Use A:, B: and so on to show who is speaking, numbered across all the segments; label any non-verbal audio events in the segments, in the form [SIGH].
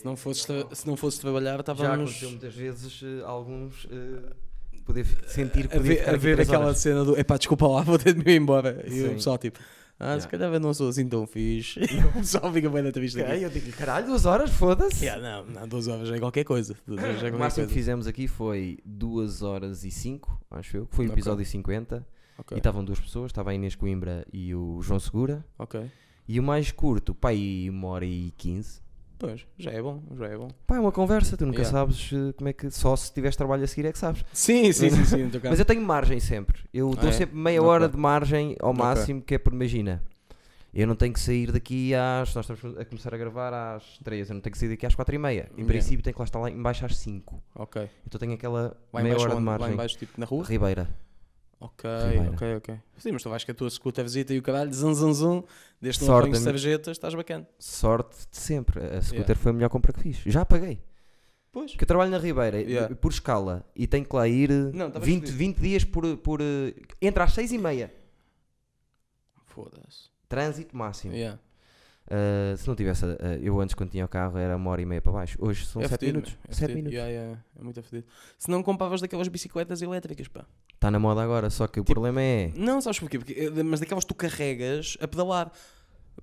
A: Se não fosses, tra- se não fosses trabalhar,
B: Já
A: estávamos
B: aconteceu muitas vezes eh, alguns eh, poder sentir que
A: a ver, a ver aquela
B: horas.
A: cena do epá, desculpa lá, [LAUGHS] vou ter de me ir embora. E o
B: Sim.
A: pessoal tipo, ah, se
B: Yeah.
A: calhar eu não sou assim tão fixe. [LAUGHS] E o pessoal fica bem na entrevista aqui.
B: Ok, eu digo, caralho, duas horas, foda-se.
A: Yeah, não, não, duas horas é qualquer coisa. Duas horas é
B: O
A: qualquer
B: máximo que
A: coisa.
B: fizemos aqui foi 2 horas e 5, acho eu, que foi o episódio 50.
A: Ok,
B: E estavam duas pessoas, estava a Inês Coimbra e o João Segura.
A: ok.
B: E o mais curto, pá, aí uma hora e 15.
A: Pois, já é bom, já é bom.
B: Pá, é uma conversa, tu nunca
A: Yeah.
B: sabes eh, como é que. Só se tiveres trabalho a seguir é que sabes.
A: Sim, sim, sim, sim. no teu caso.
B: Mas eu tenho margem sempre. Eu
A: Ah,
B: dou
A: é?
B: sempre meia
A: Ok.
B: hora de margem ao
A: Ok.
B: máximo, que é por imagina. Eu não tenho que sair daqui às. Nós estamos a começar a gravar às 3, eu não tenho que sair daqui às 4 e meia. Em
A: Yeah.
B: princípio tenho que lá estar lá embaixo às 5.
A: Ok.
B: Então tenho aquela
A: Lá
B: meia
A: embaixo,
B: hora de
A: onde? Lá
B: margem.
A: embaixo, tipo, na rua?
B: Ribeira.
A: Ok,
B: Ribeira.
A: ok, ok. Sim, mas tu vais com a tua scooter visita e o caralho, zum, zum, zum. Desde que não
B: Sorte,
A: apanhes
B: a minha-
A: sarjetas, estás bacana.
B: Sorte de sempre. A scooter
A: Yeah.
B: foi a melhor compra que fiz. Já paguei.
A: Pois.
B: Porque eu trabalho na Ribeira
A: Yeah.
B: por escala e tenho que lá ir
A: Não, estavas
B: 20,
A: fodido.
B: 20 dias por, por. eh, Entre às 6 e meia.
A: Foda-se.
B: Trânsito máximo.
A: Yeah.
B: Uh, se não tivesse, uh, eu antes quando tinha o carro era uma hora e meia para baixo. Hoje são
A: É
B: 7
A: fedido,
B: minutos.
A: meu. É
B: 7
A: fedido.
B: minutos.
A: Yeah, yeah, É muito fedido. Se não compravas daquelas bicicletas elétricas, pá.
B: Está na moda agora, só que o
A: Tipo,
B: problema é.
A: Não, sabes porquê? Porque, eh, mas daquelas que tu carregas a pedalar.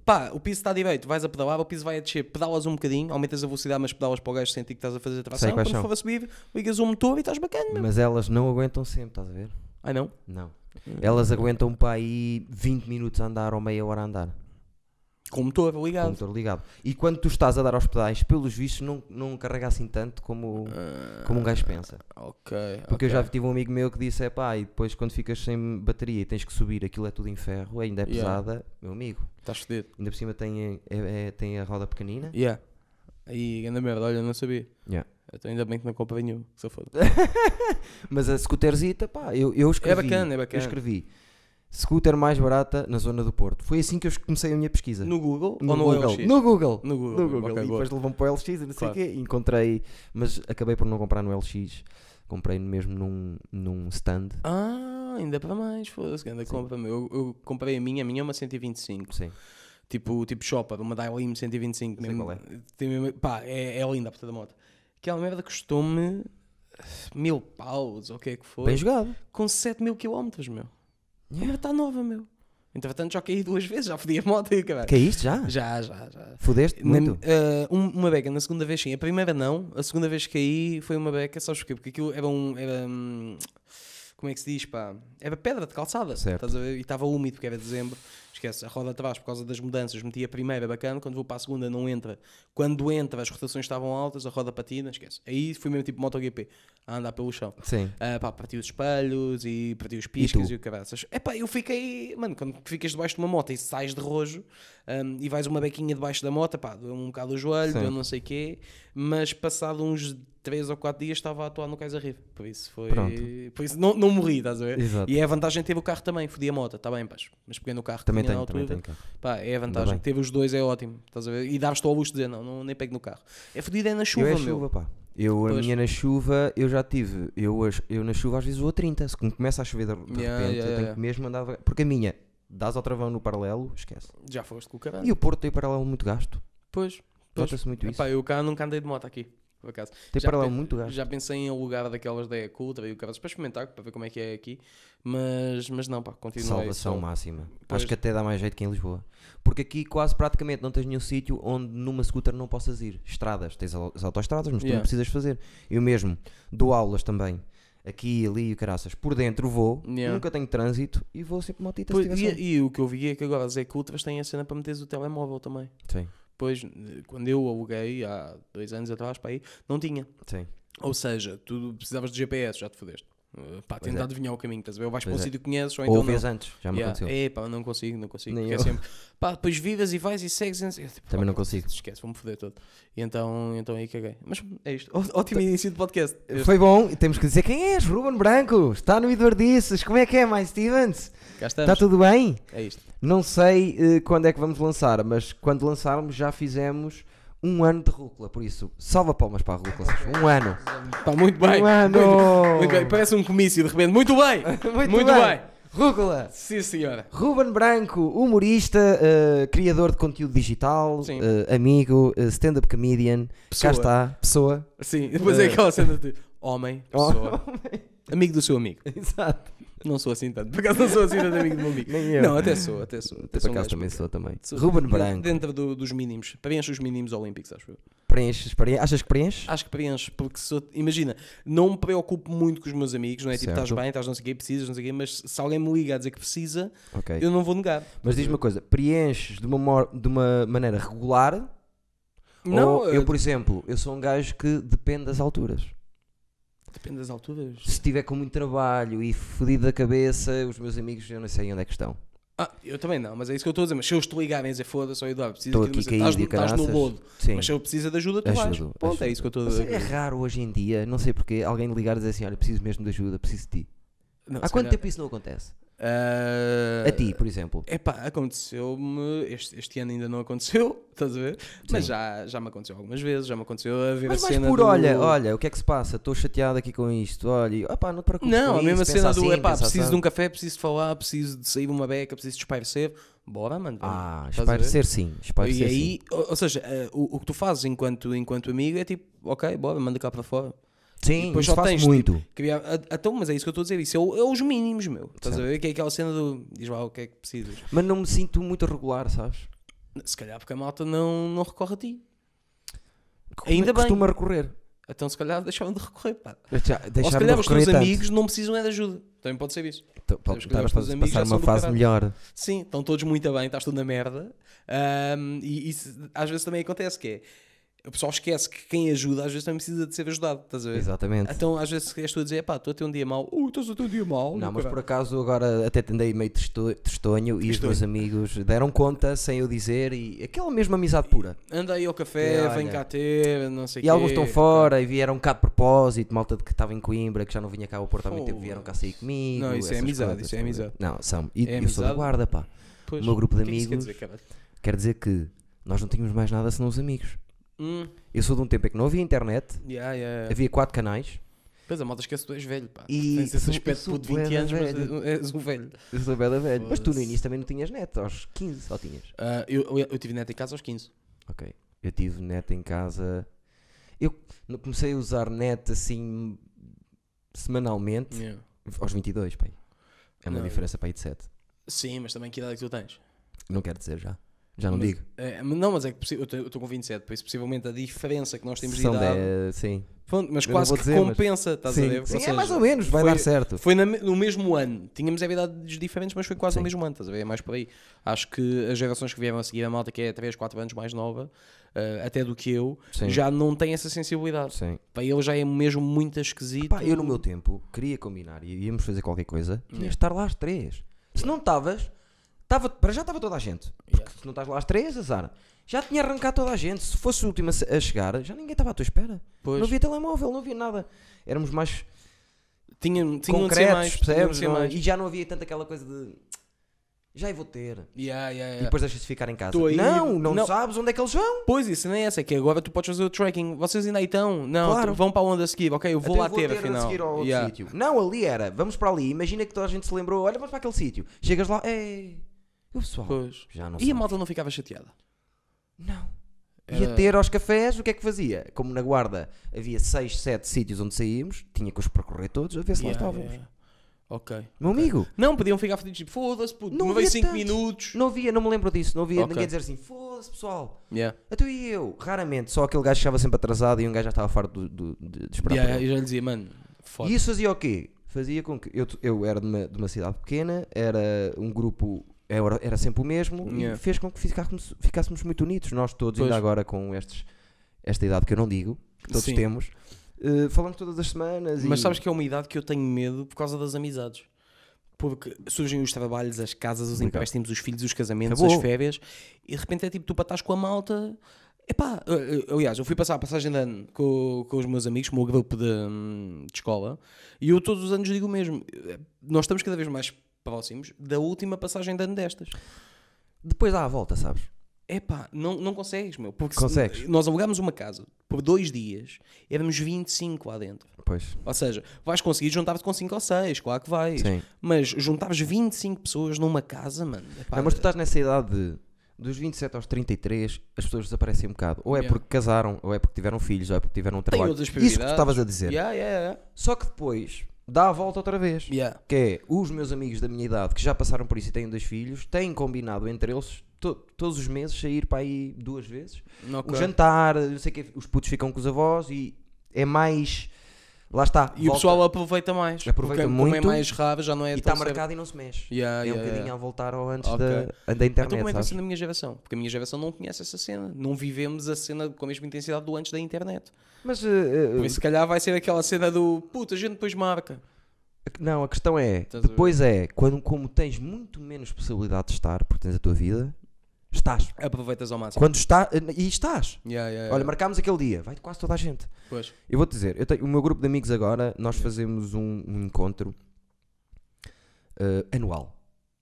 A: Pá, o piso está direito, vais a pedalar, o piso vai a descer, pedalas um bocadinho, aumentas a velocidade, mas pedalas para o gajo sentir que estás a fazer tração.
B: quais
A: Quando
B: são.
A: for a subir, ligas o motor e estás bacana.
B: Mas elas não aguentam sempre, estás a ver?
A: Ai não?
B: Não. Elas aguentam para aí 20 minutos a andar ou meia hora a andar.
A: Com o motor
B: Com o
A: ligado.
B: motor ligado. E quando tu estás a dar aos pedais, pelos vistos, não, não carrega assim tanto como, como um gajo pensa.
A: Ok.
B: Porque eu
A: ok.
B: já tive um amigo meu que disse: é pá, e depois quando ficas sem bateria e tens que subir, aquilo é tudo em ferro, ainda é
A: Yeah.
B: pesada, meu amigo.
A: Estás fedido.
B: Ainda por cima tem, é- é- tem a roda pequenina.
A: Yeah. Aí, grande merda, olha, não sabia.
B: Yeah.
A: Então, ainda bem que não comprei nenhum, se eu for.
B: Mas a scooterzita, pá, eu, eu escrevi.
A: bacana, é bacana.
B: Eu escrevi scooter mais barata na zona do Porto. Foi assim que eu comecei a minha pesquisa.
A: No Google
B: No
A: ou no
B: Google.
A: LX?
B: No Google.
A: No Google.
B: No Google.
A: ok,
B: e depois levou-me para o LX e não sei o quê. Encontrei, mas acabei por não comprar no LX. Comprei mesmo num, num stand.
A: Ah, ainda para mais, foda-se,
B: Sim.
A: compra. Eu, eu comprei a minha, a minha é uma 125.
B: Sim.
A: Tipo, tipo Shopper, uma Dalim 125.
B: Sei
A: mesmo-
B: qual é.
A: tem mesmo- pá, é, é linda a puta da moto. Aquela merda custou-me mil paus, ou o que é que foi,
B: Bem jogado.
A: com 7 mil quilómetros, meu. Merda está nova, meu. Entretanto, já caí duas vezes, já fodi a moto e
B: é isto já?
A: Já, já, já.
B: Fudeste muito?
A: um- uma beca na segunda vez sim, a primeira não, a segunda vez que caí foi uma beca, sabes porquê? Porque aquilo era um. Era, hum, como é que se diz, pá? Era pedra de calçada? E estava úmido porque era dezembro. Esquece, a roda atrás por causa das mudanças, meti a primeira bacana, quando vou para a segunda não entra. Quando entra, as rotações estavam altas, a roda patina, esquece. Aí fui mesmo tipo MotoGP, a andar pelo chão.
B: Sim.
A: Ah, pá, parti os espelhos e parti os piscas
B: tu?
A: e, o caraças. É pá, eu fiquei, mano, quando ficas debaixo de uma moto e sais de rojo hum, e vais uma bequinha debaixo da moto, pá, deu um bocado o joelho,
B: Sim.
A: deu não sei o quê, mas passado uns 3 ou 4 dias estava a atuar no Cais Rio. Por isso foi.
B: Pronto.
A: Por isso não, não morri, estás a ver?
B: Exato.
A: E é a vantagem ter o carro também, fodi a moto, está bem, pá, mas peguei no carro
B: Também
A: tinha
B: tenho, também
A: altura.
B: tenho carro.
A: Pá, é a vantagem. Teve os dois, é ótimo, estás a ver? E davas-te ao luxo de dizer, não, não, nem pego no carro. É fodido é na chuva,
B: eu é
A: meu.
B: chuva, pá. Eu, a minha na chuva, eu já tive. Eu, eu na chuva às vezes vou a 30. Se me começa a chover de, repente,
A: Yeah, yeah,
B: eu tenho
A: yeah.
B: que mesmo andar. Porque a minha, dás ao travão no paralelo, esquece.
A: Já foste com o caralho.
B: E o Porto tem paralelo muito gasto.
A: Pois, pois.
B: Nota-se muito isso.
A: Epá, eu cá nunca andei de moto aqui, por acaso.
B: Tem
A: já
B: muito gasto.
A: Já pensei em alugar daquelas da Ecultra e o cara para experimentar, para ver como é que é aqui, mas, mas não, pá, continuei
B: Salvação
A: só.
B: máxima.
A: Pois.
B: Acho que até dá mais jeito que em Lisboa. Porque aqui quase praticamente não tens nenhum sítio onde numa scooter não possas ir. Estradas, tens as autoestradas, mas tu
A: Yeah.
B: não precisas fazer. Eu mesmo dou aulas também. Aqui, ali e caraças. Por dentro vou,
A: Yeah.
B: nunca tenho trânsito e vou sempre motita
A: Pois,
B: se
A: e, e o que eu vi é que agora as Ecultras têm a cena para meteres o telemóvel também.
B: Sim,
A: Pois, eh, quando eu aluguei há dois anos atrás para aí, não tinha.
B: sim.
A: Ou seja, tu precisavas de GPS, já te fodeste. Uh, pá,
B: Pois
A: tentar
B: é.
A: adivinhar o caminho, estás a ver? Ou vais
B: Pois
A: para um
B: é.
A: sítio que conheces, ou
B: Ou
A: então
B: vez
A: não.
B: antes, já me
A: Yeah.
B: aconteceu.
A: É pá, não consigo, não consigo.
B: Nem
A: é sempre, pá, depois viras e vais e segues. e- tipo,
B: Também não
A: pá,
B: consigo.
A: Esquece, vou-me foder todo. E então, então aí caguei. Mas é isto. Ótimo início de podcast.
B: Foi bom, e temos que dizer quem és, Ruben Branco, está no Eduardices, como é que é, mais Stevens?
A: Cá
B: Está
A: estamos.
B: tudo bem?
A: É isto.
B: Não sei eh, quando é que vamos lançar, mas quando lançarmos já fizemos um ano de rúcula, por isso, salva palmas para a rúcula, Sérgio. um ano.
A: Pá, muito bem.
B: Um ano!
A: Muito, muito bem. Parece um comício de repente. Muito bem. [LAUGHS]
B: Muito,
A: Muito bem.
B: Rúcula!
A: Sim, senhora.
B: Ruben Branco, humorista, eh, criador de conteúdo digital, eh, amigo, eh, stand-up comedian.
A: Pessoa.
B: Cá está, pessoa.
A: Sim, depois é aquela cena de [LAUGHS] homem, pessoa, amigo do seu amigo. [LAUGHS]
B: Exato.
A: Não sou assim tanto, por acaso não sou assim tanto amigo do meu amigo.
B: Nem eu.
A: Não, até sou, até sou. Até
B: Por
A: sou um
B: acaso
A: gajo
B: também sou também.
A: Sou-
B: Ruben Branco.
A: Dentro do- dos mínimos. Preenche os mínimos olímpicos, acho eu.
B: Preenches, preenches. Achas que preenches?
A: Acho que preenche, porque sou, imagina, não me preocupo muito com os meus amigos, não é? Tipo, estás bem, estás não sei o quê, precisas, não sei o quê, mas se alguém me liga a dizer que precisa,
B: Ok.
A: eu não vou negar.
B: Mas diz-me uma coisa, preenches de uma, de uma maneira regular?
A: Não,
B: ou eu,
A: eh,
B: por exemplo, eu sou um gajo que depende das alturas.
A: Depende das alturas.
B: Se estiver com muito trabalho e fodido da cabeça, os meus amigos eu não sei onde é que estão.
A: Ah, eu também não, mas é isso que eu estou a dizer. Mas se eu estou ligarem a dizer foda-se, ó Eduardo, preciso aqui de uma
B: aqui
A: cena",
B: caído
A: estás, no-
B: e
A: estás no lodo,
B: Sim.
A: mas se eu preciso de ajuda, tu vais.
B: Ajudo,
A: Ponto, é
B: ajudo.
A: isso que eu estou a
B: Mas
A: dizer.
B: é raro hoje em dia, não sei porque, alguém ligar e dizer assim: Olha, preciso mesmo de ajuda, preciso de ti.
A: Não,
B: Há quanto
A: calhar-
B: tempo isso não acontece?
A: Ah,
B: A ti, por exemplo.
A: Epá, aconteceu-me. Este, este ano ainda não aconteceu, [LAUGHS] estás a ver? Mas
B: Sim.
A: já, já me aconteceu algumas vezes. Já me aconteceu a ver
B: Mas
A: a
B: mais
A: cena.
B: por,
A: do...
B: olha, olha, o que é que se passa? Estou chateado aqui com isto, olha, opá, não te preocupes
A: Não, a mesma
B: isso,
A: cena do
B: assim,
A: epá, preciso de
B: assim.
A: um café, preciso de falar, preciso de sair de uma beca, preciso de espairecer. Bora, mano.
B: Ah, espairecer sim, espairecer
A: E
B: sim.
A: aí, ou, ou seja, eh, o, o que tu fazes enquanto, enquanto amigo é tipo, ok, bora, manda cá para fora.
B: Sim,
A: depois
B: isso
A: só
B: faço
A: tens,
B: muito.
A: A- então, mas é isso que eu estou a dizer, isso é, o- é os mínimos, meu. Estás a ver? Que é aquela cena do. Diz lá o que é que precisas.
B: Mas não me sinto muito regular, sabes?
A: Se calhar porque a malta não, não recorre a ti.
B: Como
A: Ainda bem.
B: Costuma recorrer.
A: Então, se calhar, deixavam de recorrer, pá.
B: Já,
A: Ou se calhar os teus
B: tanto.
A: amigos não precisam é de ajuda. Também pode ser isso.
B: Então,
A: os teus
B: a passar uma fase melhor.
A: Sim, estão todos muito bem, estás tudo na merda. Ahm, e isso às vezes também acontece, que é o pessoal esquece que quem ajuda às vezes também precisa de ser ajudado, estás a ver?
B: Exatamente.
A: Então às vezes és tu a dizer, pá, estou a ter um dia mau, uh, estás a ter um dia mau.
B: Não, mas
A: caralho."
B: por acaso agora até tendei meio testonho e os
A: Tristonho.
B: meus amigos deram conta sem eu dizer e aquela mesma amizade pura.
A: Anda aí ao café,
B: E
A: vem
B: olha,
A: cá ter, não sei o
B: E alguns estão fora e vieram cá de propósito, malta de que estava em Coimbra, que já não vinha cá ao Porto há muito tempo, vieram cá sair comigo.
A: Não, isso é amizade,
B: coisas,
A: isso é amizade.
B: Não, são. E
A: É
B: eu sou da guarda, pá.
A: Pois,
B: o meu grupo de
A: que é que isso quer
B: amigos-
A: dizer?
B: Quer dizer que nós não tínhamos mais nada senão os amigos.
A: Hum,
B: Eu sou de um tempo em que não havia internet,
A: yeah, yeah.
B: havia quatro canais.
A: Pois a malta esquece que tu és velho, pá.
B: E
A: Tens esse aspecto de 20
B: bué
A: anos, mas
B: velho.
A: és um velho.
B: Eu sou bela velho. Mas tu no início também não tinhas net, aos 15 só tinhas.
A: Ah, eu, eu, eu tive net em casa aos 15.
B: Ok. Eu tive net em casa. Eu comecei a usar net assim semanalmente
A: Yeah.
B: aos 22, pai. É uma
A: Não,
B: diferença para aí de 7.
A: Sim, mas também que idade é que tu tens?
B: Não quero dizer já. Já não
A: Mas-
B: digo.
A: É, mas não, mas é que eu estou- com 27, por isso possivelmente a diferença que nós temos de
B: São
A: idade,
B: 10, sim.
A: pronto, mas
B: eu
A: quase que
B: dizer, mas-
A: compensa, estás a
B: sim,
A: ver?
B: sim
A: Ou
B: é mais
A: seja,
B: ou menos, vai
A: foi-
B: dar certo.
A: Foi na no mesmo ano, tínhamos idades diferentes, mas foi quase
B: Sim.
A: no mesmo ano, estás a ver? É mais por aí. Acho que as gerações que vieram a seguir a malta, que é 3, 4 anos mais nova, eh, até do que eu,
B: Sim.
A: já não tem essa sensibilidade.
B: Sim.
A: Para ele já é mesmo muito esquisito.
B: Pá, eu no meu tempo queria combinar e íamos fazer qualquer coisa, tinhas de estar lá às 3. Se não estavas, estava, para já estava toda a gente. Porque
A: Yeah.
B: se não estás lá às 3, azar. Já tinha arrancado toda a gente. Se fosse o último a chegar, já ninguém estava à tua espera.
A: Pois.
B: Não havia telemóvel, não havia nada. Éramos mais
A: Tinha, ser
B: concretos,
A: mais,
B: percebes? Não-
A: mais.
B: E já não havia tanta aquela coisa de já vou ter.
A: Yeah, yeah,
B: E
A: yeah.
B: depois deixas de ficar em casa.
A: Aí-
B: Não, não,
A: não.
B: sabes onde é que eles vão.
A: Pois, isso nem é essa, é que agora tu podes fazer o tracking. Vocês ainda aí estão? Não,
B: Claro.
A: vão para onde a seguir? Ok, eu vou
B: Até
A: lá
B: eu vou
A: ter,
B: ter
A: afinal.
B: a seguir ao outro
A: Yeah.
B: sítio. Não, ali era. Vamos para ali. Imagina que toda a gente se lembrou. Olha, vamos para aquele sítio. Chegas lá. Ei, o pessoal.
A: Pois.
B: Já não
A: E a
B: sabe.
A: malta não ficava chateada?
B: Não.
A: Era-
B: Ia ter aos cafés, o que é que fazia? Como na guarda havia 6, 7 sítios onde saímos, tinha que os percorrer todos a ver se
A: Yeah,
B: lá estávamos.
A: yeah. Ok.
B: Meu amigo,
A: Não, podiam ficar fodidos tipo, foda-se, puto,
B: Não
A: não veio
B: havia
A: 5
B: tanto.
A: minutos.
B: não havia, não me lembro disso, não havia
A: Ok.
B: ninguém dizer assim, foda-se pessoal.
A: Yeah.
B: Até e eu, raramente, só aquele gajo que estava sempre atrasado e um gajo já estava farto do- do- de, de esperar
A: Yeah,
B: ele.
A: eu já lhe dizia, mano, foda
B: E isso fazia o quê? Fazia com que eu, eu era de uma, de uma cidade pequena, era um grupo, era, era sempre o mesmo
A: Yeah.
B: e fez com que ficássemos, ficássemos muito unidos. Nós todos,
A: Pois.
B: ainda agora com estes, esta idade que eu não digo, que todos
A: Sim.
B: temos, eh, falamos todas as semanas.
A: Mas
B: e...
A: sabes que é uma idade que eu tenho medo por causa das amizades. Porque surgem os trabalhos, as casas, os
B: Complicado.
A: empréstimos, os filhos, os casamentos,
B: Acabou.
A: as férias, e de repente é tipo, tu para estás com a malta. Epá, aliás, eu fui passar a passagem de ano com, com os meus amigos, com o meu grupo de, hum, de escola, e eu todos os anos digo o mesmo. eh, Nós estamos cada vez mais próximos da última passagem de ano destas.
B: Depois dá a volta, sabes?
A: Epá, não, não consegues, meu. Porque se-
B: Consegues.
A: nós alugámos uma casa por dois dias, éramos 25 lá dentro.
B: Pois,
A: Ou seja, vais conseguir juntar-te com 5 ou 6, claro que vais.
B: sim.
A: Mas juntares 25 pessoas numa casa, mano. epá,
B: Não, mas tu estás nessa idade de, dos 27 aos 33, as pessoas desaparecem um bocado. Ou é
A: Yeah.
B: porque casaram, ou é porque tiveram filhos, ou é porque tiveram um trabalho. Isso que tu estavas a dizer.
A: Yeah, yeah.
B: Só que depois dá a volta outra vez.
A: Yeah.
B: Que é, os meus amigos da minha idade que já passaram por isso e têm dois filhos, têm combinado entre eles to- todos os meses sair para aí duas vezes.
A: Ok.
B: Um jantar, não sei o quê, os putos ficam com os avós e é mais. Lá está.
A: E o
B: volta-
A: pessoal aproveita mais.
B: Aproveita
A: porque como é
B: muito
A: mais raro, já não é
B: E está marcado e não se mexe.
A: Yeah,
B: é um
A: yeah,
B: bocadinho
A: yeah.
B: a voltar ao antes
A: Ok.
B: da, da
A: Então
B: internet,
A: como é que
B: sabes?
A: ser na minha geração? Porque a minha geração não conhece essa cena. Não vivemos a cena com a mesma intensidade do antes da internet.
B: Mas
A: Por isso, se calhar, vai ser aquela cena do puta, a gente depois marca.
B: Não, a questão é,
A: Estás a
B: depois é, quando, como tens muito menos possibilidade de estar, porque tens a tua vida, estás.
A: Aproveitas ao máximo.
B: Quando está, e estás.
A: Yeah, yeah,
B: Olha,
A: yeah.
B: marcámos aquele dia, vai quase toda a gente.
A: Pois.
B: Eu vou-te dizer, eu tenho, o meu grupo de amigos agora, nós fazemos um, um encontro eh, anual,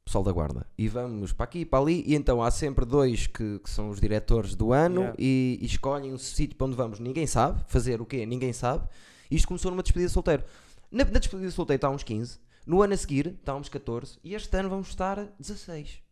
B: Sol da Guarda, e vamos para aqui e para ali, e então há sempre dois que, que são os diretores do ano e, e escolhem um sítio para onde vamos, ninguém sabe, fazer o quê? Ninguém sabe. Isto começou numa despedida de solteiro. Na, na despedida de solteiro está uns 15, no ano a seguir está uns 14, e este ano vamos estar 16.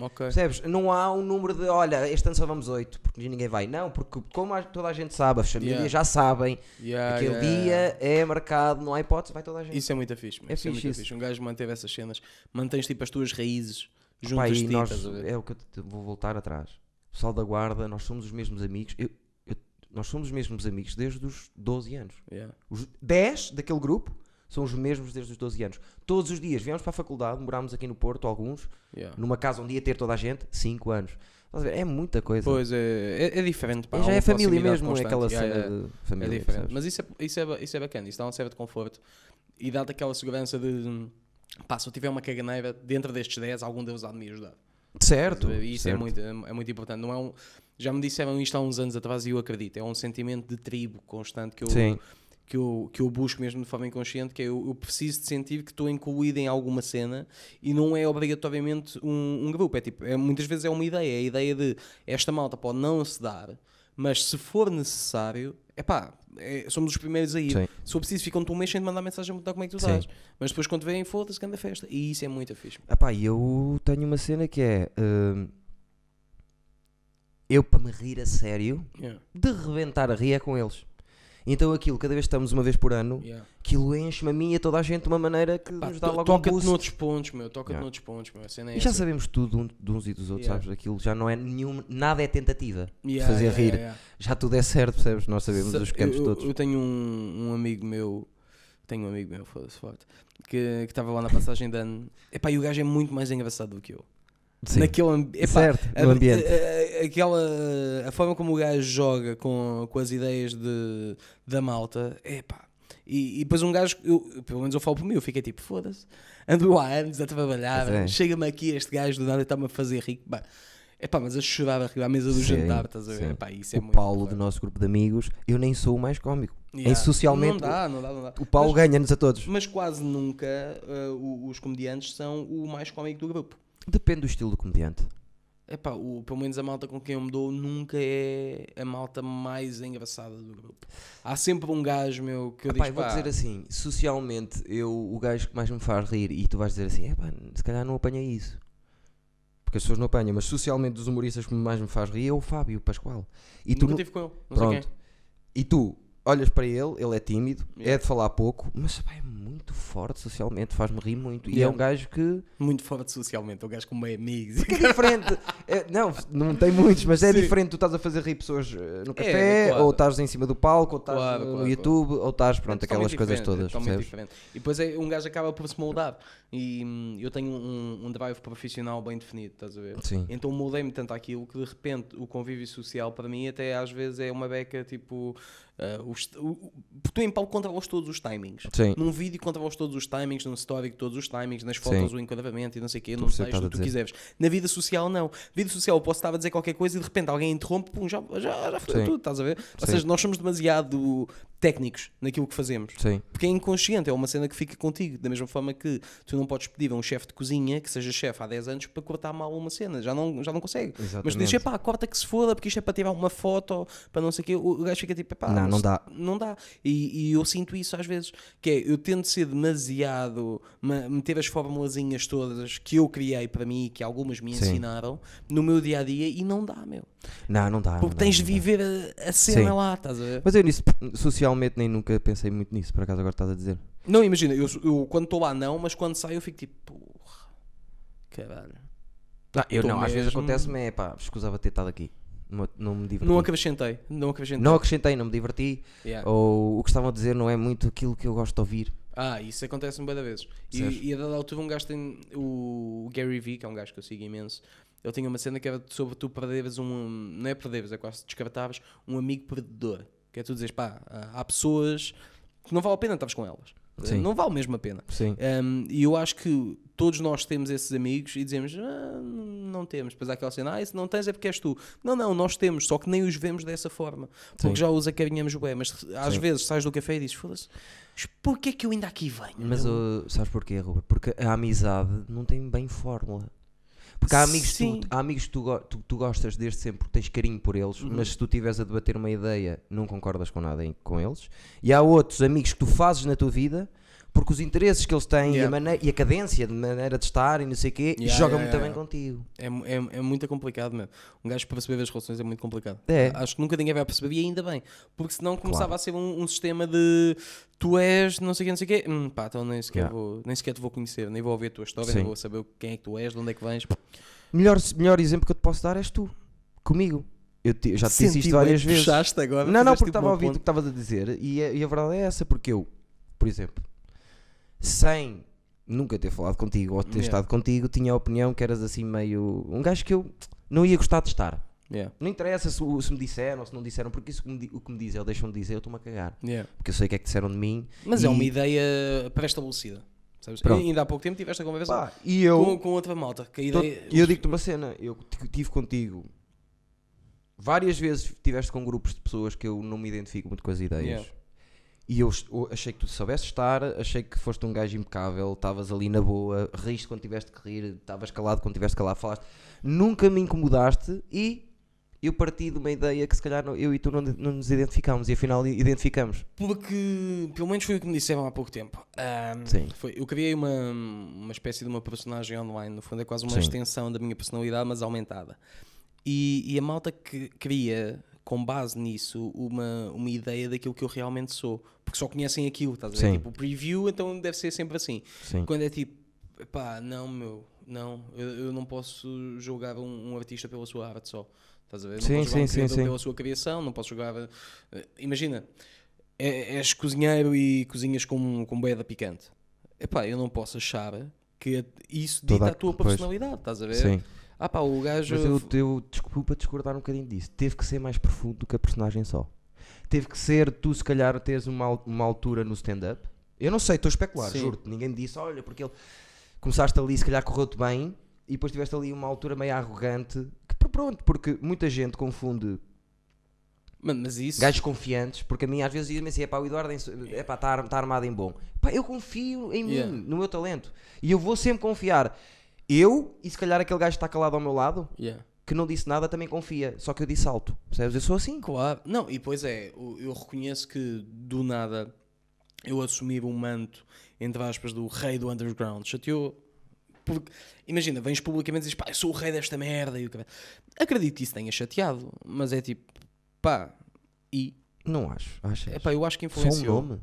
A: Ok.
B: Percebes? Não há um número de, olha, este ano só vamos 8, porque ninguém vai. Não, porque como toda a gente sabe, as famílias
A: Yeah.
B: já sabem,
A: Yeah,
B: aquele
A: yeah,
B: dia é marcado, não há hipótese, vai toda a gente.
A: Isso é muito fixe.
B: É
A: isso é
B: fixe
A: muito
B: isso.
A: fixe. Um gajo manteve essas cenas. Mantens tipo as tuas raízes juntas
B: e
A: de ti,
B: nós, é o que eu te- vou voltar atrás. Pessoal da guarda, nós somos os mesmos amigos. Eu- eu- nós somos os mesmos amigos desde os 12 anos. Os 10 daquele grupo são os mesmos desde os 12 anos. Todos os dias viemos para a faculdade, morámos aqui no Porto, alguns,
A: Yeah.
B: numa casa onde ia ter toda a gente, 5 anos. É muita coisa.
A: Pois é, é, é diferente. Pá,
B: já
A: há
B: é
A: uma
B: família mesmo, é
A: constante.
B: aquela
A: Yeah,
B: cena
A: yeah.
B: de
A: É
B: família.
A: diferente.
B: percebes?
A: Mas isso é, isso, é, isso é bacana, isso dá um certo conforto e dá-te aquela segurança de pá, se eu tiver uma caganeira dentro destes 10, algum deles há de me ajudar.
B: Certo.
A: E isso é
B: certo.
A: muito, é, é muito importante. Não é um, já me disseram isto há uns anos atrás e eu acredito. É um sentimento de tribo constante que eu,
B: Sim.
A: Que eu, que eu busco mesmo de forma inconsciente, que é eu, eu preciso de sentir que estou incluído em alguma cena e não é obrigatoriamente um, um grupo. É tipo, é, muitas vezes é uma ideia. É a ideia de esta malta pode não se dar, mas se for necessário, epá, é somos os primeiros a ir.
B: Sim.
A: Se for preciso, ficam-te um mês sem mandar mensagem a perguntar como é que tu
B: Sim.
A: estás. Mas depois quando vêm, foda-se, grande festa. E isso é muito fixe.
B: Epá, eu tenho uma cena que é. hum, eu, para me rir a sério,
A: Yeah,
B: de reventar a rir é com eles. Então aquilo, cada vez que estamos uma vez por ano,
A: yeah.
B: aquilo enche-me a mim e a toda a gente de uma maneira que
A: Pá,
B: nos dá logo um
A: Toca-te noutros pontos, meu. Toca-te
B: Yeah.
A: noutros pontos, meu. É
B: E já sabemos tudo um- de uns e dos outros,
A: Yeah.
B: sabes? Aquilo já não é nenhum, nada é tentativa de fazer rir. Já tudo é certo, percebes? Nós sabemos
A: Sa-
B: os cantos
A: eu,
B: todos.
A: Eu tenho um, um amigo meu, tenho um amigo meu, foda-se forte, que estava lá na passagem de ano. Epá, e o gajo é muito mais engraçado do que eu.
B: Sim.
A: Naquele epá,
B: certo,
A: a-
B: ambiente.
A: a- a- aquela, a forma como o gajo joga com, com as ideias de, da malta, epá. E, e depois um gajo, eu, pelo menos eu falo por mim, eu fiquei tipo, foda-se, ando há anos a trabalhar,
B: é.
A: chega-me aqui este gajo do nada está-me a fazer rico, pá. Epá, mas a chorar a rir à mesa do
B: Sim,
A: jantar, estás a ver?
B: sim.
A: Epá, isso é
B: o
A: muito
B: Paulo
A: porreiro.
B: do nosso grupo de amigos, eu nem sou o mais cómico.
A: Yeah.
B: socialmente,
A: Não dá, não dá, não dá.
B: O Paulo ganha-nos a todos.
A: mas quase nunca uh, os comediantes são o mais cómico do grupo.
B: Depende do estilo do comediante.
A: Epá, o, pelo menos a malta com quem eu me dou nunca é a malta mais engraçada do grupo. Há sempre um gajo, meu, que eu
B: Epá,
A: digo,
B: vou
A: pá,
B: dizer assim, socialmente, eu, o gajo que mais me faz rir, e tu vais dizer assim, epá, se calhar não apanhei isso. Porque as pessoas não apanham, mas socialmente dos humoristas que mais me faz rir é o Fábio Pascoal. E
A: nunca
B: nu-
A: tive com ele, não
B: pronto,
A: sei quem.
B: e tu olhas para ele, ele é tímido,
A: Yeah.
B: é de falar pouco, mas epá, é muito forte socialmente, faz-me rir muito. E é
A: Yeah.
B: um gajo que
A: Muito forte socialmente, é um gajo com meio amigos.
B: é diferente. É, não, não tem muitos, mas é
A: Sim.
B: diferente. Tu estás a fazer rir pessoas eh, no café,
A: claro.
B: ou estás em cima do palco, ou estás
A: Claro,
B: no
A: claro,
B: YouTube, ou estás, pronto,
A: É
B: aquelas coisas
A: diferente, é
B: todas.
A: totalmente
B: percebes?
A: diferente. E depois é, um gajo acaba por se moldar. E hum, eu tenho um, um drive profissional bem definido, estás a ver?
B: Sim.
A: Então moldei-me tanto àquilo que de repente o convívio social para mim até às vezes é uma beca tipo. os, o, o- porque tu em palco controlas todos os timings.
B: Sim.
A: Num vídeo controlas todos os timings, num story todos os timings, nas fotos
B: Sim.
A: o enquadramento e não sei o quê, num
B: perceber o que
A: texto, o que tu quiseres. Na vida social não. Vida social eu posso estar a dizer qualquer coisa e de repente alguém interrompe, pum, já, já, já foi tudo, estás a ver? Ou
B: Sim.
A: seja, nós somos demasiado técnicos naquilo que fazemos.
B: Sim.
A: Porque é inconsciente, é uma cena que fica contigo. Da mesma forma que tu não podes pedir a um chefe de cozinha que seja chefe há 10 anos para cortar mal uma cena, já não, já não consegue. Mas tu dizes,
B: Exatamente.
A: pá, corta que se foda, porque isto é para tirar uma foto, para não sei o quê. O gajo fica tipo, pá,
B: Não, não dá.
A: Não dá. E, e eu sinto isso às vezes, que é, eu tento ser demasiado, ma- meter as formulazinhas todas que eu criei para mim, que algumas me
B: Sim.
A: ensinaram, no meu dia a dia e não dá, meu.
B: Não, não dá.
A: Porque
B: não dá,
A: tens de
B: dá.
A: viver a, a cena
B: Sim.
A: lá, estás a ver?
B: Mas eu nisso, socialmente, nem nunca pensei muito nisso, por acaso agora estás a dizer.
A: Não, imagina, eu, eu quando estou lá não, mas quando saio eu fico tipo, porra, caralho.
B: Ah, eu
A: Tô
B: não, às vezes acontece-me, é pá, escusava ter estado aqui. Não, não me diverti.
A: Não acrescentei, não acrescentei.
B: Não acrescentei, não me diverti.
A: Yeah.
B: Ou o que estavam a dizer não é muito aquilo que eu gosto de ouvir.
A: Ah, isso acontece-me bem da vezes.
B: Percebes?
A: E, e a dada altura um gajo tem o Gary Vee, que é um gajo que eu sigo imenso. Ele tinha uma cena que era sobre tu perderes um. Não é perderes, é quase descartavas um amigo perdedor. Que é tu dizes, pá, há pessoas que não vale a pena estares com elas.
B: Sim.
A: Não vale mesmo a pena.
B: Sim.
A: Um, e eu acho que todos nós temos esses amigos e dizemos, ah, não temos. Depois há aquela cena, ah, se não tens é porque és tu. Não, não, nós temos, só que nem os vemos dessa forma. Porque
B: Sim.
A: já os acarinhamos bem. Mas às
B: Sim.
A: vezes sais do café e dizes, foda-se, mas porquê é que eu ainda aqui venho?
B: Mas
A: meu?"
B: uh, sabes porquê, Ruben? Porque a amizade não tem bem fórmula. Porque há amigos,
A: Sim.
B: tu, há amigos que tu, tu, tu gostas desde sempre porque tens carinho por eles,
A: Uhum.
B: mas se tu estiveres a debater uma ideia, não concordas com nada em- com eles. E há outros amigos que tu fazes na tua vida porque os interesses que eles têm e, a
A: Yeah.
B: maneira, e a cadência de maneira de estar e não sei o quê
A: Yeah,
B: jogam
A: yeah,
B: muito
A: yeah,
B: bem contigo.
A: É, é, é muito complicado mesmo. Um gajo para perceber as relações é muito complicado.
B: É.
A: Acho que nunca ninguém vai perceber e ainda bem. Porque senão começava a ser um, um sistema de tu és não sei o quê, não sei o quê. Hum, pá, então nem sequer,
B: Yeah.
A: vou, nem sequer te vou conhecer, nem vou ouvir a tua história,
B: Sim.
A: nem vou saber quem é que tu és, de onde é que vens.
B: Melhor, melhor exemplo que eu te posso dar és tu, comigo. Eu te- já te disse isto várias vezes.
A: agora.
B: Não, não, porque
A: tipo
B: estava a ouvir o que estavas a dizer e a, e a verdade é essa, porque eu, por exemplo, sem nunca ter falado contigo ou ter
A: Yeah.
B: estado contigo, tinha a opinião que eras assim meio. um gajo que eu não ia gostar de estar.
A: Yeah,
B: Não interessa se, se me disseram ou se não disseram, porque isso que me o que me dizem ou deixam de dizer, eu estou-me a cagar.
A: yeah.
B: Porque eu sei o que é que disseram de mim.
A: Mas
B: e,
A: é uma ideia pré-estabelecida. E Ainda há pouco tempo tiveste a conversa
B: Pá, e eu.
A: com, com outra malta. Que
B: Tô-
A: ideia,
B: E eu digo-te uma cena, eu tive contigo várias vezes estiveste com grupos de pessoas que eu não me identifico muito com as ideias.
A: Yeah.
B: E eu, eu achei que tu soubeste estar, achei que foste um gajo impecável, estavas ali na boa, riste quando tiveste que rir, estavas calado quando tiveste que calar, falaste. Nunca me incomodaste e eu parti de uma ideia que se calhar eu e tu não, não nos identificámos e afinal identificamos.
A: Porque, pelo menos foi o que me disseram há pouco tempo. Ahm,
B: Sim.
A: foi, eu criei uma, uma espécie de uma personagem online. No fundo, é quase uma
B: Sim.
A: extensão da minha personalidade, mas aumentada. E, e a malta que cria, com base nisso, uma, uma ideia daquilo que eu realmente sou. Porque só conhecem aquilo, estás a ver?
B: Sim.
A: Tipo, o preview, então deve ser sempre assim.
B: Sim.
A: Quando é tipo, pá, não, meu, não, eu, eu não posso julgar um, um artista pela sua arte só. Estás a ver? Não
B: Sim,
A: posso julgar um
B: sim,
A: criador
B: sim.
A: pela sua criação, não posso julgar. eh, imagina, é- és cozinheiro e cozinhas com, com boeda picante. Epá, eu não posso achar que isso
B: Toda
A: dita
B: a-
A: a tua
B: pois.
A: personalidade, estás a ver?
B: Sim.
A: Ah pá, o gajo.
B: Mas eu, eu desculpa discordar um bocadinho disso. Teve que ser mais profundo do que a personagem só. Teve que ser tu, se calhar, teres uma, uma altura no stand-up. Eu não sei, estou a especular, juro-te. Ninguém me disse, olha, porque ele começaste ali, se calhar correu-te bem, e depois tiveste ali uma altura meio arrogante. Que pr- pronto, porque muita gente confunde
A: mas isso.
B: gajos confiantes, porque a mim às vezes dizem assim, é pá, o Eduardo é pá, está tá armado em bom. Pá, eu confio em
A: Yeah.
B: mim, no meu talento. E eu vou sempre confiar. Eu, e se calhar aquele gajo que está calado ao meu lado,
A: Yeah.
B: que não disse nada também confia, só que eu disse alto, percebes? Eu sou assim.
A: Claro. Não, e pois é, eu reconheço que do nada eu assumir o manto, entre aspas, do rei do underground. Chateou. Porque, imagina, vens publicamente e dizes, pá, eu sou o rei desta merda. E o. Acredito que isso tenha chateado, mas é tipo, pá, e.
B: Não acho, achas?
A: É pá, eu acho que
B: Só um
A: influenciou.
B: nome.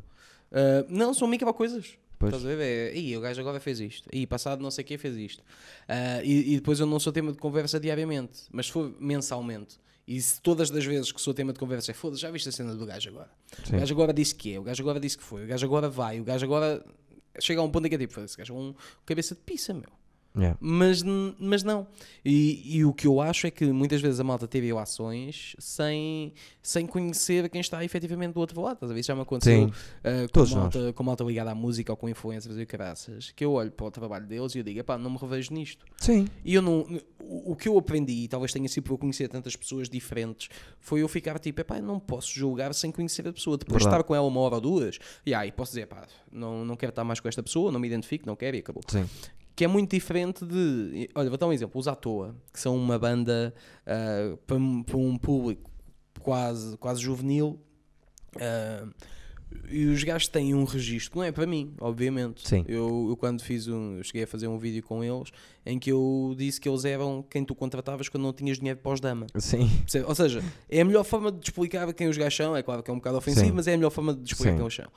A: Ah, não, são micro-coisas.
B: Pois.
A: Estás a ver? É, Ih, o gajo agora fez isto. Ih, passado não sei quem fez isto. Ah, e, e depois eu não sou tema de conversa diariamente, mas se for mensalmente. E se todas as vezes que sou tema de conversa é foda-se, já viste a cena do gajo agora?
B: Sim.
A: O gajo agora disse que é, o gajo agora disse que foi, o gajo agora vai, o gajo agora chega a um ponto em que é tipo, foda-se, o gajo é um cabeça de pizza, meu.
B: Yeah.
A: Mas, mas não. E, e o que eu acho é que muitas vezes a malta teve ações sem, sem conhecer quem está efetivamente do outro lado. Ver? Isso já me aconteceu uh, com, malta, com malta ligada à música ou com influencers e caraças. Que eu olho para o trabalho deles e eu digo, não me revejo nisto.
B: Sim.
A: E eu não. O o que eu aprendi, e talvez tenha sido por eu conhecer tantas pessoas diferentes, foi eu ficar tipo, epá, não posso julgar sem conhecer a pessoa. Depois de estar com ela uma hora ou duas, e aí posso dizer, pá, não, não quero estar mais com esta pessoa, não me identifico, não quero e acabou.
B: Sim.
A: Que é muito diferente de. Olha, vou dar um exemplo. Os à toa, que são uma banda ah, para, um- para um público quase, quase juvenil. ah, e os gajos têm um registro, não é para mim, obviamente.
B: Sim.
A: Eu, eu quando fiz um. Eu cheguei a fazer um vídeo com eles em que eu disse que eles eram quem tu contratavas quando não tinhas dinheiro para os dama.
B: Sim.
A: Ou seja, é a melhor forma de explicar quem os gajos são. É claro que é um bocado ofensivo,
B: Sim.
A: mas é a melhor forma de explicar
B: Sim.
A: quem eles são.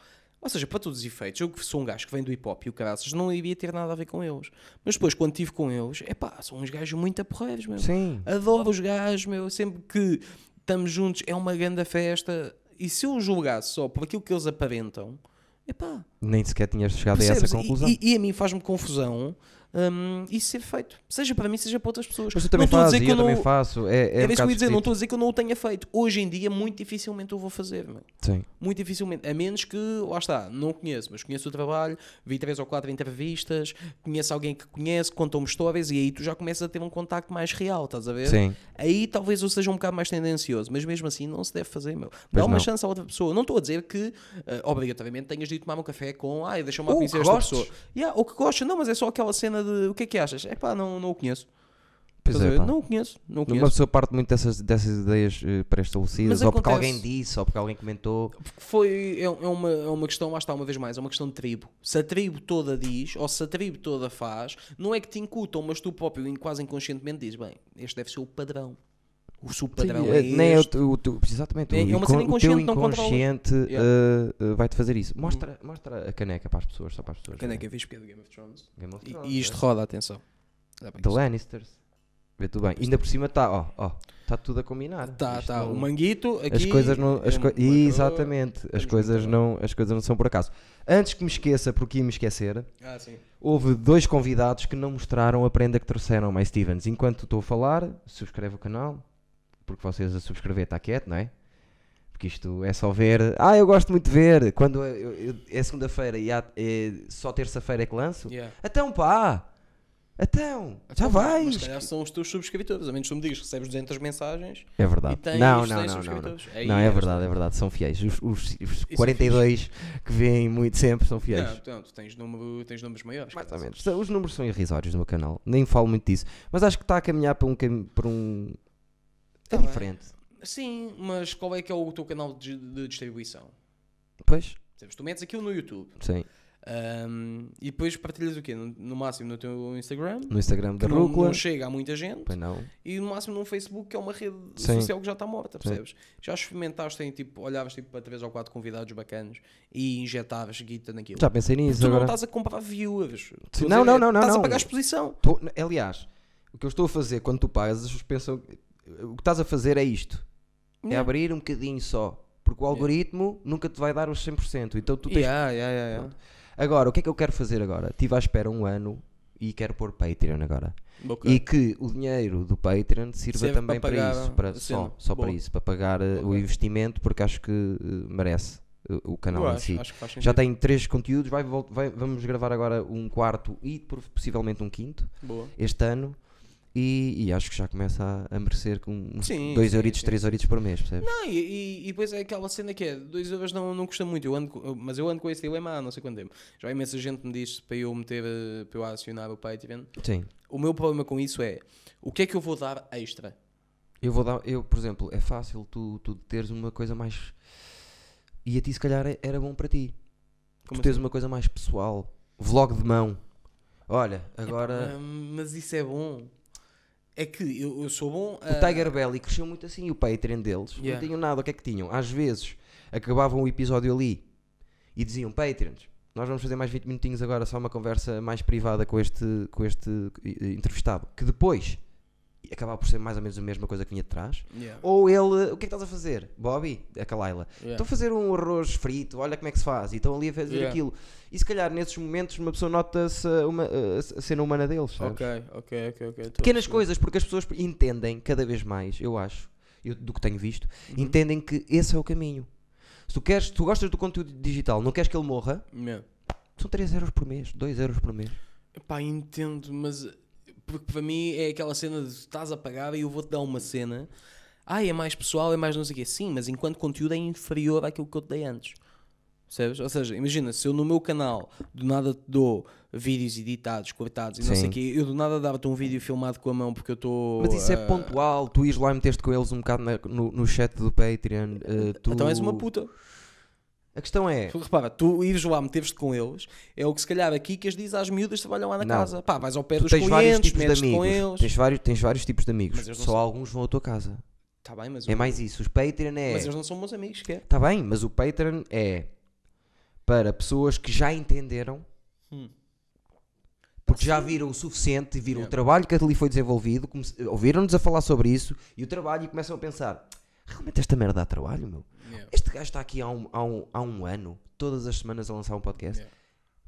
A: Ou seja, para todos os efeitos, eu que sou um gajo que vem do hip hop e o caraças, não iria ter nada a ver com eles. Mas depois, quando estive com eles, é pá, são uns gajos muito aporreiros, meu.
B: Sim.
A: Adoro os gajos, meu. Sempre que estamos juntos é uma grande festa. E se eu julgasse só por aquilo que eles aparentam, é pá,
B: Nem sequer tinhas chegado a essa
A: percebes?
B: conclusão.
A: E, e- e a mim faz-me confusão hum, isso ser feito. Seja para mim, seja para outras pessoas.
B: Mas
A: Não
B: também
A: estou a
B: fazes
A: dizer
B: e
A: que
B: eu
A: eu
B: também
A: não-
B: faço. É, é um
A: Era isso que eu ia dizer, não estou a dizer que eu não o tenha feito. Hoje em dia, muito dificilmente eu vou fazer, meu.
B: Sim.
A: Muito dificilmente. A menos que, lá está, não conheço, mas conheço o trabalho, vi três ou quatro entrevistas, conheço alguém que conhece, contam-me histórias e aí tu já começas a ter um contacto mais real, estás a ver?
B: Sim.
A: Aí talvez eu seja um bocado mais tendencioso, mas mesmo assim não se deve fazer, meu. Dá
B: Pois
A: uma
B: não.
A: chance a outra pessoa. Não estou a dizer que eh, obrigatoriamente tenhas de ir tomar um café com, ai, deixa-me
B: Ou
A: conhecer esta
B: gostes.
A: pessoa. Yeah, ou que gosta, não, mas é só aquela cena de o que é que achas? É pá, não, não o conheço.
B: Pois é, pá.
A: Não o conheço, não o
B: Uma
A: conheço.
B: pessoa parte muito dessas, dessas ideias eh, pré-estabelecidas, ou porque
A: acontece.
B: alguém disse, ou porque alguém comentou.
A: Porque foi, é, é uma, é uma questão, lá está, uma vez mais, é uma questão de tribo. Se a tribo toda diz, ou se a tribo toda faz, não é que te incutam, mas tu próprio, in- quase inconscientemente, dizes, bem, este deve ser o padrão. O seu padrão
B: Sim,
A: é,
B: eh, nem é o, o teu- exatamente,
A: É-
B: o,
A: é uma cena
B: o
A: inconsciente,
B: inconsciente
A: Yeah.
B: eh, eh, vai-te fazer isso. Mostra, mostra a caneca para as pessoas, só para as pessoas.
A: Quando é que eu fiz do Game of Thrones?
B: Game of
A: E,
B: Thrones,
A: e isto
B: é.
A: roda, atenção.
B: The. Lannisters. Vê tudo bem. Ainda por cima está, ó, ó, está tudo a combinar.
A: Tá,
B: Isto
A: tá.
B: não-
A: O manguito aqui.
B: as coisas não, as
A: é cor,
B: exatamente, as coisas não, as coisas não são por acaso. Antes que me esqueça, porque ia me esquecer,
A: Ah, sim.
B: houve dois convidados que não mostraram a prenda que trouxeram, mais Stevens. Enquanto estou a falar, subscreve o canal, porque vocês a subscrever está quieto, não é? Porque isto é só ver. Ah, eu gosto muito de ver. Quando eu- eu- é segunda-feira e há- é só terça-feira é que lanço.
A: Yeah.
B: Então pá! Então, já
A: Então,
B: vais!
A: Mas se calhar são os teus subscritores, a menos que tu me digas que recebes 200 mensagens
B: É
A: e
B: verdade.
A: tens
B: Não,
A: 100
B: não, não, não, não.
A: Aí
B: Não, é
A: és-
B: verdade, é verdade, são fiéis. Os, os- os
A: é
B: 42 que vêm muito sempre são fiéis.
A: Não, então, tu tens, número, tens números maiores.
B: Mais ou menos. Os números são irrisórios no meu canal. Nem falo muito disso. Mas acho que está a caminhar para um. Para um... É
A: Tá bem.
B: diferente.
A: Sim, mas qual é que é o teu canal de, de distribuição?
B: Pois,
A: Percebes? Tu metes aquilo no YouTube
B: sim.
A: ahm, e depois partilhas o quê? No, no máximo no teu Instagram,
B: No Instagram da
A: não,
B: Rúcula.
A: não chega a muita gente,
B: Pois não.
A: e no máximo no Facebook, que é uma rede
B: Sim.
A: social que já está morta,
B: Sim.
A: percebes? Já experimentaste em tipo, olhavas tipo, para três ou quatro convidados bacanos e injetavas guita naquilo.
B: Já pensei nisso
A: tu não
B: agora.
A: estás a comprar viewers.
B: Sim,
A: Tu
B: não, não, não, não,
A: Estás
B: não.
A: a pagar exposição.
B: Tô- aliás, o que eu estou a fazer quando tu pagas, as pessoas pensam. O que estás a fazer é isto: é
A: Yeah.
B: abrir um bocadinho só. Porque o algoritmo nunca te vai dar os 100%. Então tu tens
A: Yeah, yeah, yeah, yeah.
B: Pronto. Agora, o que é que eu quero fazer agora? Estive à espera um ano e quero pôr Patreon agora.
A: Ok.
B: E que o dinheiro do Patreon sirva
A: Serve
B: também
A: para
B: para, isso, para, só, só para isso, para pagar eh, o
A: Ok.
B: investimento, porque acho que eh, merece eh, o canal
A: Eu
B: em
A: acho,
B: si.
A: acho.
B: Já tem três conteúdos, vai, vai- vamos gravar agora um quarto e possivelmente um quinto
A: Boa.
B: este ano. E, e acho que já começa a, a merecer com uns
A: Sim,
B: 2
A: sim,
B: euritos,
A: sim.
B: 3 euritos por mês, percebes?
A: Não, e, e, e depois é aquela cena que é 2 euros não, não custa muito, eu ando, mas eu ando com esse dilema há não sei quanto tempo. Já imensa gente me diz para eu meter, eh, para eu acionar o Patreon.
B: Sim.
A: O meu problema com isso é o que é que eu vou dar extra?
B: Eu vou dar, eu, por exemplo, é fácil tu, tu teres uma coisa mais. E a ti, se calhar, é- era bom para ti.
A: Como
B: tu teres
A: assim?
B: uma coisa mais pessoal. Vlog de mão. Olha, agora.
A: Ah, mas isso é bom. É que eu, eu sou bom.
B: O Tiger Belly cresceu muito assim, o Patreon deles.
A: Yeah.
B: Não tinham nada. O que é que tinham? Às vezes acabavam o episódio ali e diziam: Patreons, nós vamos fazer mais 20 minutinhos agora, só uma conversa mais privada com este, com este eh, entrevistado. Que depois acabava por ser mais ou menos a mesma coisa que vinha de trás.
A: Yeah.
B: Ou ele, o que é que estás a fazer? Bobby, a Kalaila.
A: Yeah.
B: Estou a fazer um arroz frito, olha como é que se faz. E estão ali a fazer
A: Yeah.
B: aquilo. E se calhar nesses momentos uma pessoa nota-se a, uma- a- cena humana deles. sabes?
A: Ok, ok, ok, ok. tô a
B: Pequenas coisas, porque as pessoas entendem cada vez mais, eu acho, eu, do que tenho visto,
A: Uhum.
B: entendem que esse é o caminho. Se tu, queres, tu gostas do conteúdo digital, não queres que ele morra,
A: Yeah.
B: são 3 euros por mês, 2 euros por mês.
A: Pá, entendo, mas porque para mim é aquela cena de estás a pagar e eu vou-te dar uma cena. Ah, é mais pessoal, é mais não sei o quê. Sim, mas enquanto conteúdo é inferior àquilo que eu te dei antes. Percebes? Ou seja, imagina, se eu no meu canal do nada te dou vídeos editados, cortados e não sei o quê, eu do nada dava-te um vídeo filmado com a mão porque eu estou.
B: Mas isso é
A: ah,
B: pontual, tu ires lá e meteste com eles um bocado na- no, no chat do Patreon. eh, tu...
A: Então és uma puta.
B: A questão é,
A: Tu, repara, tu ires lá, meteres-te com eles, é o que se calhar aqui que as diz às miúdas que trabalham lá na
B: Não.
A: casa. Pá, vais ao pé
B: tu
A: dos
B: tens vários
A: clientes,
B: tipos de
A: metes-te com eles.
B: Tens vários, tens vários tipos de amigos. Só
A: são-
B: alguns vão à tua casa.
A: Tá bem, mas,
B: É
A: o-
B: mais isso. Os Patreon é.
A: mas eles não são meus amigos, que é?
B: Tá bem, mas o Patreon é para pessoas que já entenderam,
A: Hum.
B: porque já viram o suficiente, viram
A: Yeah.
B: o trabalho que ali foi desenvolvido, ouviram-nos a falar sobre isso e o trabalho e começam a pensar: realmente esta merda dá trabalho, meu?
A: Yeah.
B: Este gajo está aqui há um, há um, há um ano, todas as semanas a lançar um podcast.
A: Yeah.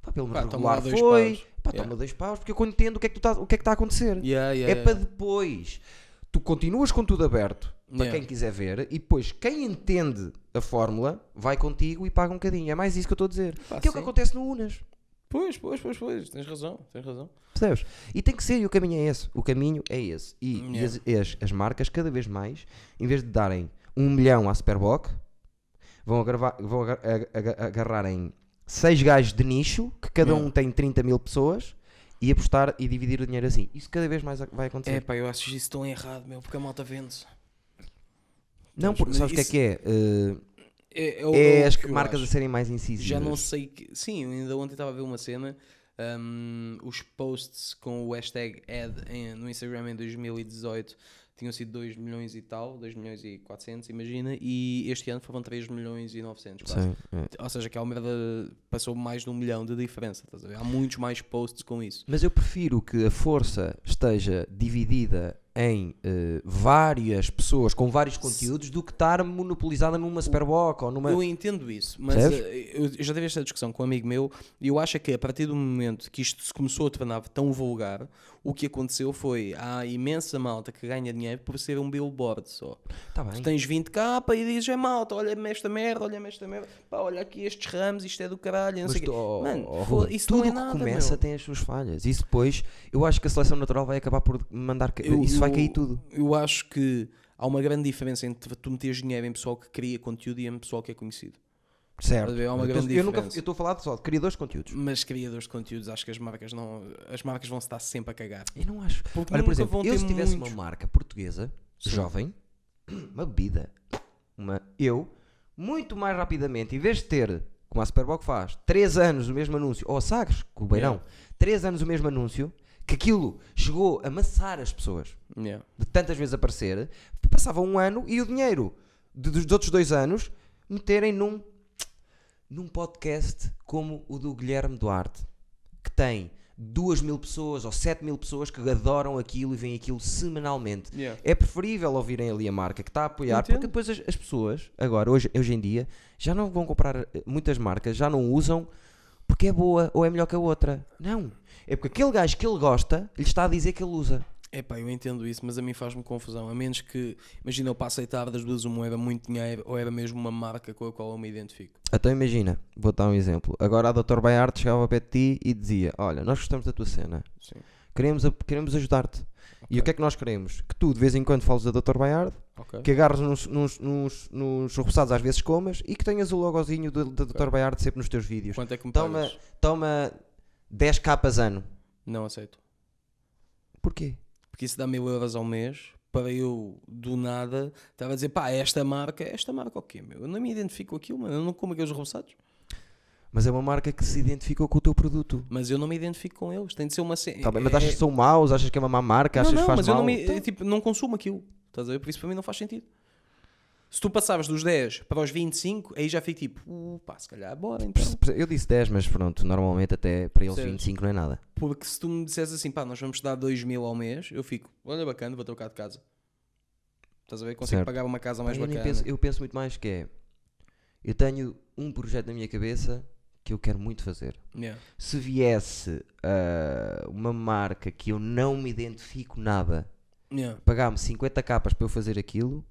B: Pá, pelo menos regular
A: dois
B: foi.
A: paus.
B: Pá,
A: Yeah.
B: toma dois paus, porque eu entendo o que é que, tá- que, é que está a acontecer. É para depois. Tu continuas com tudo aberto para quem quiser ver e depois quem entende a fórmula vai contigo e paga um bocadinho. É mais isso que eu estou a dizer.
A: Pá,
B: que é o que acontece no Unas.
A: Pois, pois, pois, pois. Tens razão, tens razão.
B: Percebes? E tem que ser, e o caminho é esse. O caminho é esse. E, e
A: Yeah.
B: as, as- as marcas, cada vez mais, em vez de darem um milhão à Superboc, vão, agarvar, vão aga- aga- aga- agarrarem seis gajos de nicho, que cada
A: Yeah.
B: um tem 30 mil pessoas, e apostar e dividir o dinheiro assim. Isso cada vez mais vai acontecer.
A: É pá, eu acho isso tão errado, meu, porque a malta vende-se.
B: Não, porque sabes o que é que é? Uh,
A: É, o-
B: é
A: o
B: as
A: que eu
B: marcas a serem mais incisivas.
A: Já não sei que. Sim, ainda ontem estava a ver uma cena. hum, os posts com o hashtag ad em- no Instagram em 2018 tinham sido 2 milhões e tal, 2 milhões e 400, imagina, e este ano foram 3 milhões e 900. quase.
B: Sim, é.
A: Ou seja, que a merda passou mais de um milhão de diferença. Estás a ver? Há muitos mais posts com isso.
B: Mas eu prefiro que a força esteja dividida em eh, várias pessoas com vários conteúdos do que estar monopolizada numa Superboc ou numa.
A: Eu entendo isso, mas eu eu já tive esta discussão com um amigo meu e eu acho que a partir do momento que isto se começou a tornar tão vulgar, o que aconteceu foi há imensa malta que ganha dinheiro por ser um billboard só.
B: Tá
A: Tu
B: bem.
A: tens 20k pá, e dizes é malta, olha-me esta merda, olha-me esta merda, pá, olha aqui estes ramos, isto é do caralho, não
B: Mas
A: sei o
B: tu- oh,
A: Mano,
B: oh, Ruben,
A: isso
B: tudo
A: não é
B: que
A: nada,
B: começa
A: meu.
B: tem as suas falhas. Isso depois, eu acho que a seleção natural vai acabar por mandar.
A: Eu-
B: isso vai cair tudo.
A: Eu acho que há uma grande diferença entre tu meteres dinheiro em pessoal que cria conteúdo e em pessoal que é conhecido.
B: Certo.
A: há uma
B: eu
A: grande
B: eu nunca- eu estou a falar só de criadores de conteúdos.
A: Mas criadores de conteúdos, acho que as marcas não. As marcas vão se estar sempre a cagar.
B: Eu não acho.
A: Porque
B: Olha, por exemplo, eu se tivesse
A: muitos.
B: uma marca portuguesa,
A: Sim.
B: jovem, [CLEARS THROAT] uma bebida, uma, eu, muito mais rapidamente, em vez de ter, como a Superboc faz, 3 anos o mesmo anúncio, ou a Sagres, com o Beirão, 3 anos o mesmo anúncio, que aquilo chegou a amassar as pessoas,
A: Yeah.
B: de tantas vezes aparecer, passava um ano e o dinheiro de- dos outros dois anos meterem num, num podcast como o do Guilherme Duarte, que tem 2 mil pessoas ou 7 mil pessoas que adoram aquilo e veem aquilo semanalmente.
A: Yeah.
B: É preferível ouvirem ali a marca que está a apoiar,
A: Entendo.
B: porque depois as, as pessoas, agora, hoje, hoje em dia, já não vão comprar eh, muitas marcas, já não usam porque é boa ou é melhor que a outra. Não. É porque aquele gajo que ele gosta lhe está a dizer que ele usa.
A: Epá, eu entendo isso, mas a mim faz-me confusão. A menos que, imagina, eu para aceitar das duas uma era muito dinheiro ou era mesmo uma marca com a qual eu me identifico.
B: Então imagina, vou dar um exemplo. Agora a Dr. Bayard chegava de ti e dizia: Olha, nós gostamos da tua cena,
A: Sim.
B: queremos, a- queremos ajudar-te. E o que é que nós queremos? Que tu de vez em quando fales da Dr. Bayard,
A: Ok.
B: que agarres nos, nos, nos, nos roçados às vezes comas e que tenhas o logozinho do- da Dr. Bayard sempre nos teus vídeos.
A: Quanto é que me
B: Toma,
A: pagas?
B: toma 10 capas ano.
A: Não aceito.
B: Porquê?
A: Porque isso dá mil euros ao mês para eu, do nada, estava a dizer, pá, esta marca, esta marca o quê, meu? Eu não me identifico com aquilo, mano. Eu não como aqueles roçados.
B: Mas é uma marca que se identificou com o teu produto.
A: Mas eu não me identifico com eles. Tem de ser uma.
B: Tá bem, mas achas que são maus? Achas que é uma má marca?
A: Não,
B: Achas
A: não,
B: que faz
A: mas eu
B: mal?
A: não, me, tipo, não consumo aquilo. Estás a ver? Por isso para mim não faz sentido. Se tu passavas dos 10 para os 25, aí já fico tipo, uh, pá, se calhar, bora então.
B: Eu disse 10, mas pronto, normalmente até para eles
A: Certo.
B: 25 não é nada.
A: Porque se tu me dissesse assim, pá, nós vamos dar 2 mil ao mês, eu fico, olha bacana, vou trocar de casa. Estás a ver? Consigo
B: Certo.
A: pagar uma casa mais
B: Pá, eu,
A: bacana.
B: penso, eu penso muito mais que é. Eu tenho um projeto na minha cabeça que eu quero muito fazer.
A: Yeah.
B: Se viesse ah, uma marca que eu não me identifico nada,
A: Yeah.
B: pagar-me 50 capas para eu fazer aquilo,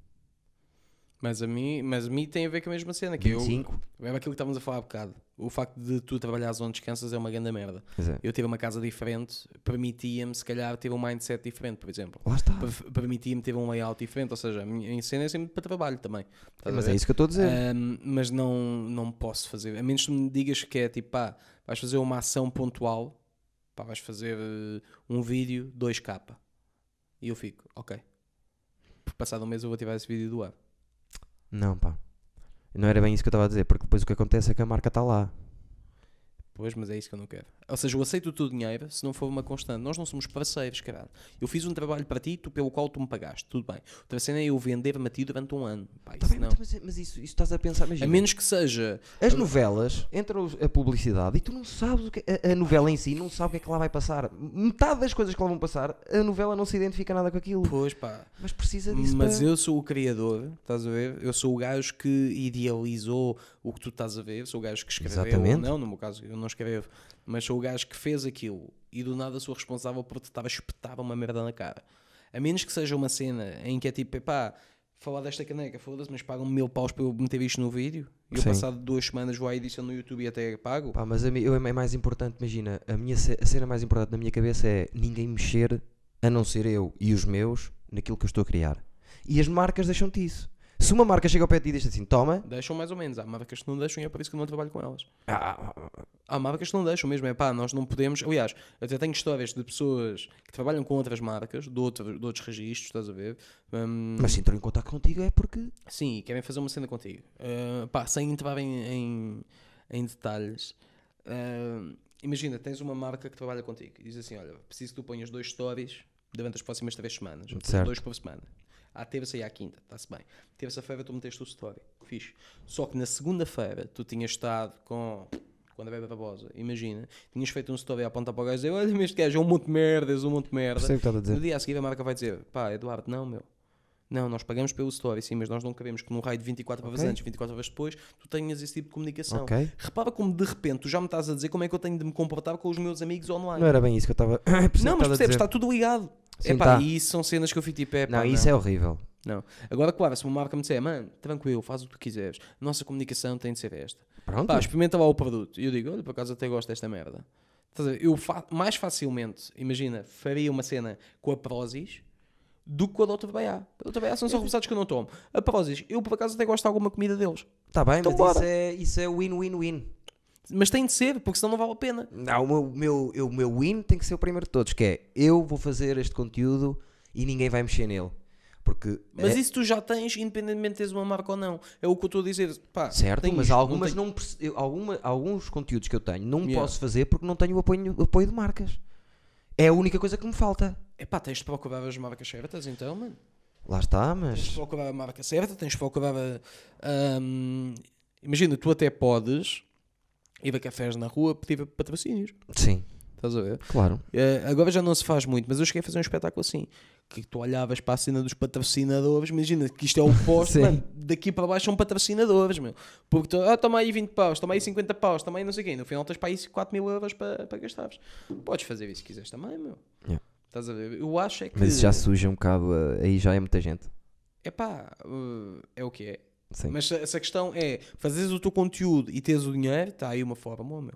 A: Mas, a mim, mas a mim tem a ver com a mesma cena. Que eu,
B: 25,
A: é aquilo que estávamos a falar há bocado. O facto de tu trabalhares onde descansas é uma grande merda.
B: quer dizer,
A: Eu ter uma casa diferente permitia-me, se calhar, ter um mindset diferente, por exemplo.
B: lá está.
A: Per- Permitia-me ter um layout diferente. Ou seja, a minha cena é sempre para trabalho também. Estás
B: Mas é isso que eu estou a dizer.
A: Ahm, mas não, não posso fazer. A menos que me digas que é tipo, pá, vais fazer uma ação pontual, pá, vais fazer eh, um vídeo 2K. E eu fico, ok. Passado um mês eu vou tirar esse vídeo do ar.
B: Não, pá. Não era bem isso que eu estava a dizer, porque depois o que acontece é que a marca está lá.
A: Pois, mas é isso que eu não quero. Ou seja, eu aceito o teu dinheiro se não for uma constante. Nós não somos parceiros, caralho. Eu fiz um trabalho para ti, tu, pelo qual tu me pagaste. Tudo bem. Outra cena é eu vender-me a ti durante um ano. Pá,
B: Tá bem,
A: não.
B: mas, mas isso, isso estás a pensar,
A: A
B: imagina.
A: menos que seja.
B: As novelas, entra a publicidade e tu não sabes o que a, a novela em si não sabe o que é que lá vai passar. Metade das coisas que lá vão passar, a novela não se identifica nada com aquilo.
A: Pois pá.
B: Mas precisa disso
A: Mas
B: para...
A: eu sou o criador, estás a ver? Eu sou o gajo que idealizou o que tu estás a ver, sou o gajo que escreveu,
B: Exatamente.
A: não, no meu caso eu não escrevo, mas sou o gajo que fez aquilo e do nada sou responsável por estar a espetar uma merda na cara. A menos que seja uma cena em que é tipo, epá, falar desta caneca, foda-se, mas pagam mil paus para eu meter isto no vídeo e eu passado duas semanas vou à edição no YouTube e até pago.
B: Pá, mas a mim, eu, é mais importante, imagina, a, minha, a cena mais importante na minha cabeça é ninguém mexer, a não ser eu e os meus, naquilo que eu estou a criar. E as marcas deixam-te isso. Se uma marca chega ao pé de ti e diz assim, toma,
A: Deixam mais ou menos, há marcas que não deixam e é por isso que eu não trabalho com elas.
B: ah,
A: Há marcas que não deixam mesmo, é pá, nós não podemos. Aliás, eu até tenho histórias de pessoas que trabalham com outras marcas, de, outro, de outros registros, estás a ver? Hum,
B: mas se entrou em contato contigo é porque...
A: Sim, querem fazer uma cena contigo. Uh, pá, sem entrar em, em, em detalhes, uh, imagina, tens uma marca que trabalha contigo e diz assim: Olha, preciso que tu ponhas dois stories durante as próximas três semanas,
B: Certo.
A: dois por semana. À terça e à quinta, está-se bem. Terça-feira tu meteste o story, fixe. Só que na segunda-feira tu tinhas estado com. Quando a Beba Barbosa, imagina, tinhas feito um story a apontar para o gajo e dizer: Olha, mas este gajo é um monte de merdas, um monte de merda.
B: Percebo o que estás a dizer.
A: No dia a seguir a marca vai dizer, pá, Eduardo, não, meu. Não, nós pagamos pelo story, sim, mas nós não queremos que num raio de 24 horas
B: Ok.
A: antes, 24 horas depois, tu tenhas esse tipo de comunicação.
B: Ok.
A: Repara como de repente tu já me estás a dizer como é que eu tenho de me comportar com os meus amigos online.
B: Não era bem isso que eu estava... [CLEARS THROAT] Que
A: Não, mas percebes, está tudo ligado.
B: Sim,
A: Epá,
B: tá.
A: E isso são cenas que eu fico tipo, é
B: Não, isso é horrível.
A: Não. Agora, claro, se uma marca me disser, mano, tranquilo, faz o que tu quiseres, nossa comunicação tem de ser esta.
B: Pronto.
A: Pá, experimenta lá o produto. E eu digo, olha, por acaso até gosto desta merda. Eu fa- mais facilmente, imagina, faria uma cena com a Prozis do que com a da outra BA. A outra BA são só rebusados que eu não tomo. A Prozis, eu por acaso até gosto de alguma comida deles.
B: Está bem,
A: Então
B: mas
A: bora.
B: isso é, isso é win-win-win.
A: Mas tem de ser, porque senão não vale a pena.
B: Não, o meu, meu, eu- o meu win tem que ser o primeiro de todos, que é eu vou fazer este conteúdo e ninguém vai mexer nele. Porque
A: Mas
B: é-
A: isso tu já tens, independentemente de teres uma marca ou não. É o que eu estou a dizer. Pá,
B: certo, mas
A: não
B: algumas não, perce- eu- alguma- alguns conteúdos que eu tenho não
A: Yeah.
B: posso fazer porque não tenho apoio, apoio de marcas. É a única coisa que me falta.
A: Epá, tens de procurar as marcas certas então, mano.
B: Lá está,
A: Tens de
B: mas
A: procurar a marca certa, tens de procurar a. ahm, imagina, tu até podes ir a cafés na rua pedir patrocínios.
B: sim,
A: Estás a ver?
B: claro.
A: Eh, agora já não se faz muito, mas eu cheguei a fazer um espetáculo assim. Que tu olhavas para a cena dos patrocinadores, imagina que isto é o [LAUGHS] posto, mano, daqui para baixo são patrocinadores, meu. Porque tu, ah, toma aí 20 paus, toma aí 50 paus, toma aí não sei o quê. No final tens para aí 4 mil euros para, para gastares. Podes fazer isso se quiseres também, meu.
B: Yeah.
A: Estás a ver? Eu acho é que.
B: Mas já suja um bocado, eh, aí já é muita gente.
A: Epá, uh, é o que é.
B: Sim.
A: Mas se- se a questão é fazeres o teu conteúdo e teres o dinheiro, está aí uma forma, meu.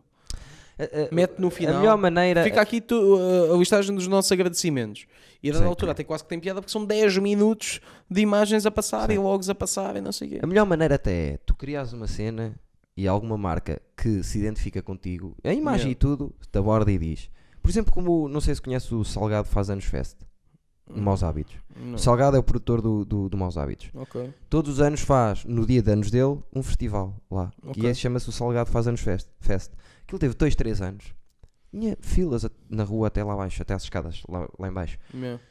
B: A- a-
A: Mete no final.
B: A melhor maneira.
A: Fica aqui tu, uh, a listagem dos nossos agradecimentos. E a dada altura até quase que tem piada porque são 10 minutos de imagens a passar
B: Sim.
A: e logos a passar e não sei o quê.
B: A melhor maneira até é tu criares uma cena e alguma marca que se identifica contigo, a imagem e tudo, te aborda e diz. Por exemplo, como não sei se conhece o Salgado Faz Anos Fest, no Maus Hábitos.
A: Não.
B: Salgado é o produtor do, do, do Maus Hábitos.
A: Ok.
B: Todos os anos faz, no dia de anos dele, um festival lá.
A: Ok.
B: Que é, chama-se o Salgado Faz Anos Fest. Fest. Aquilo teve 2, 3 anos. Tinha filas na rua até lá abaixo, até às escadas lá, lá em baixo.
A: Yeah.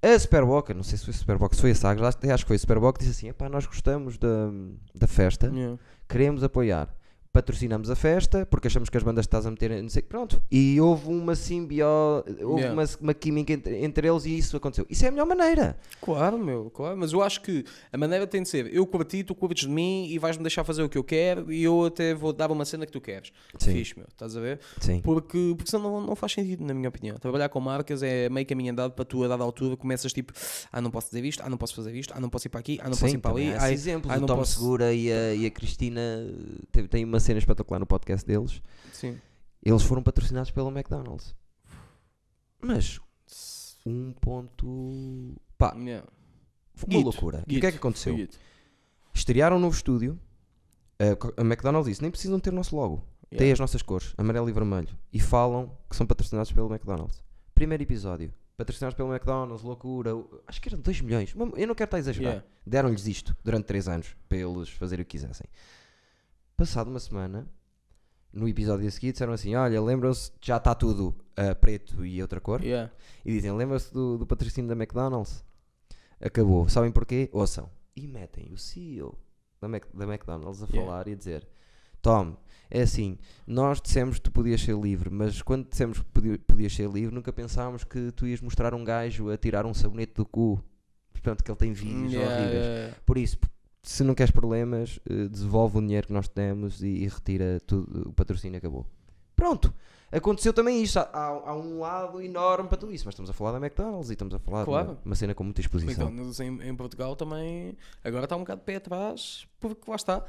B: A Superboc, não sei se foi a Superboc, se foi a Sagres, acho que foi a Superboc, disse assim: nós gostamos da, da festa,
A: Yeah.
B: queremos apoiar. Patrocinamos a festa porque achamos que as bandas estás a meter, não sei, pronto. E houve uma simbiose, houve
A: Yeah.
B: uma, uma química entre, entre eles e isso aconteceu. Isso é a melhor maneira.
A: Claro, meu, claro. Mas eu acho que a maneira tem de ser: eu curti, tu curtes de mim e vais-me deixar fazer o que eu quero e eu até vou dar uma cena que tu queres.
B: Sim.
A: Fixe, meu, estás a ver?
B: Sim.
A: Porque, porque senão não, não faz sentido, na minha opinião. Trabalhar com marcas é meio caminho andado para tu, a dada altura, começas tipo: ah, não posso dizer isto, ah, não posso fazer isto, ah, não posso ir para aqui, ah, não posso
B: Sim,
A: ir para ali.
B: há esses exemplos.
A: ai,
B: o
A: não
B: Tom
A: posso-
B: Segura e a, e a Cristina teve, têm uma cena espetacular no podcast deles.
A: Sim.
B: Eles foram patrocinados pela McDonald's. Mas um ponto. Pá,
A: Yeah.
B: foi uma
A: Guito,
B: loucura. E o que é que aconteceu? Estrearam um novo estúdio. A, McDonald's disse: nem precisam ter o nosso logo. Têm
A: Yeah.
B: as nossas cores, amarelo e vermelho. E falam que são patrocinados pelo McDonald's. Primeiro episódio. Patrocinados pelo McDonald's, loucura. Acho que eram 2 milhões. Eu não quero estar a exagerar.
A: Yeah.
B: Deram-lhes isto durante 3 anos para eles fazerem o que quisessem. Passado uma semana, no episódio a seguir, disseram assim: Olha, lembram-se, já está tudo a preto e outra cor.
A: Yeah.
B: E dizem: Lembram-se do, do patrocínio da McDonald's? Acabou. Sabem porquê? Ouçam. E metem o CEO da, Mac- da McDonald's a
A: Yeah.
B: falar e a dizer: Tom, é assim, nós dissemos que tu podias ser livre, mas quando dissemos que podi- podias ser livre, nunca pensámos que tu ias mostrar um gajo a tirar um sabonete do cu. Portanto, que ele tem vídeos
A: Yeah,
B: horríveis.
A: yeah, yeah.
B: Por isso, se não queres problemas, eh, devolve o dinheiro que nós temos e, e retira tudo, o patrocínio acabou. Pronto. Aconteceu também isto. Há, há- um lado enorme para tudo isso. Mas estamos a falar da McDonald's e estamos a falar de
A: Claro.
B: uma, uma cena com muita exposição.
A: McDonald's em, em Portugal também agora está um bocado de pé atrás, porque lá está.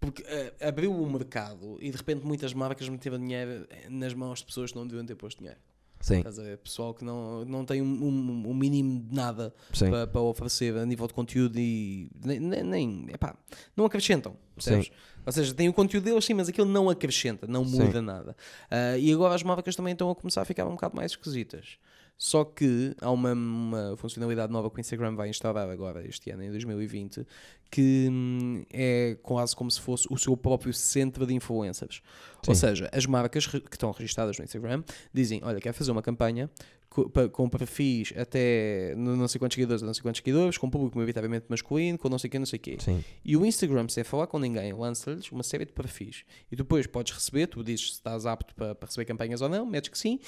A: Porque eh, abriu o mercado e de repente muitas marcas meteram dinheiro nas mãos de pessoas que não deviam ter posto dinheiro.
B: Sim,
A: Estás a ver? Pessoal que não, não tem um, um, um mínimo de nada
B: sim.
A: para, para oferecer a nível de conteúdo e nem, nem, epá, não acrescentam. Percebes? Ou seja, tem o conteúdo deles sim, mas aquilo não acrescenta, não
B: Sim.
A: muda nada. Ah, e agora as marcas também estão a começar a ficar um bocado mais esquisitas. Só que há uma, uma funcionalidade nova que o Instagram vai instaurar agora este ano, em 2020, que hum, é quase como se fosse o seu próprio centro de influencers. Ou
B: Sim.
A: seja, as marcas que estão registadas no Instagram dizem: Olha, quero fazer uma campanha com perfis até não sei quantos seguidores, não sei quantos seguidores, com público maioritariamente masculino, com não sei o quê, não sei o quê.
B: Sim.
A: E o Instagram, sem falar com ninguém, lança-lhes uma série de perfis. E depois podes receber, tu dizes se estás apto para, para receber campanhas ou não, metes que sim,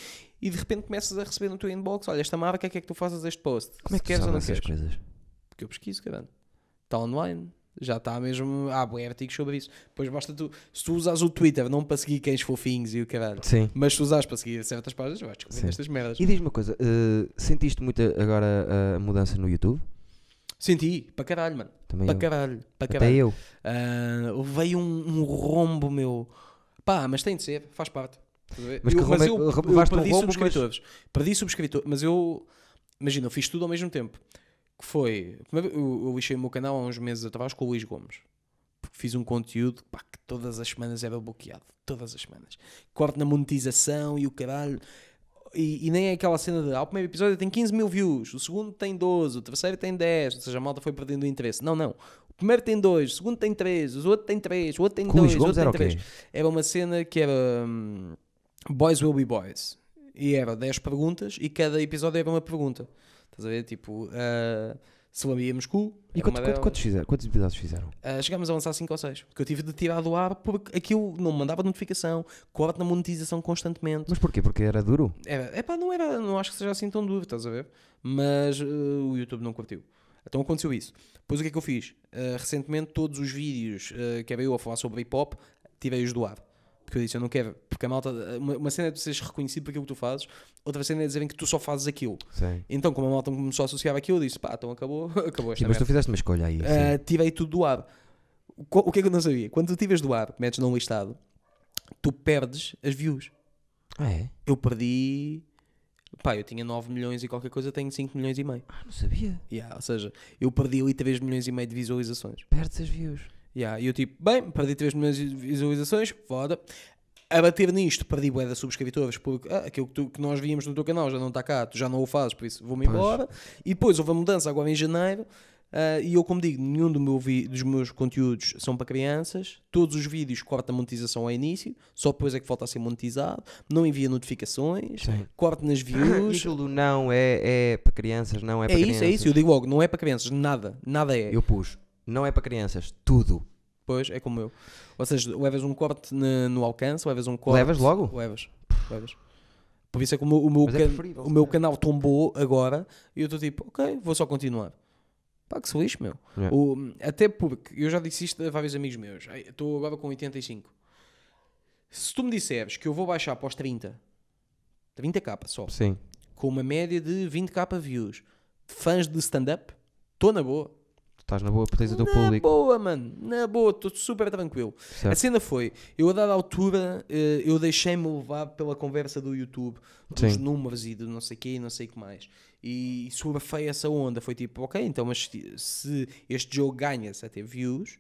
A: e de repente começas a receber no teu inbox: olha, esta marca, o que é que tu fazes este post?
B: Como é que tu
A: queres ou não queres?
B: coisas?
A: Porque eu pesquiso, caralho. Está online. Já está mesmo. Há bué artigos sobre isso. Depois basta tu. Se tu usas o Twitter não para seguir cães fofinhos e o caralho,
B: Sim.
A: mas se usares para seguir certas páginas, vais descobrir estas merdas.
B: E diz-me uma coisa, eh, sentiste muito agora a mudança no YouTube?
A: Senti, para caralho, mano.
B: Também
A: Para
B: eu.
A: caralho, para
B: Até
A: caralho.
B: eu.
A: Ah, veio um, um rombo, meu. Pá, mas tem de ser, faz parte.
B: Mas
A: eu,
B: que rombo é-
A: eu, eu
B: um
A: perdi
B: rombo, mas-
A: subscritores. Perdi subscritores, mas eu. Imagina, eu fiz tudo ao mesmo tempo. Que foi. Eu, lixei o meu canal há uns meses atrás com o Luís Gomes. Porque fiz um conteúdo pá, que todas as semanas era bloqueado. Todas as semanas. Corte na monetização e o caralho. E, e nem é aquela cena de. Ah, o primeiro episódio tem 15 mil views, o segundo tem 12, o terceiro tem 10. Ou seja, a malta foi perdendo o interesse. Não, não. O primeiro tem 2, o segundo tem 3, o outro tem 3, o outro tem
B: Com o Luís
A: 2, o outro
B: era
A: tem
B: o
A: 3
B: quê?
A: era uma cena que era hum, Boys Will Be Boys e era 10 perguntas e cada episódio era uma pergunta. Estás a ver? Tipo, uh, se lamíamos cu.
B: E quantos,
A: uma
B: quantos, fizeram? quantos episódios fizeram?
A: Uh, chegámos a avançar 5 ou 6. Porque eu tive de tirar do ar porque aquilo não mandava notificação, corte na monetização constantemente.
B: Mas porquê? Porque era duro?
A: Era, epá, não era, não acho que seja assim tão duro, estás a ver? Mas uh, o YouTube não curtiu. Então aconteceu isso. Depois o que é que eu fiz? Uh, recentemente todos os vídeos que era eu a falar sobre hip hop, tirei-os do ar. Porque eu disse, eu não quero, porque a malta, uma, uma cena é tu seres reconhecido por aquilo que tu fazes, outra cena é dizerem que tu só fazes aquilo.
B: Sim.
A: Então, como a malta começou a associar aquilo, eu disse, pá, então acabou, [LAUGHS] acabou esta
B: Sim, mas
A: merda.
B: tu fizeste uma escolha aí.
A: Uh,
B: sim.
A: tirei tudo do ar. O, que é que eu não sabia? Quando tu tiras do ar, metes num listado, tu perdes as views.
B: Ah, é?
A: Eu perdi. Pá, eu tinha 9 milhões e qualquer coisa, tenho 5 milhões e meio.
B: Ah, não sabia.
A: Yeah, ou seja, eu perdi ali 3 milhões e meio de visualizações.
B: Perdes as views.
A: Yeah, e eu tipo, bem, perdi 3 milhões de visualizações, foda. A bater nisto, perdi bué de subscritores, porque ah, aquilo que, tu- que nós víamos no teu canal já não está cá, tu já não o fazes, por isso vou-me embora. E depois houve a mudança agora em janeiro, Ah, e eu, como digo, nenhum do meu dos meus conteúdos são para crianças. Todos os vídeos corta a monetização ao início, só depois é que volta a ser monetizado. Não envia notificações,
B: Sim.
A: corta nas [COUGHS] views.
B: aquilo não é, é para crianças, não é,
A: é
B: para
A: isso,
B: crianças.
A: é isso. Eu digo logo, não é para crianças, nada, nada é.
B: Eu pus, não é para crianças, tudo.
A: Pois, é como eu. Ou seja, levas um corte no alcance, levas um corte.
B: Levas logo?
A: Levas, levas. Por isso é que o meu, o meu,
B: Mas é
A: can-
B: preferível,
A: o meu
B: calhar.
A: canal tombou agora e eu estou tipo, ok, vou só continuar. Pá, que se lixe, meu.
B: Yeah.
A: O- até porque, eu já disse isto a vários amigos meus, Ai, estou agora com 85. Se tu me disseres que eu vou baixar para os 30, 30k só,
B: Sim.
A: com uma média de 20k views, fãs de stand-up, estou na boa.
B: Estás na boa tens o teu
A: Na
B: público.
A: boa, mano. Na boa, estou super tranquilo. A
B: Certo.
A: cena foi, eu a dada altura, eh, eu deixei-me levar pela conversa do YouTube, dos
B: Sim.
A: números e do não sei o quê e não sei o que mais. E surfei essa onda, foi tipo, ok, então mas se- este jogo ganha-se a ter views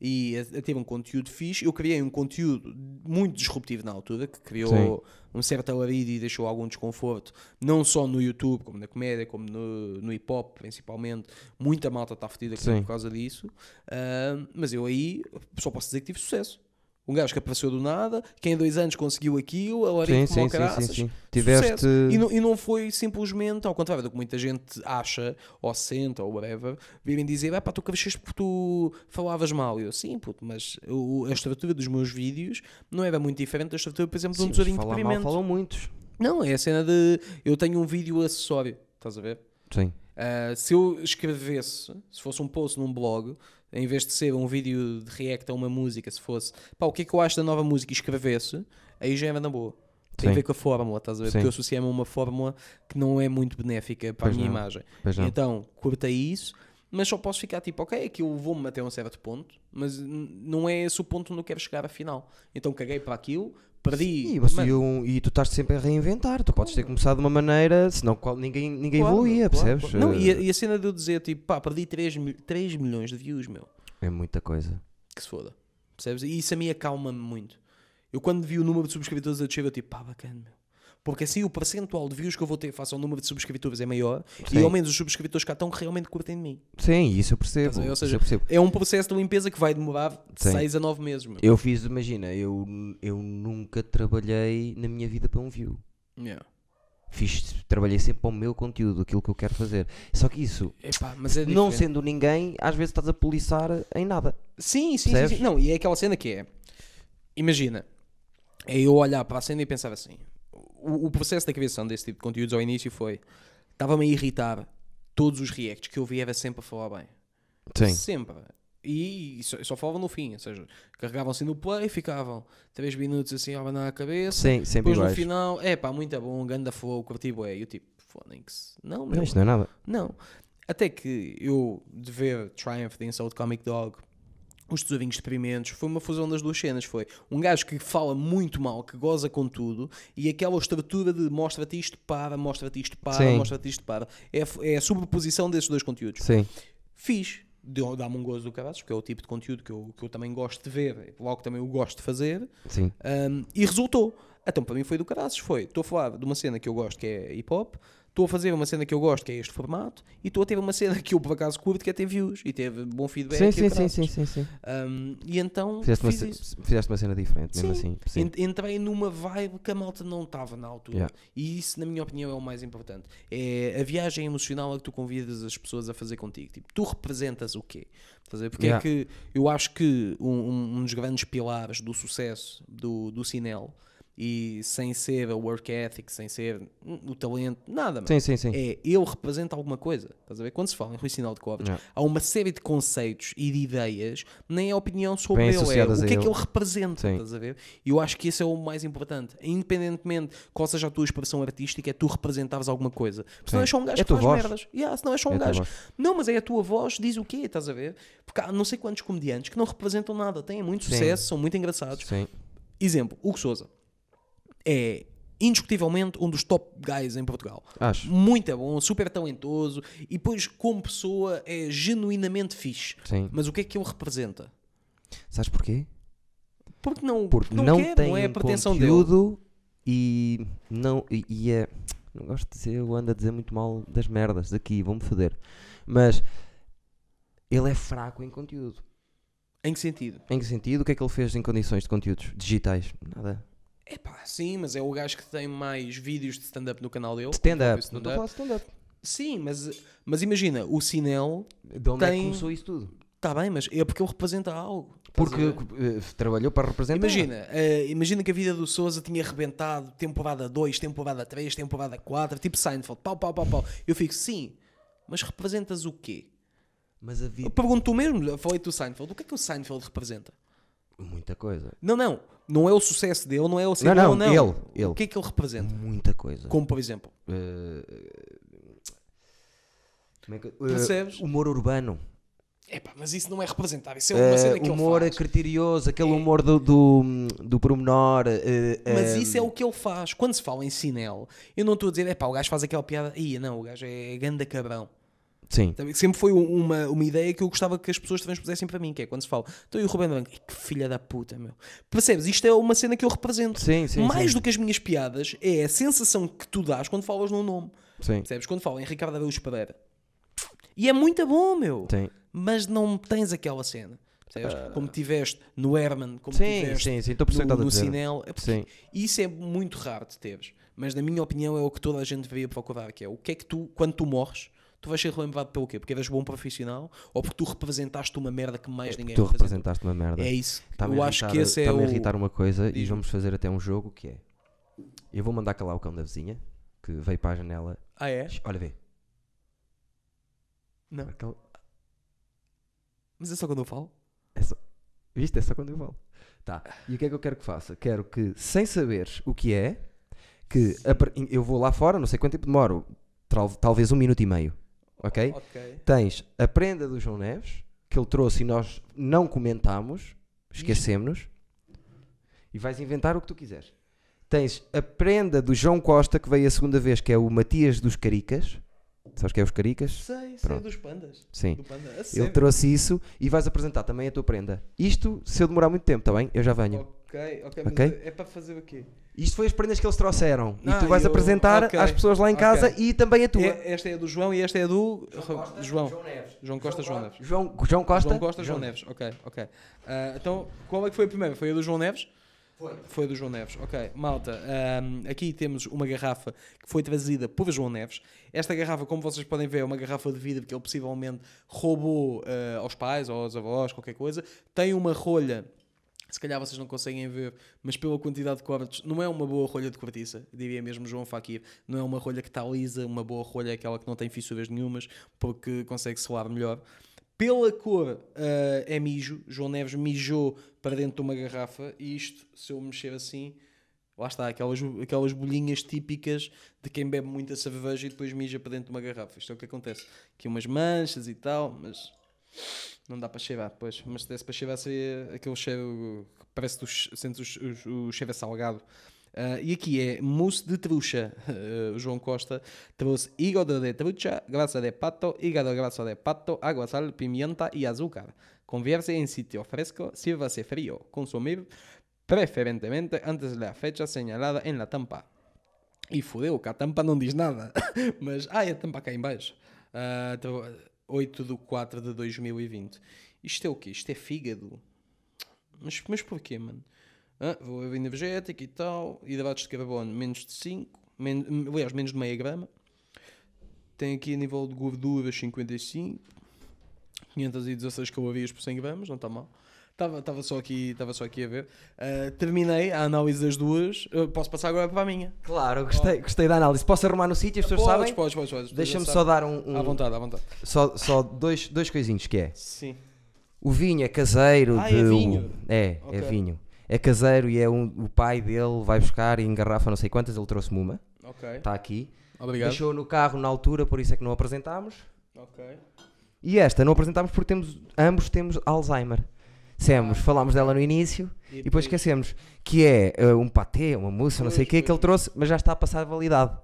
A: e a ter um conteúdo fixe, eu criei um conteúdo muito disruptivo na altura, que criou um certo alarido e deixou algum desconforto, não só no YouTube, como na comédia, como no, no hip hop, principalmente. Muita malta está fodida
B: Sim.
A: por causa disso. Ah, mas eu aí só posso dizer que tive sucesso. Um gajo que apareceu do nada, que em dois anos conseguiu aquilo,
B: Sim,
A: alarido como
B: sim, sim, sim,
A: caraças.
B: sim. Tiveste.
A: Sucesso. E não, e não foi simplesmente, ao contrário do que muita gente acha, ou sente, ou whatever, virem dizer, ah pá, tu cresceste porque tu falavas mal. E eu, sim, puto, mas o- a estrutura dos meus vídeos não era muito diferente da estrutura, por exemplo, de um
B: Sim,
A: tesourinho de depoimento.
B: falam muitos.
A: Não, é a cena de, eu tenho um vídeo acessório, estás a ver?
B: Sim.
A: Ah, se eu escrevesse, se fosse um post num blog, em vez de ser um vídeo de react a uma música, se fosse pá, o que é que eu acho da nova música e escrevesse, aí já era na boa. Tem a
B: Sim.
A: ver com a fórmula, estás a ver?
B: Sim.
A: Porque eu associei-me a uma fórmula que não é muito benéfica para
B: Pois
A: a minha
B: não.
A: imagem.
B: Pois.
A: Então, cortei isso, mas só posso ficar tipo, ok, aquilo vou-me até um certo ponto, mas não é esse o ponto onde eu quero chegar afinal. Então caguei para aquilo, perdi.
B: E, você-
A: Mano,
B: e um- e tu estás sempre a reinventar. Tu podes ter começado de uma maneira, senão qual- ninguém, ninguém
A: claro,
B: evoluía,
A: claro,
B: percebes?
A: claro. Não, e, a, e a cena de eu dizer tipo, pá, perdi 3, 3 milhões de views, meu.
B: É muita coisa.
A: que se foda. Percebes? E isso a mim acalma-me muito. Eu quando vi o número de subscritores a descer, eu tipo, pá, bacana, meu. Porque assim o percentual de views que eu vou ter face ao número de subscritores é maior
B: Sim.
A: e ao menos os subscritores cá estão realmente curtem de mim.
B: Sim, isso eu percebo.
A: Ou seja,
B: percebo.
A: É um processo de limpeza que vai demorar de
B: Sim.
A: 6 a 9 meses, meu.
B: Eu fiz, imagina, eu, eu nunca trabalhei na minha vida para um view.
A: Yeah.
B: Fiz, trabalhei sempre para o meu conteúdo, aquilo que eu quero fazer. Só que isso,
A: Epá, é
B: não sendo ninguém, às vezes estás a poliçar em nada.
A: Sim, sim, sim, sim. Não, e é aquela cena que é. Imagina, é eu olhar para a cena e pensar assim. O, o processo da criação desse tipo de conteúdos ao início foi. Estava-me a irritar. Todos os reacts que eu via era sempre a falar bem. Sempre. E só, só falavam no fim, ou seja, carregavam-se no play, ficavam 3 minutos assim a abanar a cabeça.
B: Sim, sempre
A: Depois no
B: iguais.
A: final, é pá, muito bom, ganda flow, curti bué. E eu tipo, fodem-se. Não, meu,
B: Não, isto não é nada.
A: não. Até que eu, de ver Triumph de Insult Comic Dog, os tesourinhos experimentos, foi uma fusão das duas cenas. Foi um gajo que fala muito mal, que goza com tudo, e aquela estrutura de mostra-te isto para, mostra-te isto para, mostra-te isto para. É, a- é a sobreposição desses dois conteúdos.
B: Sim.
A: Fiz. Dá-me um gozo do caralho, porque é o tipo de conteúdo que eu, que eu também gosto de ver, logo também eu gosto de fazer.
B: Sim.
A: Um, e resultou. Então, para mim foi do caraças. Foi, estou a falar de uma cena que eu gosto que é hip hop, estou a fazer uma cena que eu gosto que é este formato, e estou a ter uma cena que eu por acaso curto que é ter views e teve bom feedback.
B: Sim, sim, sim, sim, sim, sim.
A: Um, e então
B: Fizeste uma, fizeste uma cena diferente, mesmo
A: Sim.
B: assim. Sim.
A: Ent- Entrei numa vibe que a malta não estava na altura.
B: Yeah.
A: E isso, na minha opinião, é o mais importante. É a viagem emocional a que tu convidas as pessoas a fazer contigo. Tipo, tu representas o quê? Ver? Porque
B: Yeah.
A: é que eu acho que um, um- um dos grandes pilares do sucesso do, do Cinel, e sem ser a work ethic, sem ser o talento, nada, mano.
B: Sim, sim, sim.
A: É, ele representa alguma coisa. Estás a ver? Quando se fala em Rui Sinal de Covas,
B: Yeah.
A: há uma série de conceitos e de ideias, nem é opinião sobre
B: Bem
A: ele, é o
B: a
A: que é que
B: ele.
A: ele representa.
B: Sim.
A: Estás a ver? E eu acho que esse é o mais importante. Independentemente qual seja a tua expressão artística, é tu representares alguma coisa. Porque senão
B: Sim.
A: és só um gajo
B: É a
A: que faz
B: voz.
A: merdas. Yeah, senão és só um
B: É a tua
A: gajo. Não, mas é a tua voz, diz o quê? Estás a ver? Porque há não sei quantos comediantes que não representam nada, têm muito
B: Sim.
A: sucesso, são muito engraçados.
B: Sim.
A: Exemplo, Hugo Souza é indiscutivelmente um dos top guys em Portugal.
B: Acho.
A: Muito bom, super talentoso e depois, como pessoa, é genuinamente fixe.
B: Sim.
A: Mas o que é que ele representa?
B: Sabes porquê?
A: Porque não,
B: Porque
A: não,
B: não,
A: quer,
B: tem
A: não é a pretensão dele.
B: conteúdo e não e, e é não gosto de dizer, eu ando a dizer muito mal das merdas daqui, vão-me foder. Mas ele é fraco em conteúdo.
A: Em que sentido?
B: Em que sentido? O que é que ele fez em condições de conteúdos digitais? Nada.
A: Epá, sim, mas é o gajo que tem mais vídeos de stand-up no canal dele.
B: Stand-up.
A: Stand
B: Não estou a stand-up.
A: Sim, mas, mas imagina, o Sinel
B: De onde é que
A: Tem-
B: começou isso tudo?
A: está bem, mas é porque ele representa algo.
B: Porque eh, trabalhou para representar.
A: Imagina, eh, imagina que a vida do Souza tinha arrebentado temporada 2, temporada 3, temporada 4, tipo Seinfeld, pau, pau, pau, pau. Eu fico, sim, mas representas o quê?
B: Mas a
A: Eu
B: vida.
A: pergunto tu mesmo, falei do Seinfeld, o que é que o Seinfeld representa?
B: Muita coisa.
A: Não, não, não é o sucesso dele, não é o ser
B: Não, não,
A: não.
B: ele, ele.
A: O que é que ele representa?
B: Muita coisa.
A: Como, por exemplo,
B: como é que- eh,
A: Percebes?
B: humor urbano.
A: epá, mas isso não é representar, isso é uma cena que
B: humor
A: ele faz.
B: criterioso, aquele
A: É.
B: humor do, do, do pormenor. eh,
A: Mas
B: eh,
A: isso é o que ele faz. Quando se fala em Sinel, eu não estou a dizer, é pá, o gajo faz aquela piada. Ia, não, o gajo é ganda cabrão.
B: Sim.
A: Sempre foi um- uma, uma ideia que eu gostava que as pessoas transpusessem para mim, que é quando se fala, então e o Rubén Branco, "Ei, que filha da puta, meu. Percebes? Isto é uma cena que eu represento.
B: Sim, sim.
A: Mais
B: sim.
A: do que as minhas piadas, é a sensação que tu dás quando falas num nome.
B: Sim.
A: Percebes? Quando falam em Ricardo Araújo Pereira. E é muito bom, meu.
B: Sim.
A: Mas não tens aquela cena. Percebes? Como tiveste no Herman, como
B: Sim,
A: tiveste
B: sim, sim.
A: No, no. Cinel. É
B: Sim.
A: Isso é muito raro de teres. Mas na minha opinião é o que toda a gente deveria procurar, que é o que é que tu, quando tu morres, tu vais ser relembrado pelo quê? Porque eras bom profissional ou porque tu representaste uma merda que mais ninguém
B: Tu
A: representa?
B: representaste uma merda.
A: É isso.
B: Está-me
A: eu acho
B: irritar-
A: que esse é o...
B: a irritar uma coisa e
A: Diz-me.
B: vamos fazer até um jogo que é. Eu vou mandar calar o cão da vizinha que veio para a janela.
A: Ah, é?
B: Olha, vê.
A: Não. Mas é só quando eu falo?
B: É só... Viste? É só quando eu falo. Tá. E o que é que eu quero que faça? Quero que, sem saberes o que é, que eu vou lá fora, não sei quanto tempo demoro, tal- talvez um minuto e meio. Ok? Tens a prenda do João Neves, que ele trouxe e nós não comentámos, esquecemos-nos, e vais inventar o que tu quiseres. Tens a prenda do João Costa, que veio a segunda vez, que é o Matias dos Caricas. Sabes que é os Caricas?
A: Sei, sei
B: Pronto.
A: dos pandas.
B: Sim.
A: Do panda.
B: Ele trouxe isso e vais apresentar também a tua prenda. Isto, se eu demorar muito tempo, está bem? Eu já venho.
A: Ok, ok, mas
B: Ok?
A: é para fazer o quê?
B: Isto foi as prendas que eles trouxeram. e
A: Ah,
B: tu vais
A: eu-
B: apresentar
A: ok,
B: às pessoas lá em casa e também a tua.
A: É- esta é a do João e esta é a do João.
B: Neves.
A: João Costa, João Neves.
B: João, João Costa.
A: João Costa, João Neves. Ok, ok. Ah, então, qual é que foi a primeira? Foi a do João Neves?
B: Foi.
A: Foi a do João Neves. Ok, malta. ahm, aqui temos uma garrafa que foi trazida por João Neves. Esta garrafa, como vocês podem ver, é uma garrafa de vidro que ele possivelmente roubou ah, aos pais ou aos avós, qualquer coisa. Tem uma rolha. Se calhar vocês não conseguem ver, mas pela quantidade de cortes, não é uma boa rolha de cortiça, diria mesmo João Fakir. Não é uma rolha que está lisa, uma boa rolha é aquela que não tem fissuras nenhumas, porque consegue selar melhor. Pela cor ah, é mijo. João Neves mijou para dentro de uma garrafa e isto, se eu mexer assim, lá está, aquelas, aquelas bolhinhas típicas de quem bebe muita cerveja e depois mija para dentro de uma garrafa. Isto é o que acontece. Aqui umas manchas e tal, mas não dá para cheirar, pois. Mas se desse para cheirar seria aquele cheiro que parece que tu sentes o, o, o cheiro salgado. Ah, e aqui é mousse de trucha. Ah, [LAUGHS] o João Costa trouxe hígado de trucha, grasa de pato, hígado graso de pato, agua, sal, pimienta y azúcar. Convierte en sitio fresco, sírvase frío. Consumir preferentemente antes de la fecha señalada en la tampa. E fodeu, que a tampa não diz nada. [LAUGHS] Mas, ah, é a tampa cá em baixo. Ah, então, 8 de 4 de 2020. Isto é o quê? Isto é fígado? Mas, mas porquê, mano? Ah, vou a energética e tal. Hidratos de carbono, menos de 5. Men aliás, menos de meia grama. Tem aqui a nível de gorduras 55. 516 calorias por 100 gramas, não está mal. Estava estava só, aqui- estava só aqui a ver. Ah, terminei a análise das duas. Eu posso passar agora para a minha.
B: Claro, gostei, gostei da análise. Posso arrumar no sítio, as pessoas
A: Podes,
B: sabem?
A: podes, podes, podes.
B: Deixa-me só dar um. um-
A: À vontade, à vontade.
B: só só dois, dois coisinhos que é.
A: Sim.
B: O vinho é caseiro.
A: Ah,
B: de
A: é vinho?
B: É,
A: Ok.
B: é vinho. É caseiro e é um, o pai dele vai buscar e engarrafa não sei quantas. Ele trouxe-me uma.
A: Ok.
B: Está aqui.
A: Obrigado.
B: Deixou no carro na altura, por isso é que não apresentámos.
A: Ok.
B: E esta não apresentámos porque temos, ambos temos Alzheimer. Dissemos, falámos dela no início e depois esquecemos que é eh, um patê, uma mousse, não sei o que que ele trouxe, mas já está a passar a validade.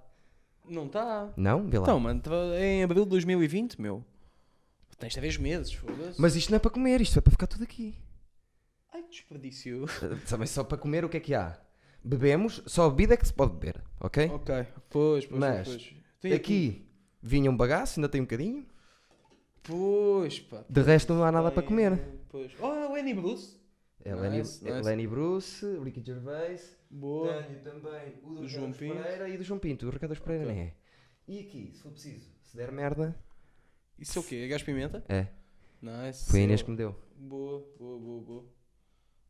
A: Não está.
B: Não? Vê lá.
A: Então, mano, tá- é em abril de 2020, meu. Tens 3 meses, foda-se.
B: Mas isto não é para comer, isto é para ficar tudo aqui.
A: Ai, que desperdício.
B: Eh, Também só para comer o que é que há? Bebemos, só a bebida é que se pode beber, ok?
A: ok. Pois, pois,
B: Mas,
A: pois. Tem
B: Aqui vinha um bagaço, ainda tem um bocadinho.
A: Pois, pá.
B: De resto não há nada para comer.
A: Pois. Oh, o Annie Bruce.
B: É Lenny,
A: Nice,
B: é
A: nice.
B: Lenny Bruce, Ricky Gervais,
A: Boa.
B: tenho também o do,
A: Do João Pinto.
B: Pereira e do João Pinto. O Ricardo Pereira
A: Ok.
B: não é. E aqui, se for preciso, se der merda,
A: Isso é o quê? É gás pimenta?
B: é.
A: Nice.
B: Foi a Inês que me deu.
A: Boa, boa, boa, boa.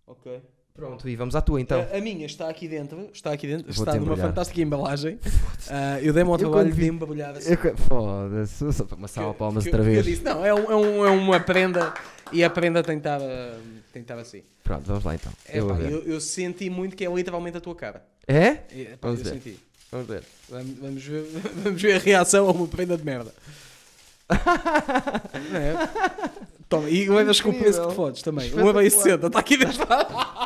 A: Ok.
B: Pronto, e vamos à tua então.
A: A, a minha está aqui dentro, está aqui dentro, está numa
B: embrulhar.
A: fantástica embalagem. [LAUGHS] Ah, eu dei-me ao
B: Eu
A: trabalho de embrulhar assim.
B: Eu- Foda-se, uma salva de palmas
A: Porque-
B: outra vez.
A: disse, não, é, um, é, um, é uma prenda e a prenda tem que estar, ah, que estar assim.
B: Pronto, vamos lá então.
A: É,
B: eu
A: pá, eu, eu senti muito que é literalmente a tua cara.
B: É?
A: É, pá,
B: Vamos
A: eu
B: ver.
A: senti.
B: Vamos ver.
A: Vamos, vamos ver, [LAUGHS] vamos ver a reação a uma prenda de merda. [LAUGHS] Não é? Toma, e levas com o preço
B: Incrível.
A: que fodes também. Um euro e sessenta, está aqui lado.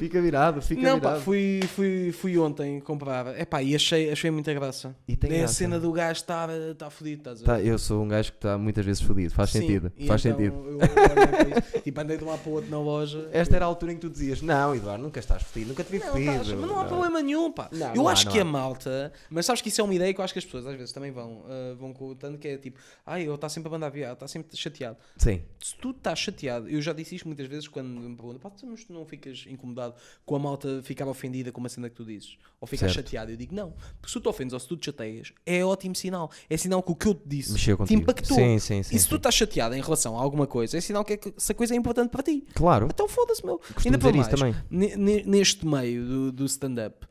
B: Fica virado, fica
A: Não,
B: virado.
A: pá, fui, fui, fui ontem comprar. É pá, e achei, achei muita graça.
B: E tem
A: É a
B: graça.
A: cena do gajo estar tá fodido, estás a ver?
B: Tá, eu sou um gajo que está muitas vezes fodido. Faz
A: Sim,
B: sentido. Faz
A: então
B: sentido.
A: Eu, eu. [LAUGHS] Tipo, andei de um lado para o outro na loja.
B: Esta era a altura em que tu dizias: Não, Eduardo, nunca estás fodido, nunca te vi
A: Não,
B: fodido.
A: mas não há problema nenhum, pá.
B: Não,
A: eu
B: não há,
A: acho
B: não
A: que
B: há.
A: a malta, mas sabes que isso é uma ideia que eu acho que as pessoas às vezes também vão, ah, vão colocando, que é tipo, ai, ele está sempre a mandar viado, está sempre chateado.
B: Sim,
A: Se tu estás chateado, eu já disse isto muitas vezes quando me perguntam, pá, tu não ficas incomodado com a malta ficar ofendida com uma cena que tu dizes, ou ficar
B: Certo.
A: chateado. Eu digo, não, porque se tu te ofendes ou se tu te chateias, é ótimo sinal. É sinal que o que eu te disse
B: mexeu
A: te
B: contigo.
A: impactou.
B: Sim, sim, sim.
A: e se tu estás chateado em relação a alguma coisa, é sinal que, é que essa coisa é importante para ti.
B: Claro,
A: Então foda-se, meu.
B: costumo
A: Ainda para mais,
B: também.
A: ne- ne- neste meio do, do stand-up,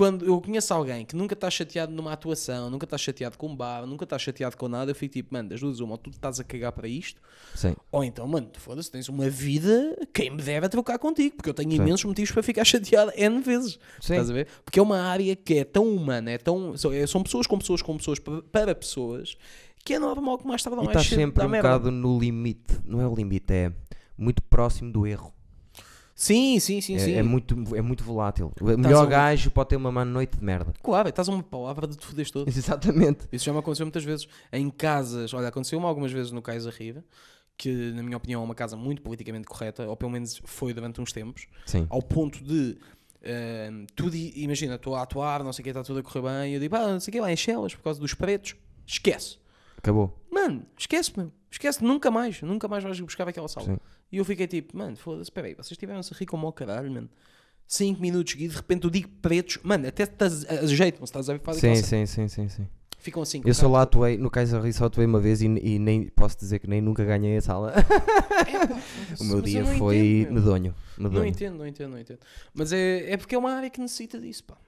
A: quando eu conheço alguém que nunca está chateado numa atuação, nunca está chateado com um bar, nunca está chateado com nada, eu fico tipo, mano, das duas uma, ou tu estás a cagar para isto,
B: Sim.
A: ou então, mano, foda-se, tens uma vida, quem me deve é trocar contigo, porque eu tenho
B: Sim.
A: imensos motivos para ficar [LAUGHS] chateado N vezes.
B: Sim.
A: Estás a ver? Porque é uma área que é tão humana, é tão, são, é- pessoas com pessoas com pessoas para, pessoas, que é normal que mais tarde ou mais
B: estás
A: cedo
B: sempre
A: dá
B: um
A: merda.
B: bocado no limite. Não é o limite, é muito próximo do erro.
A: Sim, sim, sim,
B: é,
A: sim.
B: é muito, é muito volátil. O melhor
A: a-
B: gajo pode ter uma má noite de merda.
A: Claro, estás a uma palavra de te foderes todo. [LAUGHS]
B: Exatamente.
A: Isso já me aconteceu muitas vezes em casas. Olha, aconteceu-me algumas vezes no Cais da Riva, que na minha opinião é uma casa muito politicamente correta, ou pelo menos foi durante uns tempos,
B: Sim.
A: ao ponto de. ehm, tu di- imagina, estou a atuar, não sei o que, está tudo a correr bem, e eu digo, ah, não sei o que, lá em Chelas, por causa dos pretos, esquece.
B: Acabou.
A: Mano, esquece, meu. Esquece, nunca mais, nunca mais vais buscar aquela sala.
B: Sim.
A: E eu fiquei tipo, mano, foda-se, espera aí, vocês tiveram-se a rir como ao caralho, mano. 5 minutos e de repente eu digo pretos, mano, até ajeitam-se, estás a ver?
B: Sim, sim, sim, sim, sim.
A: Ficam assim.
B: Eu só lá atuei, no Kaiser Rio só atuei uma vez e, nem posso dizer que nem nunca ganhei a sala. [LAUGHS] o meu dia foi
A: meu.
B: medonho.
A: Não
B: medonho.
A: entendo, não entendo, não entendo. Mas é, é porque é uma área que necessita disso, pá.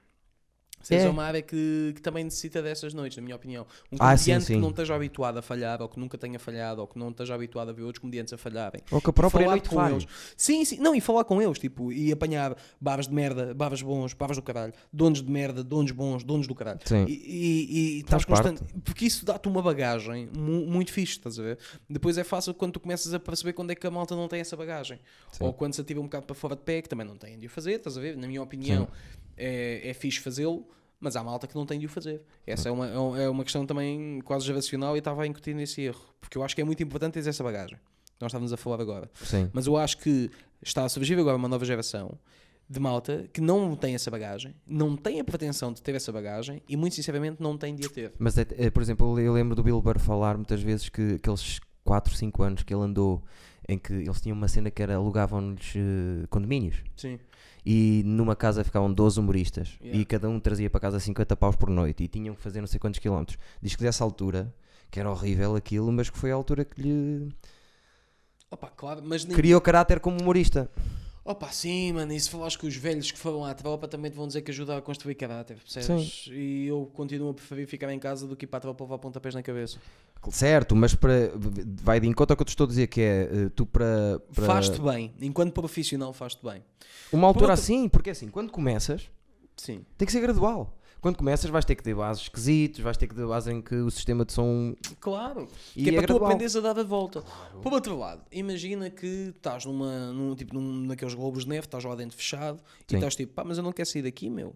A: Seja
B: É.
A: uma área que, que também necessita dessas noites, na minha opinião. Um
B: Ah, sim,
A: comediante
B: sim.
A: que não esteja habituado a falhar, ou que nunca tenha falhado, ou que não esteja habituado a ver outros comediantes a falharem.
B: Ou que a própria noite
A: com
B: falha.
A: eles. Sim, sim. Não, e falar com eles, tipo, e apanhar babas de merda, babas bons, babas do caralho, donos de merda, donos bons, donos do caralho.
B: Sim.
A: E, e, e estás constante. Porque isso dá-te uma bagagem mu- muito fixe, estás a ver? Depois é fácil quando tu começas a perceber quando é que a malta não tem essa bagagem.
B: Sim.
A: Ou quando se atira um bocado para fora de pé, que também não têm de o fazer, estás a ver? Na minha opinião, é, é fixe fazê-lo, mas há malta que não tem de o fazer. Essa é uma, é é uma questão também quase geracional e estava a incutir nesse erro. Porque eu acho que é muito importante teres essa bagagem. Nós estávamos a falar agora.
B: Sim.
A: Mas eu acho que está a surgir agora uma nova geração de malta que não tem essa bagagem, não tem a pretensão de ter essa bagagem e, muito sinceramente, não tem de a ter.
B: Mas, é, é, por exemplo, eu lembro do Bill Burr falar muitas vezes que aqueles 4, 5 anos que ele andou em que eles tinham uma cena que era alugavam-lhes eh, condomínios
A: Sim.
B: E numa casa ficavam 12 humoristas
A: Yeah.
B: e cada um trazia para casa 50 paus por noite e tinham que fazer não sei quantos quilómetros. Diz que dessa altura, que era horrível aquilo, mas que foi a altura que lhe
A: Opa, claro, mas nem...
B: criou caráter como humorista.
A: Opa, sim, mano, e se falares com os velhos que foram à tropa também te vão dizer que ajuda a construir caráter, percebes? E eu continuo a preferir ficar em casa do que ir para a tropa levar pontapés na cabeça.
B: Certo, mas para, vai de encontro ao que eu te estou a dizer, que é eh, tu para, para
A: Faz-te bem, enquanto profissional faz-te bem.
B: uma altura
A: outra-
B: assim, porque assim, quando começas,
A: Sim.
B: tem que ser gradual. Quando começas vais ter que ter bases esquisitos, vais ter que ter bases em que o sistema de som
A: Claro.
B: e
A: que é, para tu aprenderes a dar a volta. Por outro lado, imagina que estás numa, num, tipo, num, naqueles globos de neve, estás lá dentro fechado
B: Sim.
A: e estás tipo, pá, mas eu não quero sair daqui, meu.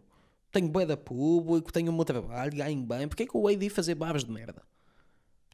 A: Tenho bué da público, tenho o meu trabalho, ganho bem, porque é que eu hei de ir fazer barbas de merda?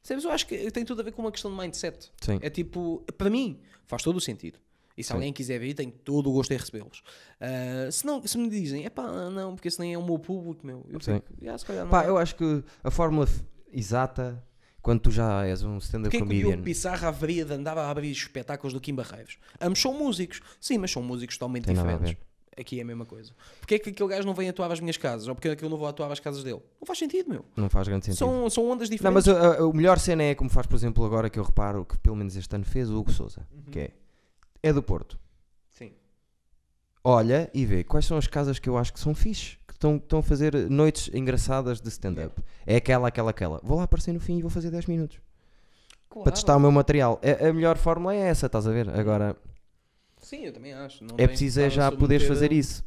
A: Sabes, eu acho que tem tudo a ver com uma questão de mindset.
B: Sim.
A: É tipo, para mim, faz todo o sentido. E se
B: Sim.
A: alguém quiser vir, tenho todo o gosto em recebê-los. Ah, se, não, se me dizem, é pá, não, porque esse nem é o meu público, meu. Eu
B: Sim.
A: fico, "Ah, se calhar não
B: Pá,
A: é."
B: eu acho que a fórmula exata quando tu já és um stand-up
A: Porquê que o
B: comedian.
A: Diogo Pissarra haveria de andar a abrir espetáculos do Kim Barreiros? Ambos são músicos. Sim, mas são músicos totalmente
B: Tem
A: diferentes. Aqui é a mesma coisa. Porquê é que aquele gajo não vem atuar às minhas casas? Ou porquê é que eu não vou atuar às casas dele? Não faz sentido, meu.
B: Não faz grande sentido.
A: São, são ondas
B: Não,
A: diferentes.
B: mas a, melhor cena é como faz, por exemplo, agora que eu reparo que pelo menos este ano fez o Hugo Souza,
A: Uhum.
B: que é, é do Porto.
A: Sim.
B: Olha e vê quais são as casas que eu acho que são fixe, que estão, estão a fazer noites engraçadas de stand-up. É aquela, aquela, aquela. Vou lá aparecer no fim e vou fazer 10 minutos. Para testar o meu material. A, a melhor fórmula é essa, estás a ver? Agora,
A: Sim, eu também acho. Não
B: é preciso é já poderes fazer isso.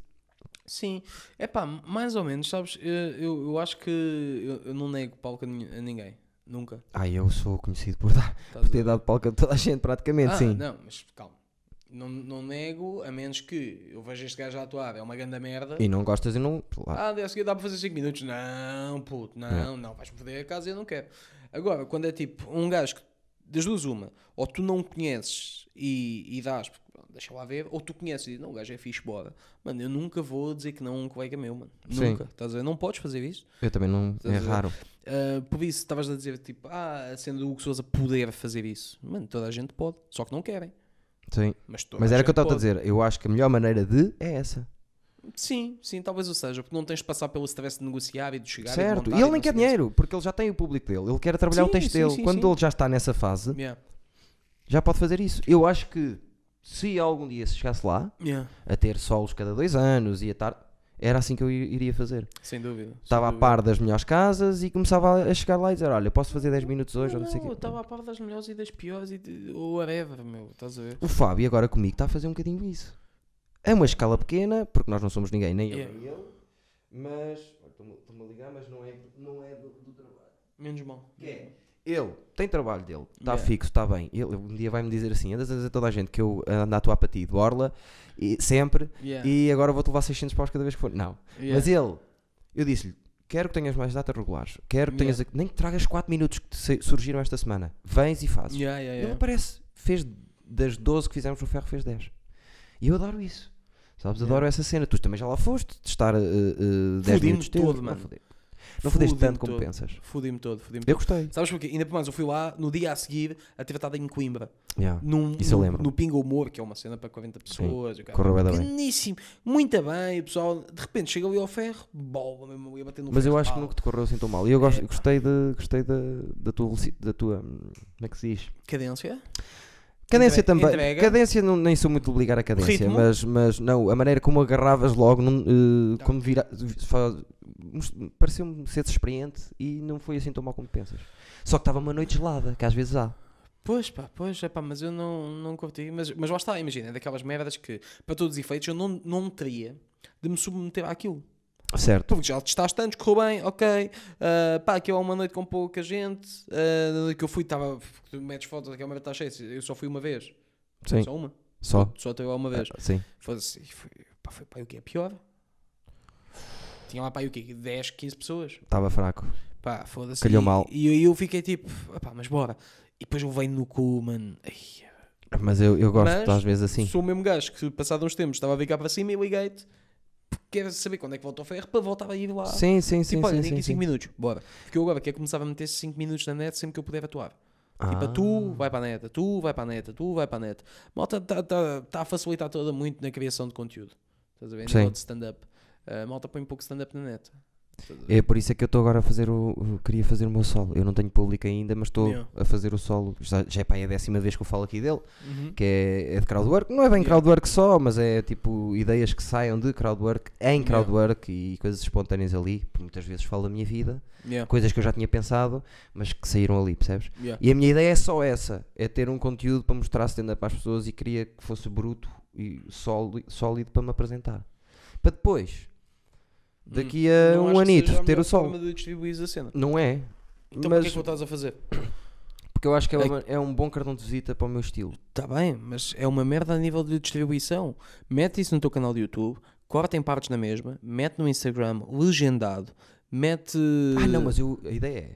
A: Sim, é pá, mais ou menos, sabes? Eu, eu, eu acho que eu, eu não nego palco a, nin- a ninguém. Nunca.
B: Ai, eu sou conhecido por, dar, por ter dado palco a toda a gente, praticamente,
A: ah,
B: sim.
A: Não, mas calma. Não, não nego, a menos que eu veja este gajo a atuar, é uma grande merda.
B: E não gostas e não.
A: Ah, a seguir dá para fazer 5 minutos. Não, puto, não, não, vais-me foder a casa e eu não quero. Agora, quando é tipo um gajo que, das duas, uma, ou tu não conheces e, e dás, deixa lá ver, ou tu conheces e dizes, não, o gajo é fixe, bora. Mano, eu nunca vou dizer que não a um colega meu, mano.
B: Sim.
A: Nunca. Estás a ver? Não podes fazer isso.
B: Eu também não.
A: Estás
B: É
A: a
B: raro.
A: Uh, por isso, estavas a dizer, tipo, ah, sendo o Hugo Souza poder fazer isso. Mano, toda a gente pode, só que não querem.
B: Sim.
A: Mas,
B: Mas era o que eu estava a dizer. Eu acho que a melhor maneira de é essa.
A: Sim, sim, talvez o seja, porque não tens de passar pelo stress de negociar e de chegar
B: certo.
A: e de
B: E ele nem quer
A: o
B: dinheiro, porque ele já tem o público dele. Ele quer trabalhar o
A: Sim,
B: texto
A: sim,
B: dele.
A: sim,
B: Quando ele já está nessa fase,
A: Yeah,
B: já pode fazer isso. Eu acho que se algum dia se chegasse lá,
A: yeah,
B: a ter solos cada dois anos e a estar. Era assim que eu ir- iria fazer.
A: sem dúvida.
B: Estava a par das melhores casas e começava a chegar lá e dizer: Olha, posso fazer 10 minutos hoje ou não sei o
A: eu
B: quê.
A: estava a par das melhores e das piores e de, ou whatever, meu, estás a ver?
B: O Fábio agora comigo está a fazer um bocadinho isso. É uma escala pequena, porque nós não somos ninguém, nem eu
A: Yeah.
B: nem ele. Mas. Estou-me a ligar, mas não é, não é do, do trabalho.
A: Menos mal.
B: Que é? Ele tem trabalho dele, está
A: Yeah.
B: fixo, está bem. Ele um dia vai-me dizer assim: andas a dizer toda a gente que eu ando a atuar para ti de borla, e, sempre,
A: Yeah,
B: e agora vou-te levar 600 paus cada vez que for. Não.
A: yeah.
B: Mas ele, eu disse-lhe: quero que tenhas mais datas regulares, quero que tenhas, nem que tragas 4 minutos que surgiram esta semana. Vens e fazes. Ele aparece, fez das 12 que fizemos no ferro, fez 10. E eu adoro isso. Sabes, adoro essa cena. Tu também já lá foste, de estar uh, uh, 10
A: Fudi-me
B: minutos
A: todo,
B: Não
A: mano.
B: Não
A: Fudi-me
B: tanto como
A: todo.
B: pensas.
A: Fudi-me todo, fudi-me
B: Eu
A: todo.
B: gostei.
A: Sabes porquê? Ainda por mais, eu fui lá no dia a seguir a ter estado em Coimbra.
B: Yeah.
A: Num,
B: Isso eu lembro.
A: no Pingo Humor, que é uma cena para 40 pessoas.
B: correu bem.
A: Pequeníssimo. Muito bem, o pessoal. De repente chega ali ao ferro, bola mesmo, eu ia bater no
B: Mas
A: ferro,
B: eu acho que
A: pau.
B: nunca te correu assim tão mal. E eu gosto,
A: É,
B: gostei, de, gostei da, da, tua, da tua. hum, Como é que se diz?
A: Cadência?
B: Cadência
A: Entre-
B: também.
A: entrega.
B: Cadência não, nem sou muito de ligar a cadência,
A: Ritmo.
B: mas, mas não, a maneira como agarravas logo, eh,
A: Tá.
B: como vira, pareceu-me ser desexperiente e não foi assim tão mal como pensas. Só que estava uma noite gelada, que às vezes há.
A: Pois pá, pois, é pá, mas eu não, não curti. Mas, mas lá está, imagina, é daquelas merdas que, para todos os efeitos, eu não, não teria de me submeter àquilo.
B: Certo.
A: Porque já testaste tantos, correu bem, ok. ah, pá, aquilo é uma noite com pouca gente. ah, noite que eu fui, estava. Tu metes fotos, aquela merda está cheia. Eu só fui uma vez.
B: Sim.
A: Só uma.
B: Só.
A: Só lá uma vez.
B: Sim.
A: Foda-se. e Foi, pá, foi pá, o que é pior. Tinha lá pá, o quê? 10, 15 pessoas.
B: Estava fraco.
A: Pá, foda-se.
B: Calhou
A: e,
B: mal.
A: E aí eu fiquei tipo, pá, mas bora. E depois eu venho no cu, mano. Ai,
B: Mas eu, eu gosto
A: Mas
B: às vezes assim.
A: Sou o mesmo gajo que, passado uns tempos, estava a vir cá para cima e liguei-te. Quero saber quando é que volta ao ferro para voltar a ir lá.
B: Sim, sim, sim.
A: tipo, olha,
B: sim,
A: tem
B: sim,
A: aqui 5
B: sim.
A: minutos, bora. Porque eu agora quero começar a meter 5 minutos na net sempre que eu puder atuar. Tipo,
B: Ah.
A: tu vai para a neta, tu vai para a neta, tu vai para a neta. Malta está tá, tá a facilitar toda muito na criação de conteúdo. Estás a ver?
B: Sim.
A: De stand-up. A malta põe um pouco stand-up na net.
B: É por isso é que eu estou agora a fazer o. Queria fazer o meu solo. Eu não tenho público ainda, mas estou
A: Yeah.
B: a fazer o solo. Já, já é para aí a décima vez que eu falo aqui dele.
A: Uhum.
B: Que é, é de crowdwork. Não é bem
A: Yeah.
B: crowdwork só, mas é tipo ideias que saiam de crowdwork em
A: Yeah.
B: crowdwork e coisas espontâneas ali. Porque muitas vezes falo da minha vida.
A: Yeah.
B: Coisas que eu já tinha pensado, mas que saíram ali, percebes?
A: Yeah.
B: E a minha ideia é só essa: é ter um conteúdo para mostrar stand-up às pessoas e queria que fosse bruto e sólido, sólido para me apresentar. Para depois, daqui a
A: Não
B: um anito, ter o solo.
A: forma de distribuir a cena.
B: Não é?
A: Então
B: mas
A: o que é que estás a fazer?
B: porque eu acho que é,
A: É
B: uma- é um bom cartão de visita para o meu estilo.
A: Está bem, mas é uma merda a nível de distribuição. Mete isso no teu canal de YouTube, corta em partes na mesma, mete no Instagram, legendado, mete.
B: Ah, não, mas eu, a ideia é: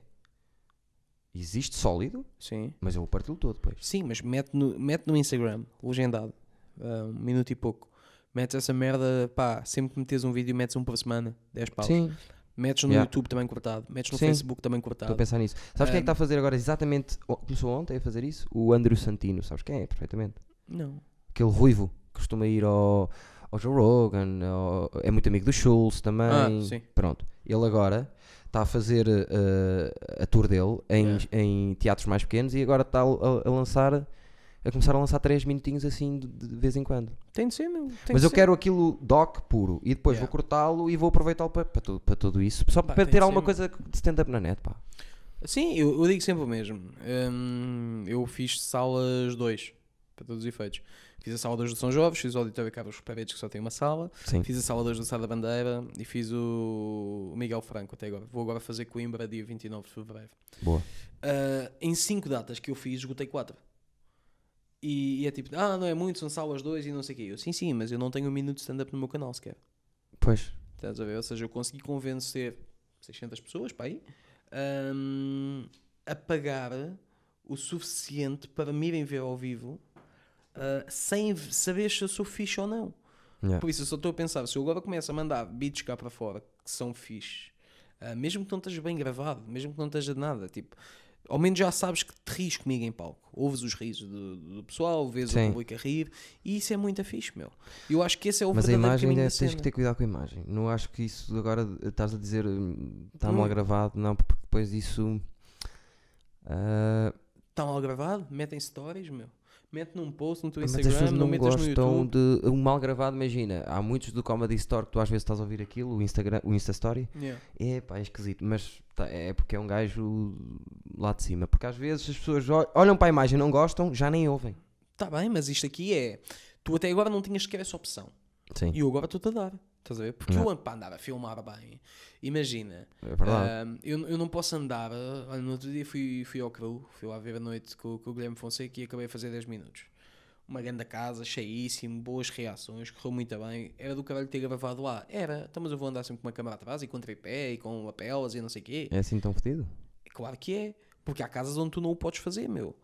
B: existe sólido,
A: Sim.
B: mas eu partilho todo depois.
A: Sim, mas mete no, mete no Instagram, legendado, ah, um minuto e pouco. Metes essa merda, pá, sempre que metes um vídeo, metes um por semana, 10 paus.
B: Sim,
A: Metes no
B: Yeah.
A: YouTube também cortado, metes no
B: Sim.
A: Facebook também
B: Estou a
A: cortado.
B: pensar nisso. Sabes quem é que
A: Um,
B: está a fazer agora exatamente. Começou ontem a fazer isso? O Andrew Santino. Sabes quem é? Perfeitamente.
A: Não.
B: Aquele ruivo que costuma ir ao, ao Joe Rogan. ao- é muito amigo do Schultz também.
A: Ah, sim.
B: Pronto. Ele agora está a fazer eh, a tour dele em,
A: Yeah.
B: em teatros mais pequenos e agora está a- a lançar. A começar a lançar 3 minutinhos assim de, de vez em quando.
A: Tem de ser, meu. Tem
B: Mas eu
A: ser.
B: quero aquilo doc puro e depois
A: Yeah.
B: vou cortá-lo e vou aproveitá-lo para, para, tudo, para tudo isso. Só
A: Pá,
B: para ter alguma
A: ser,
B: coisa de stand-up na net, pá.
A: Sim, eu, eu digo sempre o mesmo. Hum, eu fiz salas 2, para todos os efeitos. Fiz a sala 2 do São Jovem, fiz o Auditório Carlos Paredes, que só tem uma sala.
B: Sim.
A: Fiz a sala 2 do Sá da Bandeira e fiz o Miguel Franco até agora. Vou agora fazer Coimbra dia 29 de Fevereiro.
B: Boa.
A: Ah, em 5 datas que eu fiz, esgotei 4. E, e é tipo, ah, não é muito, são salas 2 e não sei o quê. Eu, sim, sim, mas eu não tenho um minuto de stand-up no meu canal sequer.
B: Pois.
A: Estás a ver? Ou seja, eu consegui convencer 600 pessoas para aí hum, a pagar o suficiente para me irem ver ao vivo ah, sem saber se eu sou fixe ou não.
B: Yeah.
A: Por isso, eu só estou a pensar, se eu agora começo a mandar beats cá para fora que são fixe, ah, mesmo que não esteja bem gravado, mesmo que não esteja de nada, tipo, ao menos já sabes que te rires comigo em palco. Ouves os risos do, do pessoal, vês
B: Sim.
A: o público a rir, e isso é muito fixe, meu. Eu acho que esse é o
B: Mas a imagem ainda
A: da
B: tens que ter cuidado com a imagem. Não acho que isso agora estás a dizer hum, está
A: Hum.
B: mal gravado, não, porque depois isso. ah,
A: Está mal gravado? Metem stories, meu. Mete num post no teu
B: mas as
A: Instagram, não,
B: não
A: metas no
B: gostam
A: YouTube.
B: de. Um mal gravado, imagina. Há muitos do Comedy Store que tu às vezes estás a ouvir aquilo, o Instagram, o Insta Story.
A: Yeah.
B: É pá, é esquisito, mas tá- é porque é um gajo lá de cima. Porque às vezes as pessoas ol- olham para a imagem e não gostam, já nem ouvem.
A: Tá bem, mas isto aqui é. Tu até agora não tinhas sequer essa opção.
B: Sim,
A: E eu agora estou-te a dar. Estás a ver? Porque
B: Yeah.
A: eu pá, andava a filmar bem. Imagina.
B: é verdade.
A: ah, eu, eu não posso andar. ah, Olha, no outro dia fui, fui ao Cru, fui lá ver a noite com, com o Guilherme Fonseca e acabei a fazer 10 minutos. Uma grande casa, cheíssimo, boas reações, correu muito bem. Era do caralho ter gravado lá. Era. Então, mas eu vou andar sempre com uma câmera atrás e com tripé e com lapelas e não sei o quê.
B: É assim tão fedido?
A: Claro que é. Porque há casas onde tu não o podes fazer, meu.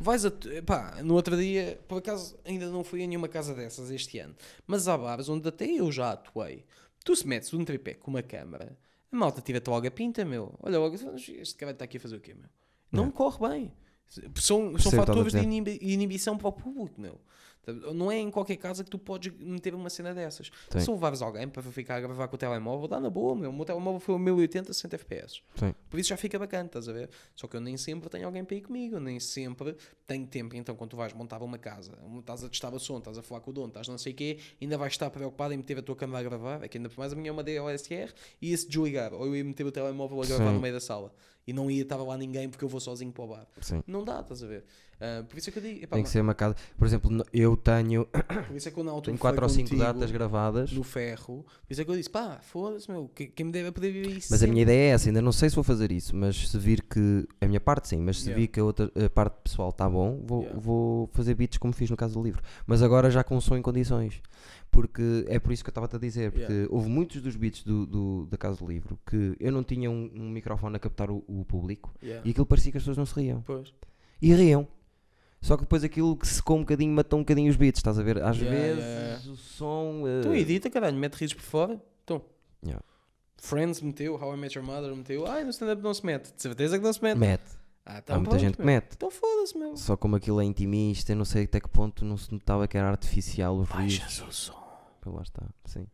A: Vais a. Pá, no outro dia, por acaso ainda não fui a nenhuma casa dessas este ano. Mas há bares onde até eu já atuei. Tu se metes um tripé com uma câmara, a malta tira-te logo a pinta, meu. Olha logo, este cara está aqui a fazer o quê, meu? Não
B: É.
A: corre bem. São, são fatores de inibição para o público, meu. Não é em qualquer casa que tu podes meter uma cena dessas.
B: Sim.
A: Se levares alguém para ficar a gravar com o telemóvel, dá na boa, meu. O meu telemóvel foi o 1080 60 FPS.
B: Sim.
A: Por isso já fica bacana, estás a ver? Só que eu nem sempre tenho alguém para ir comigo, nem sempre tenho tempo. Então, quando tu vais montar uma casa, estás a testar o som, estás a falar com o dono, estás não sei o quê, ainda vais estar preocupado em meter a tua câmera a gravar. É que ainda por mais a minha é uma DLSR e ia-se desligar, ou eu ia meter o telemóvel a gravar
B: Sim.
A: no meio da sala e não ia estar lá ninguém porque eu vou sozinho para o bar.
B: Sim.
A: Não dá, estás a ver? Ah, por isso é que eu digo, epá,
B: Tem que ser uma casa. Por exemplo, eu tenho, [COUGHS]
A: por isso é que eu na altura
B: tenho
A: falei
B: 4 ou 5
A: contigo
B: datas gravadas.
A: no ferro, por isso é que eu disse, pá, foda-se, meu, que- quem me deve poder ver isso.
B: Mas a
A: sempre.
B: minha ideia é essa, ainda não sei se vou fazer isso, mas se vir que a minha parte sim, mas se
A: Yeah.
B: vir que a outra a parte pessoal está bom, vou,
A: Yeah.
B: vou fazer beats como fiz no caso do livro. Mas agora já com som em condições. Porque é por isso que eu estava a dizer, porque
A: Yeah.
B: houve muitos dos beats do, do- da casa do livro que eu não tinha um, um microfone a captar o, o público e aquilo parecia que as pessoas não se riam.
A: Pois.
B: E riam. Só que depois aquilo que secou um bocadinho matou um bocadinho os beats, estás a ver? Às
A: Yeah,
B: vezes
A: yeah,
B: o som.
A: Tu
B: eh,
A: edita, caralho, mete risos por fora. Então.
B: Yeah.
A: Friends meteu, How I Met Your Mother meteu. Ai, no stand-up não se mete. De certeza que não se mete.
B: mete.
A: Ah,
B: Há
A: então
B: muita
A: pronto,
B: gente que mete.
A: Então foda-se, meu.
B: Só como aquilo é intimista, não sei até que ponto não se notava que era artificial os risos.
A: Baixas o som.
B: Pois Lá está, sim.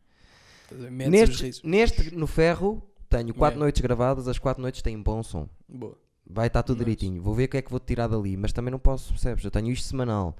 A: Metes os
B: Neste, neste, no ferro, tenho 4
A: Yeah.
B: noites gravadas, as 4 noites têm bom som.
A: Boa.
B: Vai estar tudo direitinho. Vou ver o que é que vou tirar dali, mas também não posso, percebes? Eu tenho isto semanal.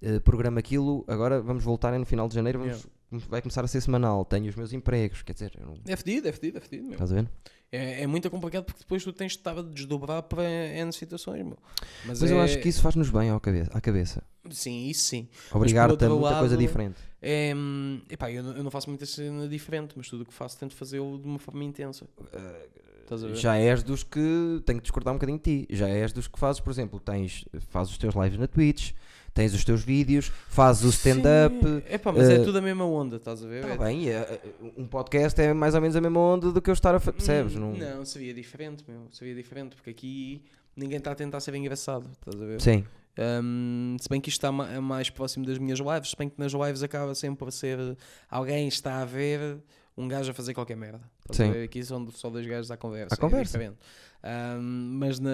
B: Eh, programa aquilo, agora vamos voltar é no final de janeiro, vamos, vai começar a ser semanal. Tenho os meus empregos, quer dizer, eu não-
A: É fedido, é fedido, é fedido, meu.
B: estás a ver?
A: É, é muito complicado porque depois tu tens de estar a desdobrar para N situações, meu. Mas,
B: Mas eu
A: é-
B: acho que isso faz-nos bem ao cabeça, à cabeça.
A: Sim, isso sim.
B: Obrigar-te a muita coisa
A: lado,
B: diferente.
A: É, hum, epá, eu, não- eu não faço muita cena diferente, mas tudo o que faço tento fazê-lo de uma forma intensa. Estás a ver?
B: Já és dos que tenho que discordar um bocadinho de ti. Já és dos que fazes, por exemplo, tens, fazes os teus lives na Twitch, tens os teus vídeos, fazes o stand-up.
A: Sim. Epá, mas é
B: eh,
A: tudo a mesma onda, estás a ver?
B: Tá
A: É-
B: bem, é- é- um podcast é mais ou menos a mesma onda do que eu estar a fa- percebes?
A: Hum,
B: Não...
A: Não, seria diferente, meu. Seria diferente, porque aqui ninguém está a tentar ser engraçado, estás a ver?
B: Sim,
A: Hum, se bem que isto está ma- mais próximo das minhas lives, se bem que nas lives acaba sempre por ser alguém está a ver um gajo a fazer qualquer merda.
B: Sim.
A: Aqui são só dois gajos à conversa.
B: À conversa.
A: É. Ahm, mas na-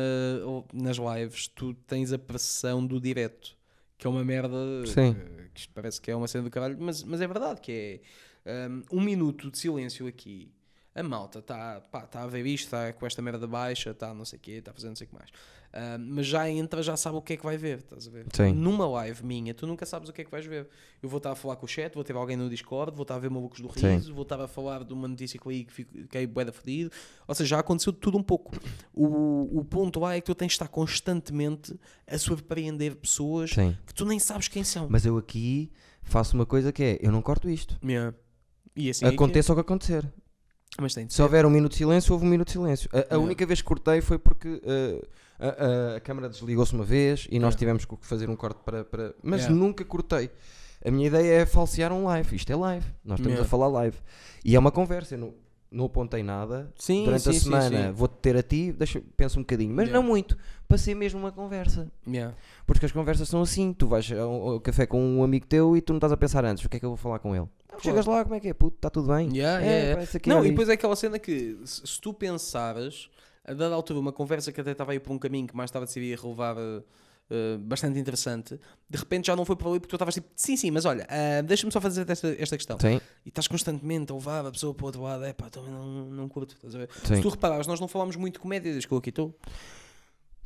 A: nas lives tu tens a pressão do direto, que é uma merda.
B: Sim.
A: que- que isto parece que é uma cena do caralho, mas, mas é verdade que é ahm, um minuto de silêncio aqui. A malta está tá a ver isto, está com esta merda baixa, está não sei o quê, está fazendo não sei o que mais. Ahm, mas já entra, já sabe o que é que vai ver, estás a ver?
B: Sim.
A: Numa live minha, tu nunca sabes o que é que vais ver. Eu vou estar a falar com o chat, vou ter alguém no Discord, vou estar a ver malucos do
B: Sim.
A: riso, vou estar a falar de uma notícia que li que fiquei bué da fedido. Ou seja, já aconteceu de tudo um pouco. O, o ponto lá é que tu tens de estar constantemente a surpreender pessoas
B: Sim.
A: que tu nem sabes quem são.
B: Mas eu aqui faço uma coisa que é, eu não corto isto.
A: Yeah. E assim é que é.
B: Aconteça o que acontecer.
A: Mas tem de
B: Se
A: ser.
B: houver um minuto de silêncio, houve um minuto de silêncio. A, a única vez que cortei foi porque uh, a, a- a câmara desligou-se uma vez e nós tivemos que fazer um corte para. para- Mas nunca cortei. A minha ideia é falsear um live. Isto é live. Nós estamos a falar live. E é uma conversa. Eu não, não apontei nada.
A: Sim,
B: Durante a
A: sim, sim,
B: semana
A: sim.
B: vou-te ter a ti, deixa, pensa um bocadinho. Mas
A: Yeah.
B: não muito. Para ser mesmo uma conversa.
A: Yeah.
B: Porque as conversas são assim. Tu vais ao, ao café com um amigo teu e tu não estás a pensar antes. O que é que eu vou falar com ele? Chegas lá, como é que é? Puto, está tudo bem?
A: Yeah,
B: é, aqui,
A: Não, e depois é aquela cena que se, tu pensares, a dada altura, uma conversa que até estava aí por um caminho que mais estava a relevar eh, bastante interessante, de repente já não foi por ali porque tu estavas tipo, sim, sim, mas olha, ah, deixa-me só fazer esta, esta questão.
B: Sim,
A: E estás constantemente a levar a pessoa para o outro lado, é pá, também não, não curto. Se tu reparares, nós não falámos muito de comédia desde que eu aqui estou.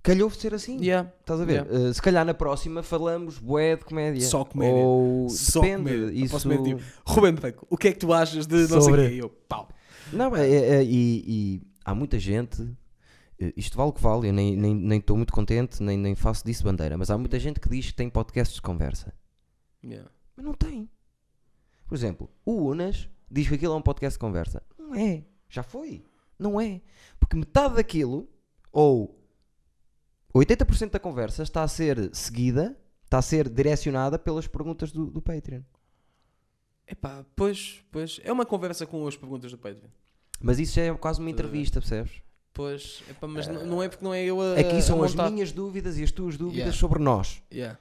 B: Calhou de ser assim.
A: Yeah.
B: Estás a ver?
A: Yeah.
B: Uh, se calhar na próxima falamos bué de comédia.
A: Só comédia.
B: Ou
A: Só
B: depende.
A: comédia.
B: Isso...
A: próxima é tipo, Rubén Franco, o que é que tu achas de não sei o quê? E eu, pau.
B: Não, é, é- é- e, e há muita gente. Eh, Isto vale o que vale, eu nem estou nem, nem muito contente, nem, nem faço disso bandeira, mas há muita gente que diz que tem podcasts de conversa.
A: Yeah.
B: Mas não tem. Por exemplo, o Unas diz que aquilo é um podcast de conversa. Não é. Já foi. Não é. Porque metade daquilo, ou 80% da conversa, está a ser seguida, está a ser direcionada pelas perguntas do, do Patreon.
A: Epá, pois, pois, é uma conversa com as perguntas do Patreon.
B: Mas isso já é quase uma entrevista, percebes?
A: Pois, epá, mas n- não é porque não é eu a.
B: Aqui são
A: a
B: as minhas dúvidas e as tuas dúvidas
A: Yeah.
B: sobre nós.
A: Yeah.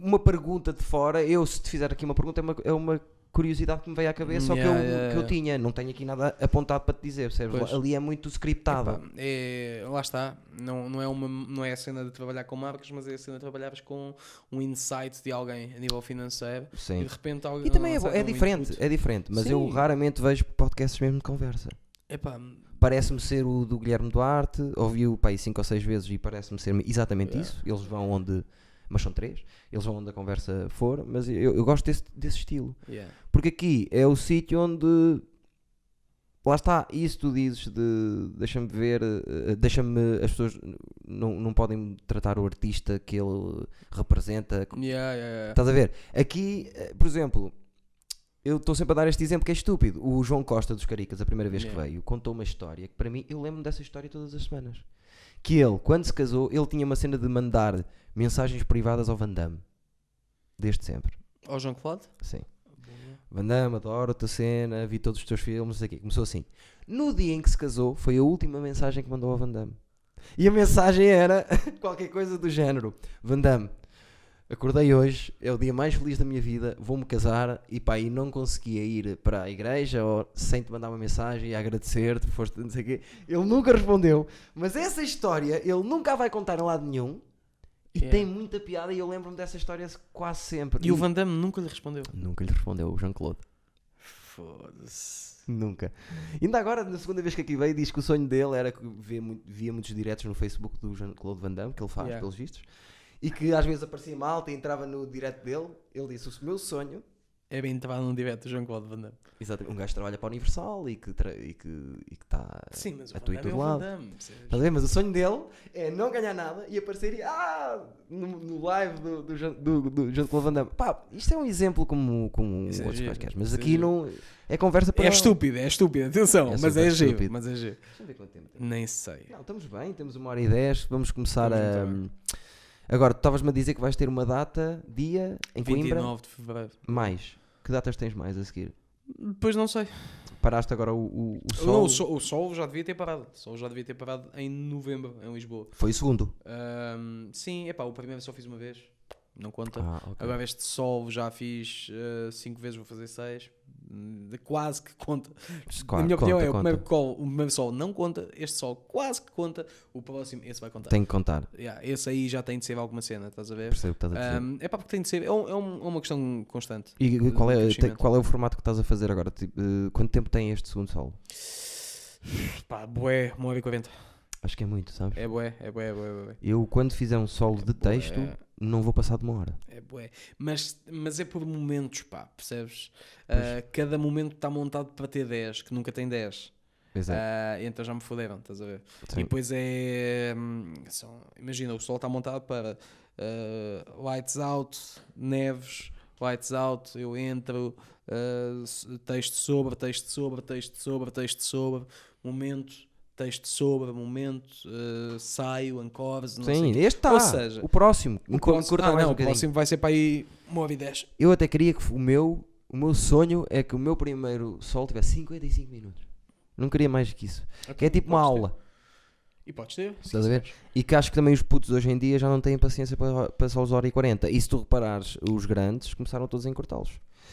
B: Uma pergunta de fora, eu se te fizer aqui uma pergunta, é uma, é uma curiosidade que me veio à cabeça, só que,
A: Yeah,
B: eu,
A: yeah,
B: que eu
A: yeah.
B: tinha. Não tenho aqui nada apontado para te dizer, percebes?
A: Pois.
B: Ali é muito scriptado.
A: Epá, é, lá está, não, não, é uma, não é a cena de trabalhar com marcas, mas é a cena de trabalhares com um insight de alguem a nível financeiro e
B: Sim.
A: de repente alguém.
B: E também é, é diferente, é diferente, mas eu
A: Sim.
B: raramente vejo podcasts mesmo de conversa.
A: Epá,
B: Parece-me ser o do Guilherme Duarte, ouvi-o pá, aí cinco ou seis vezes e parece-me ser exatamente
A: Yeah.
B: isso. Eles vão onde, mas são três, eles vão onde a conversa for, mas eu, eu gosto desse, desse estilo.
A: yeah.
B: Porque aqui é o sítio onde. Lá está, isso tu dizes de. Deixa-me ver. eh, Deixa-me. As pessoas não, não podem tratar o artista que ele representa.
A: Yeah, yeah, yeah.
B: Estás a ver? Aqui, eh, por exemplo, eu estou sempre a dar este exemplo que é estúpido. O João Costa dos Caricas, a primeira vez que
A: Yeah.
B: veio, contou uma história que para mim, eu lembro dessa história todas as semanas. Que ele, quando se casou, ele tinha uma cena de mandar mensagens privadas ao Van Damme. Desde sempre.
A: Ao João Claude?
B: Sim. Van Damme, adoro a tua cena, vi todos os teus filmes, não sei o quê. Começou assim. No dia em que se casou, foi a última mensagem que mandou ao Van Damme. E a mensagem era [LAUGHS] qualquer coisa do género. Van Damme, acordei hoje, é o dia mais feliz da minha vida, vou-me casar e pá, e não conseguia ir para a igreja ou sem te mandar uma mensagem e agradecer-te, foste não sei o quê. Ele nunca respondeu, mas essa história ele nunca vai contar em lado nenhum e
A: Yeah.
B: tem muita piada e eu lembro-me dessa história quase sempre.
A: E o Van Damme nunca lhe respondeu.
B: Nunca lhe respondeu o Jean-Claude.
A: Foda-se.
B: Nunca. Ainda agora, na segunda vez que aqui veio, diz que o sonho dele era que via, via muitos diretos no Facebook do Jean-Claude Van Damme, que ele faz,
A: Yeah.
B: pelos vistos, e que às vezes aparecia malta e entrava no direto dele. Ele disse: O meu sonho.
A: É bem entrar num direto do João Claude Van Damme.
B: Exatamente, um gajo que trabalha para a Universal e que está e que, e que tá
A: Sim, mas o
B: a
A: Van
B: tu e
A: Damme é
B: todo
A: Van
B: lado. Estás a? Mas o sonho dele é não ganhar nada e aparecer e ah, no, no live do, do, do, do Jean-Claude Van Damme. Pá, isto é um exemplo como, como
A: Isso é
B: outros quaisquer, mas
A: é
B: aqui não. É conversa para.
A: É estúpido, é estúpido, atenção,
B: É
A: mas
B: super
A: é giro,
B: estúpido.
A: mas é giro.
B: Deixa eu ver quanto tempo tem.
A: Nem sei.
B: Não, estamos bem, temos uma hora e dez. Vamos começar
A: Estamos
B: a. Agora, tu estavas-me a dizer que vais ter uma data, dia, em Coimbra.
A: 29 de fevereiro.
B: Mais. Que datas tens mais a seguir?
A: Depois não sei.
B: Paraste agora o, o, o sol.
A: Não, o, sol, o Sol já devia ter parado. O Sol já devia ter parado em novembro, em Lisboa.
B: Foi o segundo.
A: Ahm, sim, epá, o primeiro só fiz uma vez. Não conta.
B: Ah, ok.
A: Agora este Sol já fiz 5 vezes, vou fazer 6. Quase que conta.
B: Claro,
A: Na minha opinião,
B: conta,
A: é o primeiro, call, o primeiro sol não conta, este sol quase que conta, o próximo, esse vai contar.
B: Tem que contar.
A: Yeah, esse aí já tem de ser alguma cena, estás a ver?
B: Percebo o que estás a dizer.
A: Um, é para porque tem de ser, é, um- é é uma questão constante.
B: E qual é, tem- qual é o formato que estás a fazer agora? Tipo, eh, quanto tempo tem este segundo solo?
A: Pá, bué, uma hora e 40.
B: Acho que é muito, sabes?
A: É bué, é bué, é bué, é bué.
B: Eu, quando fizer um solo de
A: bué.
B: texto, não vou passar de uma hora.
A: É bué. Mas, mas é por momentos, pá, percebes? Ah, cada momento está montado para ter 10, que nunca tem 10.
B: Exato.
A: Ah, então já me foderam, estás a ver?
B: Sim.
A: E depois é. hum, são- imagina, o sol está montado para ah, lights out, neves, lights out, eu entro, ah, texto sobre, texto sobre, texto sobre, texto sobre, momento, texto sobre, momento, ah, saio, ancores, não sei
B: Sim,
A: quê.
B: este está.
A: Ou seja,
B: o próximo.
A: O próximo, ah, não,
B: um
A: o próximo vai ser para aí uma hora e 10.
B: Eu até queria que o meu, o meu sonho é que o meu primeiro solo tivesse 55 minutos. Não queria mais que isso. Que é tipo uma
A: Podes ter.
B: aula.
A: E podes ter.
B: Estás a ver? E que acho que também os putos hoje em dia já não têm paciência para, para só os hora e 40. E se tu reparares, os grandes começaram todos a encurtá-los.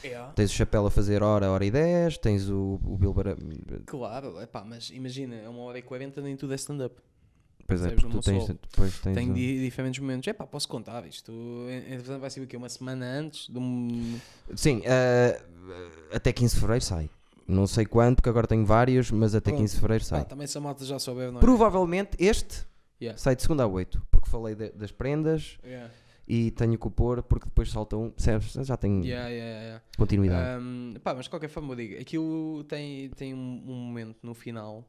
A: É.
B: Tens o Chapéu a fazer hora, hora e 10, tens o, o Bill Bara-
A: Claro, epá, mas imagina, é uma hora e 40 nem tudo é stand-up.
B: Pois é, porque tu tens, depois tens
A: Tem
B: um-
A: di- diferentes momentos. É pá, posso contar isto. Entretanto, vai ser o quê? Uma semana antes de um.
B: Sim, eh, até 15 de Fevereiro sai. Não sei quando, porque agora tenho vários, mas até
A: Pronto.
B: 15 de Fevereiro sai.
A: também se a malta já souber, não é?
B: Provavelmente este
A: Yeah.
B: sai de segunda a 8, porque falei de- das prendas
A: Yeah.
B: E tenho que o pôr, porque depois salta um. Percebes? Já tenho
A: Yeah, yeah, yeah.
B: continuidade.
A: Um, pá, mas de qualquer forma eu digo, aquilo tem, tem um, um momento no final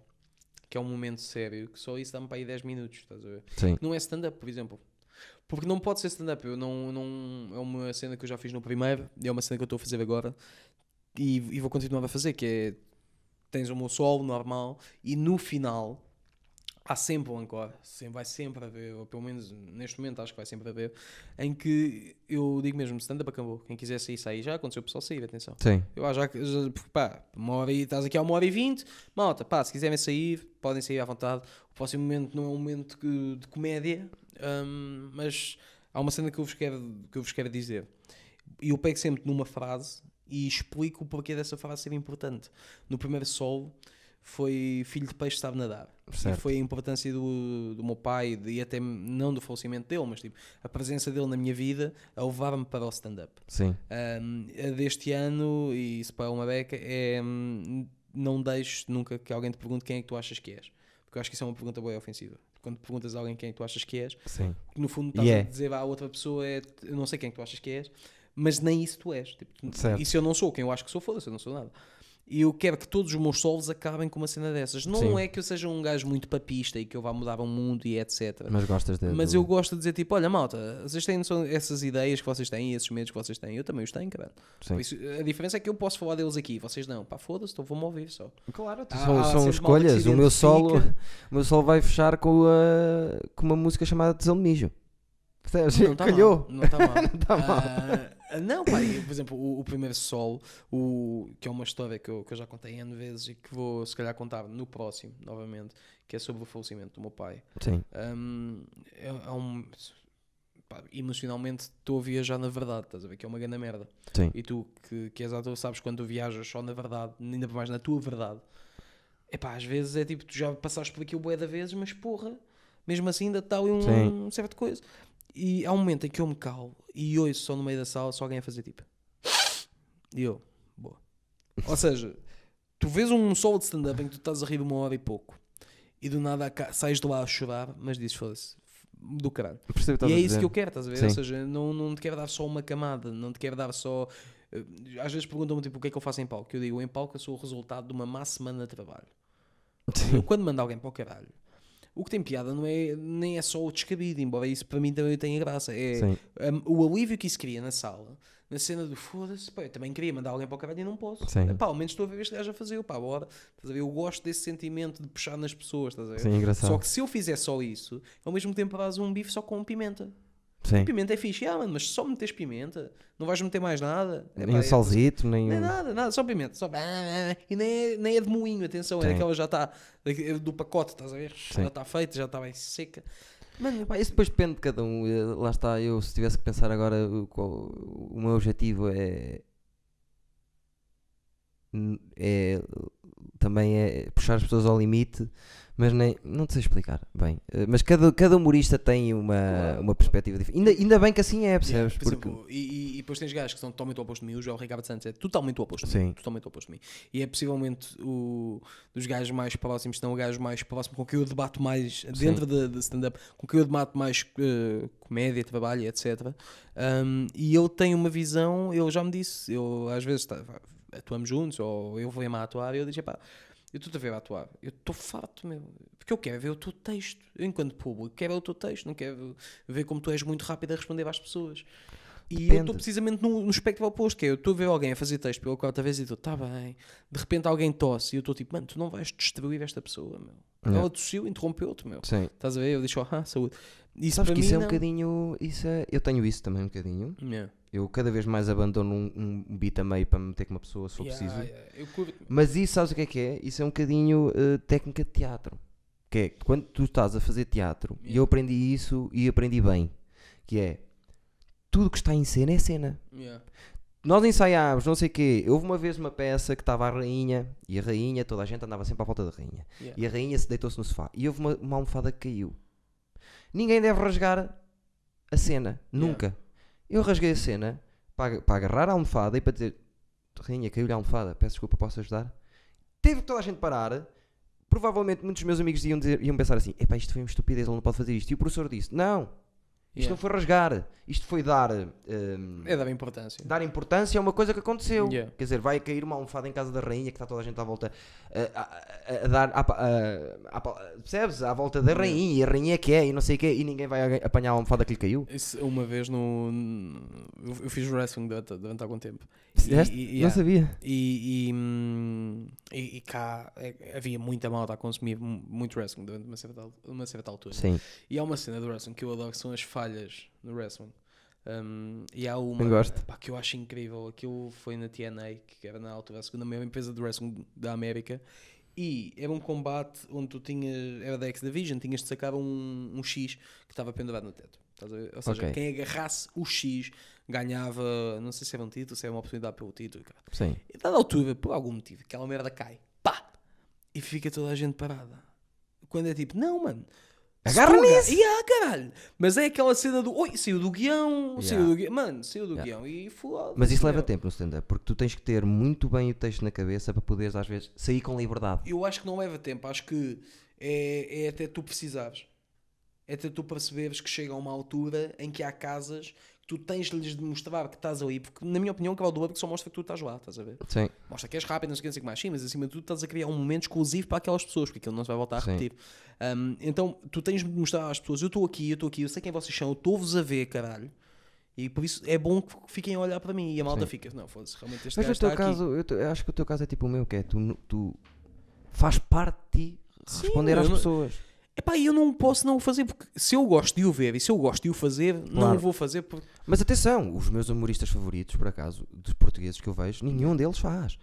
A: que é um momento sério que só isso dá-me para aí 10 minutos, estás a ver?
B: Sim.
A: Não é stand-up, por exemplo. Porque não pode ser stand-up. Eu não, não, é uma cena que eu já fiz no primeiro é uma cena que eu estou a fazer agora e, e vou continuar a fazer, que é tens o meu solo normal e no final há sempre um encore, sempre, vai sempre haver, ou pelo menos neste momento acho que vai sempre haver, em que eu digo mesmo, stand-up acabou, quem quiser sair, sair, já aconteceu o pessoal sair, atenção.
B: Sim.
A: Eu acho já, que- já pá, uma hora e estás aqui a uma hora e vinte, malta, pá, se quiserem sair, podem sair à vontade. O próximo momento não é um momento que- de comédia, hum, mas há uma cena que eu, vos quero, que eu vos quero dizer. E eu pego sempre numa frase e explico o porquê dessa frase ser importante. No primeiro solo foi filho de peixe sabe nadar.
B: Certo.
A: E foi a importância do, do meu pai de- e até não do falecimento dele, mas tipo, a presença dele na minha vida a levar-me para o stand-up.
B: Sim.
A: Um, deste ano, e isso para uma beca, é hum, não deixes nunca que alguém te pergunte quem é que tu achas que és. Porque eu acho que isso é uma pergunta boa e ofensiva. Quando perguntas a alguém quem é que tu achas que és,
B: Sim.
A: no fundo estás
B: E
A: a
B: é.
A: dizer à outra pessoa é, eu não sei quem é que tu achas que és, mas nem isso tu és. Tipo,
B: Certo.
A: e se eu não sou quem eu acho que sou, foda-se, eu não sou nada. E eu quero que todos os meus solos acabem com uma cena dessas. Não
B: Sim.
A: é que eu seja um gajo muito papista e que eu vá mudar o mundo e etc.
B: Mas gostas de.
A: Mas eu gosto de dizer tipo, olha malta, vocês têm essas ideias que vocês têm, esses medos que vocês têm, eu também os tenho, caralho. Isso, a diferença é que eu posso falar deles aqui, vocês não. Pá, foda-se, então vou-me ouvir só.
B: Claro,
A: Há-
B: são, são escolhas. O meu solo, o meu solo vai fechar com, a, com uma música chamada Tesão de Mijo. Percebes?
A: Não tá
B: Calhou.
A: mal, Não está mal.
B: Não tá mal. [LAUGHS]
A: Ah, não, pá, e, por exemplo, o, o primeiro solo, o, que é uma história que eu, que eu já contei N vezes e que vou se calhar contar no próximo, novamente, que é sobre o falecimento do meu pai.
B: Sim.
A: Hum, é, é um. pá, emocionalmente estou a viajar na verdade, estás a ver? Que é uma grande merda.
B: Sim.
A: E tu que, que és ator sabes quando tu viajas só na verdade, ainda mais na tua verdade. Epá, às vezes é tipo, tu já passaste por aquilo bué de vezes, mas porra, mesmo assim ainda está ali um, um certo coisa. E há um momento em que eu me calo e ouço só no meio da sala só alguém a fazer tipo. E eu, boa. Ou seja, tu vês um solo de stand-up em que tu estás a rir uma hora e pouco e do nada sais de lá a chorar, mas dizes foda-se, do caralho. E é isso que eu quero, estás a ver?
B: Sim.
A: Ou seja, não, não te quero dar só uma camada, não te quero dar só. eh, Às vezes perguntam-me tipo, o que é que eu faço em palco? Eu digo, em palco eu sou o resultado de uma má semana de trabalho. Eu, quando mando alguém para o caralho, o que tem piada não é, nem é só o descabido, embora isso para mim também tenha graça. É um, o alívio que isso cria na sala, na cena do foda-se, pá, eu também queria mandar alguém para o caralho e não posso.
B: Sim.
A: Pá, ao menos estou a ver este gajo a fazer, pá, bora. Estás a ver? Eu gosto desse sentimento de puxar nas pessoas, estás a ver?
B: Sim, engraçado.
A: Só que se eu fizer só isso, ao mesmo tempo faz um bife só com pimenta.
B: Sim.
A: Pimenta é fixe, ah, mano, mas só meteres pimenta, não vais meter mais nada. É,
B: Nem
A: pá,
B: um
A: é-
B: salzito, nem
A: Nem nada, nada, só pimenta. Só... E nem é, nem é de moinho, atenção, é
B: Sim.
A: daquela já está do pacote, estás a ver?
B: Sim.
A: Já está feita, já está bem seca. Mano,
B: Pá, isso depois depende de cada um. Eh, Lá está, eu se tivesse que pensar agora, o, qual- o meu objetivo é. é, também é puxar as pessoas ao limite, mas nem, não te sei explicar bem. Eh, Mas cada, cada humorista tem uma, uma perspectiva diferente. Ainda, ainda bem que assim é,
A: Yeah,
B: percebes?
A: por
B: Porque,
A: exemplo, e, e- depois tens gajos que são totalmente o oposto de mim. O João Ricardo Santos é totalmente o oposto de
B: Sim.
A: mim. Totalmente oposto de mim. E é possivelmente o dos gajos mais próximos, não o gajo mais próximo com quem eu debato mais dentro de, de stand-up, com quem eu debato mais eh, comédia, trabalho, etc. Um, e ele tem uma visão, ele já me disse, eu às vezes tá, atuamos juntos, ou eu vou-me a atuar, e eu disse, pá. Eu estou a ver a atuar, eu estou farto, meu. Porque eu quero ver o teu texto. Eu, enquanto público, quero ver o teu texto, não quero ver como tu és muito rápido a responder às pessoas. E eu
B: Depende.
A: estou precisamente no, no espectro oposto, que é eu estou a ver alguém a fazer texto pela quarta vez e estou, está bem. De repente alguém tosse e eu estou tipo, mano, tu não vais destruir esta pessoa, meu.
B: Yeah.
A: Ela tossiu, interrompeu-te, meu.
B: sim.
A: Estás a ver? Eu disse, ah, saúde. Isso
B: Sabes que
A: mim
B: isso é um
A: não.
B: bocadinho. Isso é, eu tenho isso também um bocadinho.
A: Yeah.
B: Eu cada vez mais abandono um, um beat a meio para me meter com uma pessoa se for
A: Yeah,
B: preciso.
A: yeah, curto.
B: Mas isso, sabes o que é que é? Isso é um bocadinho eh, técnica de teatro. Que é quando tu estás a fazer teatro, e eu aprendi isso e aprendi bem, que é tudo que está em cena é cena.
A: Yeah.
B: Nós ensaiámos, não sei o quê. Houve uma vez uma peça que estava a rainha, e a rainha, toda a gente andava sempre à volta da rainha.
A: Yeah.
B: E a rainha se deitou-se no sofá. E houve uma, uma almofada que caiu. Ninguém deve rasgar a cena. Nunca. Eu rasguei a cena para, para agarrar a almofada e para dizer: Rainha, caiu-lhe a almofada, peço desculpa, posso ajudar? Teve toda a gente parar. Provavelmente muitos dos meus amigos iam, dizer- iam pensar assim: Epá, isto foi uma estupidez, ele não pode fazer isto. E o professor disse: Não, isto
A: Yeah.
B: não foi rasgar, isto foi dar. hum,
A: É dar importância.
B: dar importância a uma coisa que aconteceu.
A: Yeah.
B: Quer dizer, vai cair uma almofada em casa da rainha que está toda a gente à volta a, a- a- dar. a- percebes? À volta da rainha e a rainha é que é e não sei o quê e ninguém vai apanhar a almofada que lhe caiu.
A: Isso, uma vez no. Eu, eu fiz wrestling durante, durante algum tempo. E- e-
B: Não sabia.
A: E, e, hum, e- e cá é, havia muita malta a consumir mu- muito wrestling durante uma certa, uma certa altura.
B: Sim.
A: E há uma cena do wrestling que eu adoro que são as falhas no wrestling. Um, e há uma pá, que eu acho incrível. Aquilo foi na TNA, que era na altura a segunda maior empresa de wrestling da América. E era um combate onde tu tinhas, era da X Division, tinhas de sacar um, um X que estava pendurado no teto. Ou seja,
B: Ok.
A: quem agarrasse o X ganhava, não sei se era um título, se era uma oportunidade pelo título. cara.
B: Sim.
A: E dada altura, por algum motivo, aquela merda cai. Pá! E fica toda a gente parada. Quando é tipo, não, mano.
B: Agarra nisso!
A: E ah, caralho! Mas é aquela cena do. Oi, saiu do guião. Saiu
B: Yeah.
A: do guião. Mano, saiu do
B: Yeah.
A: guião. E foda
B: Mas isso leva tempo no stand-up, porque tu tens que ter muito bem o texto na cabeça para poderes às vezes sair com liberdade.
A: Eu acho que não leva tempo. Acho que é, é até tu precisares. É até tu perceberes que chega a uma altura em que há casas tu tens de lhes demonstrar que estás ali. Porque, na minha opinião, o cavalo do que só mostra que tu estás lá. Estás a ver?
B: Sim.
A: mostra que és rápido, não sei o que, o mais, sim, mas acima de tudo estás a criar um momento exclusivo para aquelas pessoas, porque aquilo não se vai voltar a
B: Sim.
A: repetir. Um, então tu tens de mostrar às pessoas: eu estou aqui, eu estou aqui, eu sei quem vocês são, eu estou-vos a ver, caralho. E por isso é bom que fiquem a olhar para mim. E a malta
B: Sim.
A: fica: não, foda-se, realmente este
B: Mas no teu
A: aqui.
B: caso, eu, acho que o teu caso é tipo o meu, que é tu, tu faz parte de ti
A: Sim,
B: responder
A: eu
B: às
A: não-
B: pessoas.
A: Epá, eu não posso não o fazer, porque se eu gosto de o ver e se eu gosto de o fazer, não
B: Claro.
A: o vou fazer porque.
B: Mas atenção, os meus humoristas favoritos, por acaso, dos portugueses que eu vejo, nenhum deles faz.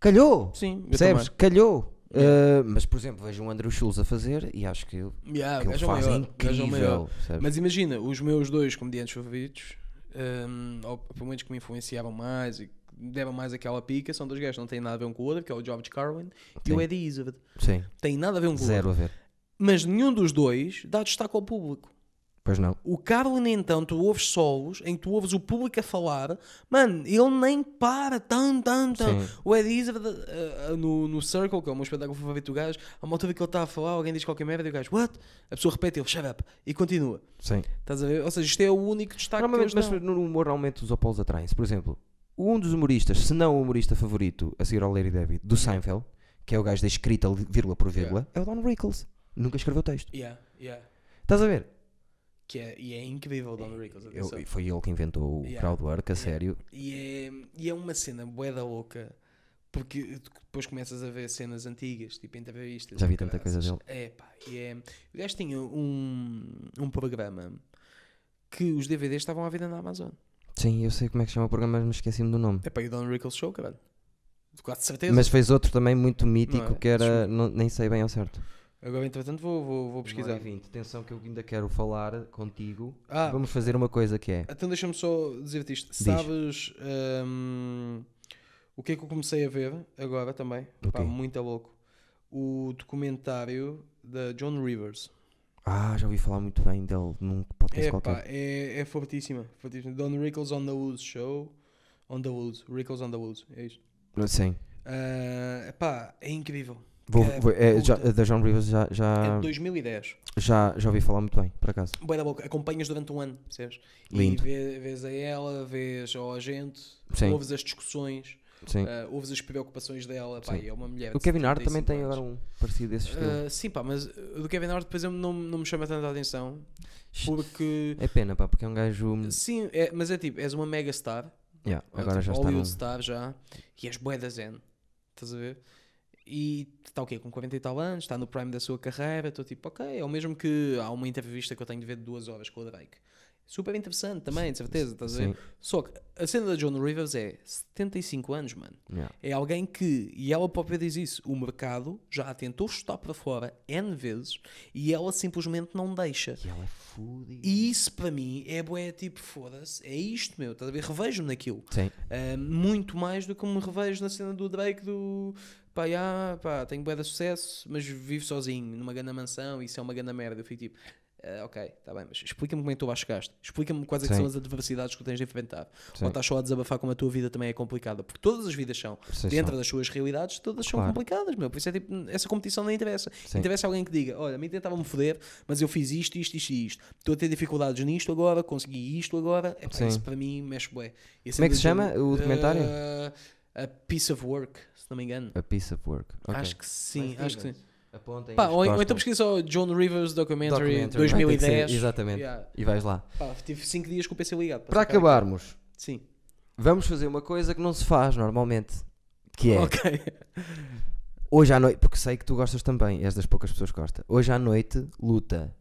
B: Calhou!
A: Sim, eu
B: Percebes?
A: também.
B: Calhou! Uh, mas, por exemplo, vejo o Andrew Schultz a fazer e acho que, ele-
A: Yeah,
B: que
A: o
B: ele
A: gajo é o
B: faz é
A: maior, o gajo é o maior.
B: incrível. percebes?
A: Mas imagina, os meus dois comediantes favoritos, hum, ou pelo menos que me influenciavam mais e que deram mais aquela pica, são dois gajos que não têm nada a ver um com o outro, que é o George Carlin e
B: Sim.
A: o Eddie Izzard.
B: Sim,
A: Tem nada a ver um com o
B: zero
A: outro.
B: a ver.
A: Mas nenhum dos dois dá destaque ao público.
B: Pois não.
A: O Carlin, então, tu ouves solos em que tu ouves o público a falar, mano, ele nem para, tan, tan, tan.
B: Sim.
A: O Eddie Izzard uh, no, no Circle, que é o meu espetáculo favorito do gajo, a uma altura que ele está a falar, alguém diz qualquer merda e o gajo, what? A pessoa repete ele, shut up, e continua.
B: Sim.
A: Estás a ver? Ou seja, isto é o único destaque eles
B: mas
A: dão.
B: no humor normalmente os opolos atraem-se. Por exemplo, um dos humoristas, se não o humorista favorito a seguir ao Larry David, do Seinfeld, que é o gajo da escrita vírgula por vírgula, é o Don Rickles. Nunca escreveu texto.
A: Yeah, yeah.
B: Estás a ver?
A: Que é, e é incrível o Don Rickles,
B: Eu- foi ele que inventou o
A: Yeah.
B: crowdwork, a sério.
A: E é, e é uma cena bué da louca, porque tu depois começas a ver cenas antigas, tipo entrevistas.
B: Já vi
A: e
B: tanta coisa
A: caraças. É pá, e é... O gajo tinha um, um programa que os DVDs estavam à vida na Amazon.
B: Sim, eu sei como é que se chama o programa, mas me esqueci-me do nome.
A: É pá, e o Don Rickles Show, caralho. Quase certeza.
B: Mas fez outro também muito mítico
A: Não é?
B: que era. não- nem sei bem ao certo.
A: Agora, entretanto, vou, vou, vou pesquisar.
B: 20. Atenção que eu ainda quero falar contigo.
A: Ah,
B: Vamos fazer uma coisa que é.
A: Então deixa-me só dizer-te isto. Sabes hum, O que é que eu comecei a ver agora também? Pá,
B: quê?
A: muito louco. O documentário da John Rivers.
B: Ah, já ouvi falar muito bem dele num podcast
A: É,
B: qualquer.
A: pá, é, é fortíssima, fortíssima. Don Rickles on the Woods Show. On the Woods. Rickles on the Woods. É isto.
B: Sim.
A: Ah, pá, é incrível.
B: Vou,
A: É,
B: vou- é, já, da John Rivers já,
A: É
B: já,
A: de 2010.
B: já, já ouvi falar muito bem, por acaso.
A: Boa da boca. Acompanhas durante um ano, percebes?
B: Lindo.
A: E vê- vês a ela, vês ao agente,
B: Sim.
A: ouves as discussões,
B: Sim.
A: ah, ouves as preocupações dela. Pá, é uma mulher.
B: o Kevin Hart também
A: 75
B: tem agora um parecido desse estilo.
A: Ah, sim, pá, mas o do Kevin Hart depois não, não me chama tanta atenção porque.
B: É pena, pá, porque é um gajo.
A: Sim, é, mas é tipo, és uma mega star,
B: Yeah, agora
A: tipo,
B: já está
A: Hollywood
B: num.
A: star já, e és bué da zen, estás a ver? E está o quê? Com 40 e tal anos, está no prime da sua carreira, estou tipo, ok, é o mesmo que há uma entrevista que eu tenho de ver de duas horas com o Drake. Super interessante também, de certeza, estás a ver? Só que a cena da John Rivers é 75 anos, mano.
B: Yeah.
A: É alguém que, e ela própria diz isso, o mercado já a tentou chutar para fora N vezes e ela simplesmente não deixa.
B: E ela é fodida.
A: E isso para mim é bué, tipo, foda-se, é isto, meu, estás a ver? Revejo-me naquilo.
B: Sim.
A: Uh, muito mais do que me revejo na cena do Drake do pá, já, pá, tenho bué de sucesso, mas vivo sozinho numa grande mansão isso é uma grande merda. Eu fico tipo, "Ah, ok, está bem, mas explica-me como é que tu chegaste, explica-me quais é que são as adversidades que tu tens de enfrentar.
B: Sim.
A: Ou estás só a desabafar como a tua vida também é complicada, porque todas as vidas são,
B: Sim,
A: dentro
B: são.
A: das suas realidades, todas são
B: Claro.
A: complicadas, meu. Por isso é tipo, essa competição não interessa.
B: Sim.
A: Interessa alguém que diga: Olha, a mim tentava-me foder, mas eu fiz isto, isto, isto e isto. Estou a ter dificuldades nisto agora, consegui isto agora. É
B: Sim.
A: isso para mim mexe bué.
B: Como é que
A: cena
B: se chama o documentário?
A: Uh, a Piece of Work, se não me engano.
B: A piece of work. Ok.
A: Acho que sim, acho que sim.
B: Apontem
A: Pá, ou, ou então pesquisa só John Rivers Documentary,
B: Documentary, vai ter que
A: 2010.
B: ser, exatamente.
A: Yeah.
B: E vais lá.
A: Pá, tive 5 dias com o PC ligado.
B: Para acabarmos,
A: aquilo. Sim.
B: vamos fazer uma coisa que não se faz normalmente. Que é,
A: Ok. [LAUGHS]
B: hoje à noite, porque sei que tu gostas também, és das poucas pessoas que gosta. Hoje à noite, luta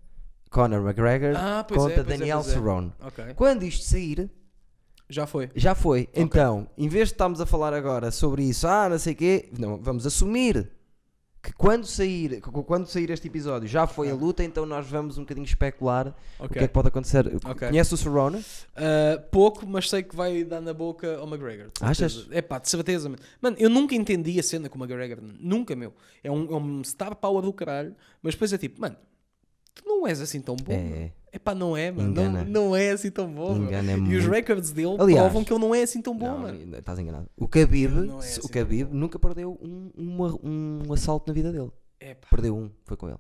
B: Conor McGregor
A: Ah, pois
B: contra
A: é, é,
B: Daniel
A: é.
B: Cerrone.
A: Ok.
B: Quando isto sair,
A: Já foi.
B: já foi. Então, em vez de estarmos a falar agora sobre isso, ah, não sei o quê, não, vamos assumir que quando sair, quando sair este episódio já foi a luta, então nós vamos um bocadinho especular o que é que pode acontecer.
A: Ok.
B: Conhece o Cerrone?
A: Uh, pouco, mas sei que vai dar na boca ao McGregor.
B: Achas?
A: É pá, de certeza. Mano. Mano, eu nunca entendi a cena com o McGregor. Nunca, meu. É um, é um star power do caralho. Mas depois é tipo, mano, tu não és assim tão bom.
B: É.
A: É pá, não é, mano. Não,
B: Engana.
A: não é assim tão bom.
B: Engana é
A: E os records dele
B: Aliás,
A: provam que ele não é assim tão bom,
B: Não,
A: mano.
B: estás enganado. O Khabib,
A: Não é assim
B: o Khabib nunca perdeu um, uma- um assalto na vida dele.
A: É pá,
B: Perdeu um, foi com ele.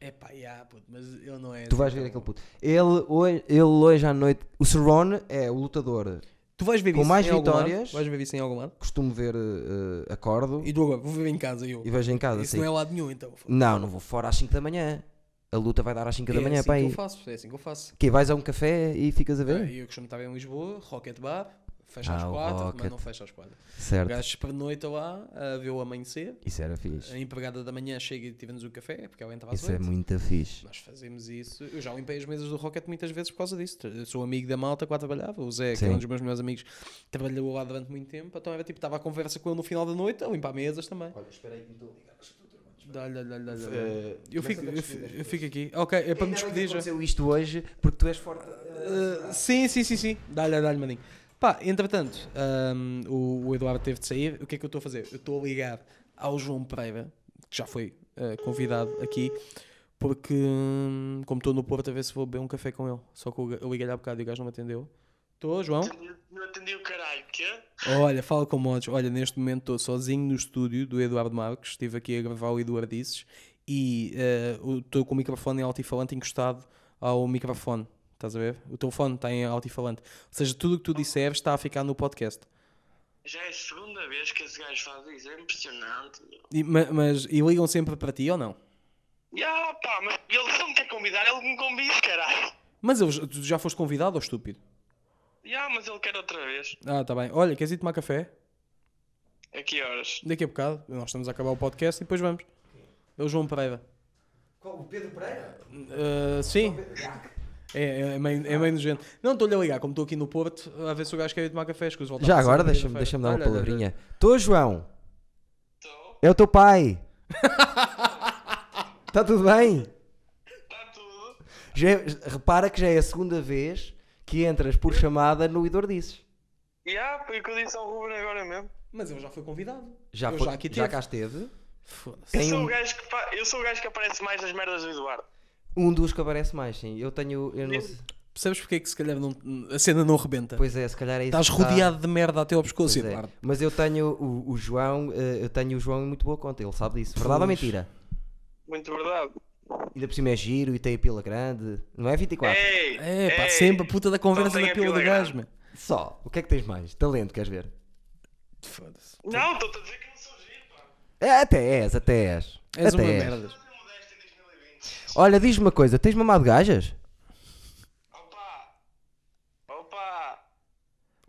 A: é pá, yeah, puto, mas ele não é
B: Tu
A: assim
B: vais
A: tão
B: ver aquele puto. Ele hoje, ele hoje à noite, o Cerrone é o lutador.
A: Tu vais ver
B: Com mais vitórias.
A: Vais ver isso em algum lado?
B: Costumo ver eh, acordo
A: E tu agora, vou ver em casa eu.
B: e vejo em casa.
A: Isso
B: sim.
A: não é lado nenhum, então.
B: Não, não vou fora às 5 da manhã. A luta vai dar às 5 da
A: é
B: manhã
A: assim
B: para
A: que eu faço, é assim que eu faço.
B: Que vais a um café e ficas a ver?
A: Eu costumo estar em Lisboa, Rocket Bar, fecha
B: Ah,
A: às
B: o
A: 4,
B: Rocket.
A: mas não fecha às 4. O
B: Certo.
A: gajo pernoita lá, a ver o amanhecer.
B: Isso era fixe.
A: A empregada da manhã chega e tivemos o café, porque ela entra às
B: Isso é
A: 8.
B: muito fixe.
A: Nós fazemos isso. Eu já limpei as mesas do Rocket muitas vezes por causa disso. Eu sou amigo da malta que lá trabalhava. O Zé, que
B: Sim.
A: é um dos meus melhores amigos, trabalhou lá durante muito tempo. Então era tipo, estava a conversa com ele no final da noite, a limpar mesas também.
B: Olha, espera aí que me estou a ligar.
A: Dá-lhe, dá-lhe, dá-lhe, dá-lhe.
B: Eh,
A: Eu fico, eu, fi- eu fico aqui. Ok, é para me despedir já.
B: aconteceu isto hoje porque tu és forte.
A: Uh, sim, sim, sim, sim. Dá-lhe, dá-lhe, maninho. Pá, entretanto, um, o, o Eduardo teve de sair. O que é que eu estou a fazer? Eu estou a ligar ao João Pereira, que já foi convidado aqui, porque, hum, como estou no Porto, a ver se vou beber um café com ele. Só que eu, eu liguei-lhe há bocado e o gajo não me atendeu. Estou, João?
C: Não atendi o caralho, quê?
A: Olha, fala com modos. Olha, neste momento estou sozinho no estúdio do Eduardo Marques. Estive aqui a gravar o Eduardices e uh, estou com o microfone em altifalante encostado ao microfone. Estás a ver? O telefone está em altifalante. Ou seja, tudo o que tu disseres está a ficar no podcast.
C: Já é a segunda vez que esse gajo faz isso, é impressionante.
A: E, ma- mas e ligam sempre para ti ou não?
C: Ya, pá, mas ele se me quer convidar, ele me convida, caralho.
A: Mas eu, tu já foste convidado ou estúpido?
C: Ya, mas ele quer outra vez.
A: Ah, tá bem. Olha, queres ir tomar café?
C: A que horas?
A: Daqui a bocado. Nós estamos a acabar o podcast e depois vamos. É o João Pereira.
B: Qual? O Pedro Pereira?
A: Uh, sim. É, é, meio, é meio nojento. Não, estou-lhe a ligar, como estou aqui no Porto, a ver se o gajo quer ir tomar café. escuso,
B: Já agora deixa-me deixa dar uma
A: olha.
B: palavrinha. Estou, João.
C: Estou.
B: É o teu pai. Está tudo bem?
C: Está tudo.
B: Já é- repara que já é a segunda vez que entras por chamada no Idor Disses.
C: E há, foi o que eu disse ao Ruben agora mesmo.
A: Mas ele já foi convidado.
B: Já,
A: Eu
B: foi,
A: já aqui
B: já
A: teve.
B: cá esteve.
A: Foda-se.
C: Eu sou,
B: um-
C: o gajo que fa- eu sou o gajo que aparece mais nas merdas do Eduardo.
B: Um dos que aparece mais, sim. Eu tenho. Eu não sei-
A: Percebes porque é que se calhar não- a cena não rebenta?
B: Pois é, se calhar é isso.
A: Estás
B: que está-
A: rodeado de merda até ao pescoço,
B: Pois é.
A: Eduardo.
B: Mas eu tenho o, o João, eh, eu tenho o João em muito boa conta, ele sabe disso. Verdade ou
A: Pois.
B: mentira?
C: Muito verdade.
B: Ainda por cima é giro e tem a pila grande. Não é 24?
C: Ei!
A: É, pá,
C: ei,
A: sempre a puta da conversa da pila
C: pila
A: do gajo, meu.
B: Só. O que é que tens mais? Talento, queres ver?
A: Foda-se.
C: Não, estou-te a dizer que não sou giro, pá.
B: É, até és, até és.
A: És
B: até
A: uma
B: és.
A: merda.
C: Fazer modesto em 2020.
B: Olha, diz-me uma coisa, tens mamado gajas?
C: Opa! Opa!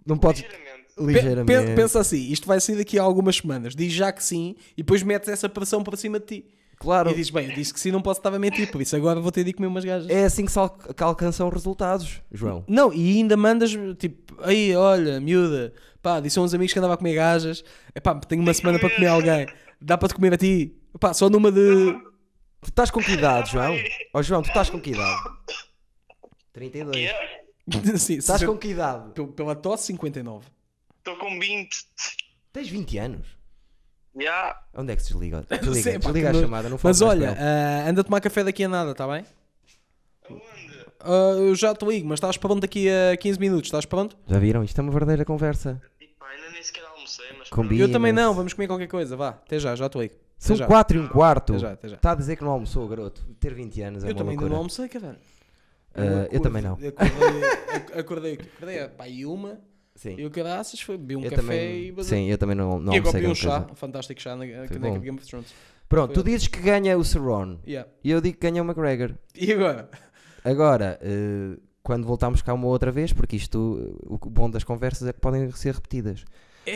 B: Não podes.
C: Ligeiramente.
A: Pe-
B: Ligeiramente.
A: pe- Pensa assim, isto vai sair daqui a algumas semanas. Diz já que sim e depois metes essa pressão para cima de ti.
B: Claro.
A: E dizes, bem, eu disse que sim, não posso estar a mentir, por isso agora vou ter de comer umas gajas.
B: É assim que se al- que alcançam resultados, João.
A: Não, e ainda mandas tipo, aí, olha, miúda, pá, disse a uns amigos que andava a comer gajas, epá, tenho uma semana para comer alguém, dá para te comer a ti, pá, só numa de.
B: Tu estás com que idade, João? Ó João, tu estás com que idade? 32.
C: Que é?
A: Sim,
B: Estás com que idade?
A: pel- Pela tosse, 59.
C: Estou com 20.
B: Tens 20 anos.
C: Já.
B: Onde é que se desliga? [LAUGHS]
A: Sei,
B: Desliga,
A: pá,
B: desliga a
A: que nojo.
B: chamada, não falo
A: Mas
B: mais
A: olha,
B: com ele.
A: ah, anda a tomar café daqui a nada, está bem?
C: Aonde?
A: Ah, eu já te ligo, mas estás pronto daqui a 15 minutos, estás pronto?
B: Já viram? Isto é uma verdadeira conversa.
C: Ainda nem sequer almocei, mas.
B: Combina.
A: Eu também não, vamos comer qualquer coisa, vá, até já, já te ligo. Até
B: São
A: já.
B: 4 e um quarto.
A: Até já, até já.
B: Está a dizer que não almoçou, garoto. Ter 20 anos é
A: Eu
B: uma
A: também ainda
B: loucura.
A: não almocei, caralho.
B: Ah, eu também não.
A: Acordei, ac- acordei, acordei pá, e uma,
B: Sim.
A: e o caraças foi, bebi um
B: eu
A: café
B: também,
A: e basei.
B: sim, eu também não, não
A: e agora
B: almocei
A: bebi um chá,
B: coisa.
A: um fantástico chá na, na,
B: bom.
A: Game of Thrones.
B: Pronto,
A: Foi
B: tu dizes que ganha o Cerrone
A: Yeah.
B: e eu digo que ganha o McGregor.
A: E agora?
B: Agora, eh, quando voltarmos cá uma outra vez, porque isto, eh, o bom das conversas é que podem ser repetidas.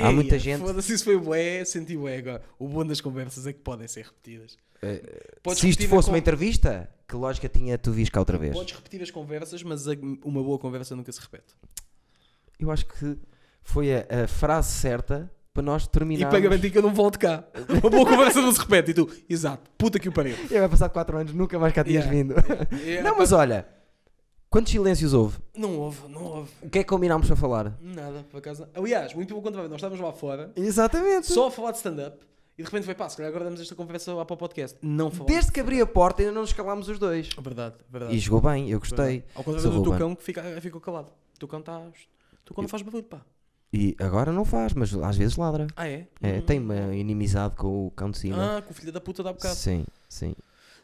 B: Há muita
A: Ei,
B: gente-
A: Foda-se, isso foi bué, senti bué agora. O bom das conversas é que podem ser repetidas. Podes
B: Se isto fosse
A: con-
B: uma entrevista, que lógica tinha tu vis cá outra vez?
A: Podes repetir as conversas, mas uma boa conversa nunca se repete.
B: Eu acho que foi a, a frase certa para nós
A: E
B: terminarmos.
A: para garantir que eu não volto cá. Uma boa conversa não se repete. E tu, exato, puta que o pariu.
B: E vai passar 4 anos, nunca mais cá tinhas
A: Yeah.
B: vindo.
A: Yeah,
B: não, mas olha, quantos silêncios houve?
A: Não houve, não houve.
B: O que é que combinámos para falar?
A: Nada, por acaso. Aliás, muito pelo contrário, nós estávamos lá fora,
B: Exatamente.
A: só a falar de stand-up, e de repente foi pá, se calhar agora damos esta conversa lá para o podcast. Não falamos.
B: Desde que abri a porta ainda não nos calámos os dois.
A: Verdade, verdade.
B: E jogou bem, eu gostei.
A: verdade. Ao contrário do
B: Ruben.
A: Tucão que fica, ficou calado. O Tucão está. O Tucão não faz barulho, pá.
B: E agora não faz, mas às vezes ladra.
A: Ah, é?
B: É,
A: Hum.
B: tem uma inimizade com o cão de cima.
A: Ah, com o filho da puta dá bocado.
B: sim, sim.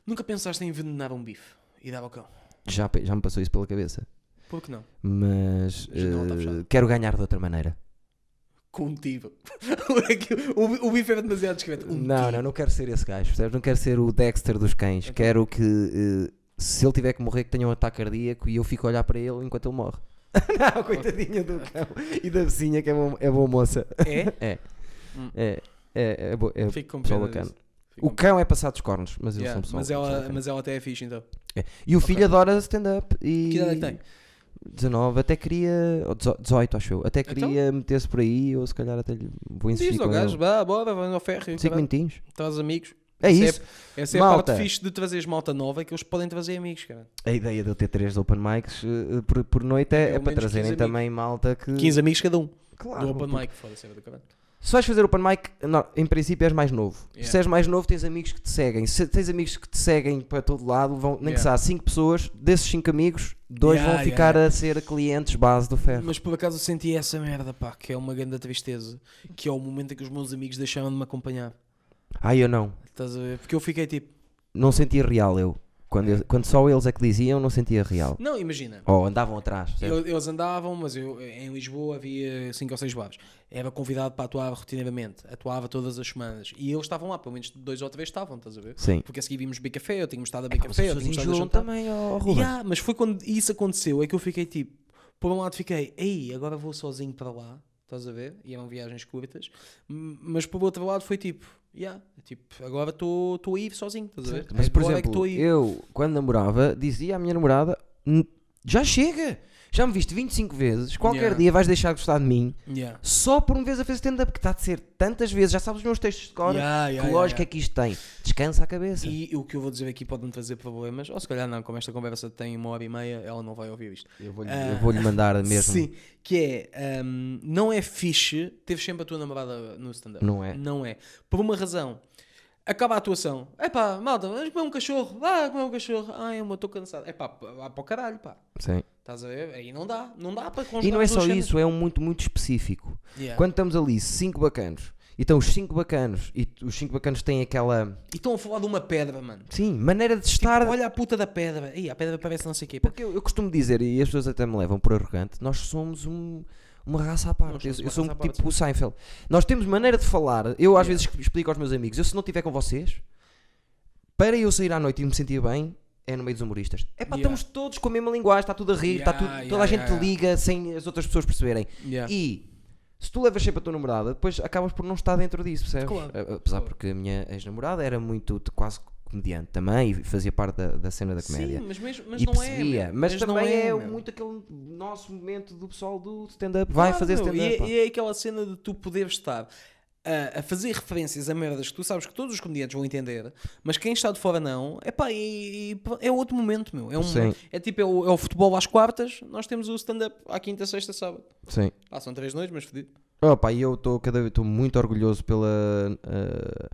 A: Nunca pensaste em envenenar um bife e dar ao cão?
B: Já, já me passou isso pela cabeça.
A: Por que não?
B: Mas
A: fechada.
B: quero ganhar de outra maneira.
A: Com um tiro. o, o bife era demasiado discreto. Um
B: não, não, não quero ser esse gajo, percebes? Não quero ser o Dexter dos cães.
A: Então.
B: Quero que eh, se ele tiver que morrer, que tenha um ataque cardíaco e eu fico a olhar para ele enquanto ele morre. [LAUGHS] não, coitadinha do cão e da vizinha que é boa, é boa moça.
A: É? [LAUGHS]
B: É.
A: Hum.
B: É, é, é, bo- é
A: Fico com
B: bacana.
A: disso. Fico
B: O
A: com
B: cão é passado dos cornos, mas eles
A: Yeah,
B: são pessoal.
A: mas,
B: pessoal
A: ela, mas ela até é fixe então.
B: É. E o
A: Ok.
B: filho adora stand-up. E...
A: Que idade é que tem?
B: 19, até queria. ou 18, acho eu. Até
A: Então?
B: queria meter-se por aí, ou se calhar até lhe vou insistir
A: Diz ao gajo, vá, bora, vai ao ferro.
B: 5 minutinhos.
A: Traz amigos.
B: É
A: Essa
B: isso.
A: Essa é a
B: Malta.
A: parte fixe de trazeres malta nova, é que eles podem trazer amigos, cara.
B: A ideia de eu ter 3 open mics eh, por, por noite é, é para trazerem
A: 15
B: também malta que.
A: 15 amigos cada um.
B: Claro.
A: do Open
B: porque
A: Mic, foda-se, do caralho.
B: Se vais fazer open mic, no- em princípio és mais novo.
A: Yeah.
B: Se és mais novo, tens amigos que te seguem. Se tens amigos que te seguem para todo lado, vão, nem que
A: Yeah.
B: seja 5 pessoas, desses 5 amigos, dois
A: Yeah,
B: vão ficar a ser clientes base do ferro.
A: Mas por acaso eu senti essa merda, pá, que é uma grande tristeza. Que é o momento em que os meus amigos deixaram de me acompanhar.
B: Ah, eu não.
A: Estás a ver? Porque eu fiquei tipo,
B: Não sentia real eu. Quando, eu- quando só eles é que diziam, não sentia real.
A: não, imagina.
B: Ou andavam atrás.
A: Eu- Eles andavam, mas eu em Lisboa havia 5 ou 6 bares. Era convidado para atuar rotineiramente, atuava todas as semanas. E eles estavam lá, pelo menos dois ou três estavam, estás a ver?
B: Sim.
A: Porque a seguir vimos Big Café, eu tínhamos estado a Big
B: Mas
A: Café,
B: as
A: eu tínhamos estado a jantar.
B: também, ó Ruben.
A: Yeah, mas foi quando isso aconteceu é que eu fiquei tipo, por um lado fiquei, ei, agora vou sozinho para lá, estás a ver? E eram viagens curtas, mas por outro lado foi tipo, yeah, tipo, agora estou a ir sozinho, estás a ver?
B: Mas, por
A: Agora é
B: exemplo,
A: ir.
B: eu, quando namorava, dizia à minha namorada: "N- já chega, Já me viste 25 vezes, qualquer
A: Yeah.
B: dia vais deixar de gostar de mim
A: Yeah.
B: só por uma vez a fazer stand-up, que está a ser tantas vezes, já sabes os meus textos de cor,
A: Yeah,
B: que lógica é que isto tem. Descansa a cabeça.
A: E o que eu vou dizer aqui pode-me trazer problemas, ou se calhar não, como esta conversa tem uma hora e meia, ela não vai ouvir isto.
B: Eu vou-lhe
A: Ah,
B: eu vou-lhe mandar [LAUGHS] mesmo.
A: Sim, que é, hum, não é fixe ter sempre a tua namorada no stand-up.
B: Não é.
A: Não é. Por uma razão. Acaba a atuação. É pá, malta, vamos comer um cachorro. Vá comer um cachorro. Ai, eu estou cansado. É pá, vá para o caralho, pá.
B: Sim.
A: Estás a ver? Aí não dá. Não dá para
B: E não é só
A: cenas.
B: isso, é um muito, muito específico.
A: Yeah.
B: Quando estamos ali, cinco bacanos, e estão os cinco bacanos, e os cinco bacanos têm aquela,
A: E estão a falar de uma pedra, mano.
B: sim, maneira de
A: Tipo,
B: estar.
A: olha a puta da pedra. Aí, a pedra parece não sei o quê.
B: Porque eu, eu costumo dizer, e as pessoas até me levam por arrogante, nós somos um- uma raça à parte. Eu, eu sou um
A: parte,
B: tipo o Seinfeld. Nós temos maneira de falar. Eu às
A: Yeah.
B: vezes explico aos meus amigos, eu se não estiver com vocês, para eu sair à noite e me sentir bem, é no meio dos humoristas. É pá,
A: Yeah.
B: estamos todos com a mesma linguagem, está tudo a rir, está
A: Yeah,
B: tudo,
A: yeah,
B: toda a gente liga sem as outras pessoas perceberem. E se tu levas sempre a tua namorada, depois acabas por não estar dentro disso, percebes?
A: Claro,
B: A- Apesar
A: claro.
B: porque a minha ex-namorada era muito quase comediante também e fazia parte da, da cena da comédia.
A: Sim, mas, mesmo, mas
B: e
A: não
B: percebia,
A: é.
B: mas,
A: não
B: também é,
A: meu.
B: muito aquele nosso momento do pessoal do stand-up. Vai
A: Claro,
B: fazer
A: meu,
B: stand-up.
A: E, é- e é aquela cena de tu poderes estar a, a fazer referências a merdas que tu sabes que todos os comediantes vão entender, mas quem está de fora não. Epá, e, e é outro momento, meu. É, um, é tipo é o, é o futebol às quartas, nós temos o stand-up à quinta, sexta, sábado.
B: Sim.
A: Ah, são três noites, mas fedido.
B: Opa, e eu estou muito orgulhoso pela ah,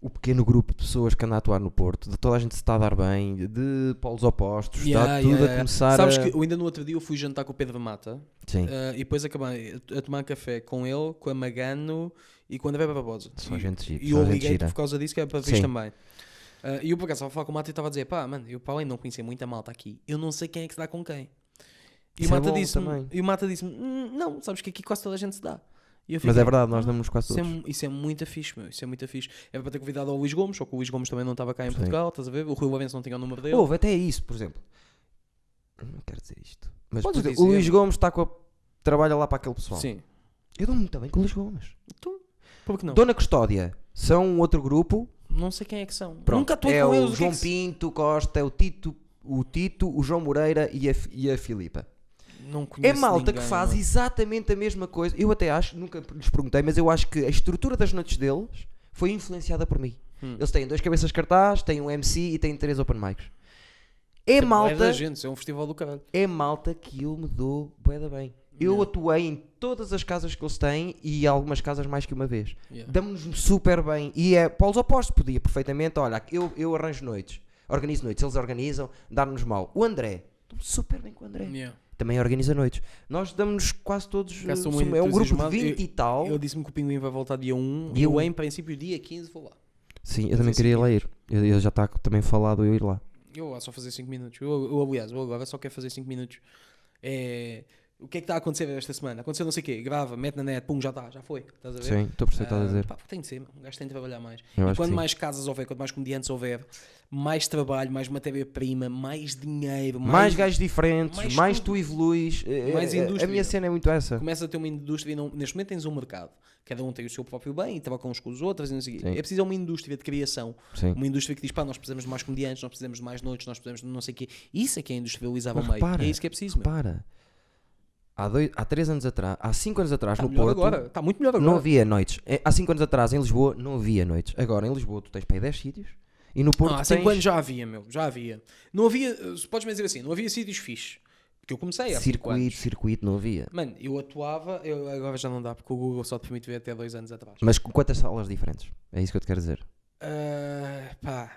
B: o pequeno grupo de pessoas que anda a atuar no Porto, de toda a gente se está a dar bem, de polos opostos, está
A: Yeah,
B: tudo
A: yeah,
B: a começar
A: Sabes
B: a...
A: que eu ainda no outro dia eu fui jantar com o Pedro Mata
B: Sim,
A: ah, e depois acabei a, tomar café com ele, com a Magano e com a André Barbosa.
B: só
A: E-
B: gente gira.
A: E eu liguei por causa disso que é para ver também. Ah, E eu por acaso estava a falar com o Mata e estava a dizer: pá, mano, eu para além de não conhecer muita malta aqui, eu não sei quem é que se dá com quem. E
B: Isso
A: o
B: é
A: Mata disse-me:
B: também.
A: e o Mata disse não, sabes que aqui quase toda a gente se dá. Eu
B: Mas
A: fiquei,
B: é verdade, nós
A: "Ah,
B: damos quase
A: Isso é,
B: todos.
A: isso é muito fixe, meu. Isso é muito fixe. Era para ter convidado ao Luís Gomes, só que o Luís Gomes também não estava cá em
B: Sim.
A: Portugal, estás a ver? O Rui Lourenço não tinha o número dele.
B: Houve até isso, por exemplo. Não quero dizer isto. Mas
A: Podes dizer.
B: o Luís Gomes está com a... trabalha lá para aquele pessoal.
A: Sim.
B: Eu dou muito bem com o Luís Gomes.
A: Por que não?
B: Dona Custódia são um outro grupo.
A: Não sei quem é que são.
B: Pronto,
A: Nunca estou
B: é
A: com eles. o que é
B: João
A: que
B: Pinto Costa, o Tito, o Tito, o João Moreira e a, e a Filipa.
A: Não
B: É
A: conheço
B: malta
A: ninguém,
B: que faz
A: mano.
B: exatamente a mesma coisa. Eu até acho, nunca lhes perguntei, mas eu acho que a estrutura das noites deles foi influenciada por mim.
A: Hum.
B: Eles têm dois cabeças de cartaz, têm um MC e têm três open mics. É
A: É bué da
B: malta,
A: gente, é um festival do caralho.
B: é malta que eu me dou bué da bem. Eu
A: Yeah.
B: atuei em todas as casas que eles têm e algumas casas mais que uma vez.
A: Yeah.
B: Damos-nos super bem. E é polos opostos, podia perfeitamente. Olha, eu, eu arranjo noites, organizo noites, eles organizam, dar-nos mal. O André, dou super bem com o André.
A: Yeah.
B: Também organiza noites. Nós damos quase todos.
A: Sou muito
B: é um grupo de
A: entusiasmado.
B: 20 e tal.
A: Ele disse-me que o Pinguim vai voltar dia 1
B: Dia
A: e eu,
B: 1.
A: em princípio, dia 15 vou lá.
B: Sim, eu também queria lá ir. Eu, eu já está também falado eu ir lá.
A: Eu vou lá só fazer 5 minutos. Eu, eu, aliás, eu agora só quero fazer 5 minutos. É... O que é que está a acontecer esta semana? Aconteceu não sei o quê. Grava, mete na net, pum, já está, já foi. Estás a ver?
B: Sim, estou a perceber o que estás a
A: Ah,
B: dizer.
A: pá, tem de ser, um gajo tem de trabalhar mais.
B: Eu
A: e quando mais casas houver, quanto mais comediantes houver, mais trabalho, mais matéria-prima, mais dinheiro, mais,
B: Mais gajos diferentes, mais,
A: mais
B: tu evoluís. Eh,
A: Mais
B: eh, A
A: indústria.
B: minha cena é muito essa.
A: Começa a ter uma indústria, e não- neste momento tens um mercado. Cada um tem o seu próprio bem e trocam uns com os outros e não sei o quê. É preciso uma indústria de criação.
B: Sim.
A: Uma indústria que diz, pá, nós precisamos de mais comediantes, nós precisamos de mais noites, nós precisamos de não sei o quê. Isso é que é industrializar o
B: Mas
A: meio.
B: repara,
A: é isso que é preciso, meu.
B: Há, dois, há três anos atrás, há cinco anos atrás
A: Está
B: no Porto,
A: agora. Está muito melhor agora.
B: não havia noites. Eh, Há cinco anos atrás em Lisboa não havia noites. Agora em Lisboa tu tens para aí 10 sítios e no Porto
A: Ah, há
B: tens
A: 5 anos já havia, meu. Já havia. Não havia, podes-me dizer assim, não havia sítios fixes. Porque eu comecei 5
B: circuito, circuito não havia.
A: Mano, eu atuava, eu, agora já não dá, porque o Google só te permite ver até 2 anos atrás.
B: Mas com quantas salas diferentes? É isso que eu te quero dizer.
A: Ah, pá,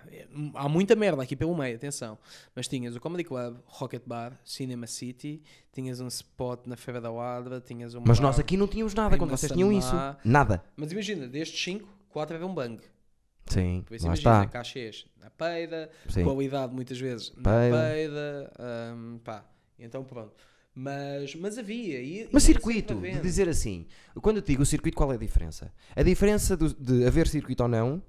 A: há muita merda aqui pelo meio, atenção. Mas tinhas o Comedy Club, Rocket Bar, Cinema City, tinhas um spot na Feira da Ladra, tinhas um
B: Mas nós aqui não tínhamos nada quando vocês tinham isso. Nada.
A: Mas imagina, destes 5, 4 era um bang.
B: Sim,
A: Por isso
B: lá
A: imagina,
B: está.
A: cachês na peida,
B: Sim.
A: qualidade muitas vezes na
B: Peida.
A: peida, hum, pá, então pronto. Mas, mas havia. E,
B: Mas circuito, de dizer assim, quando eu te digo o circuito, qual é a diferença? A diferença do- de haver circuito ou não,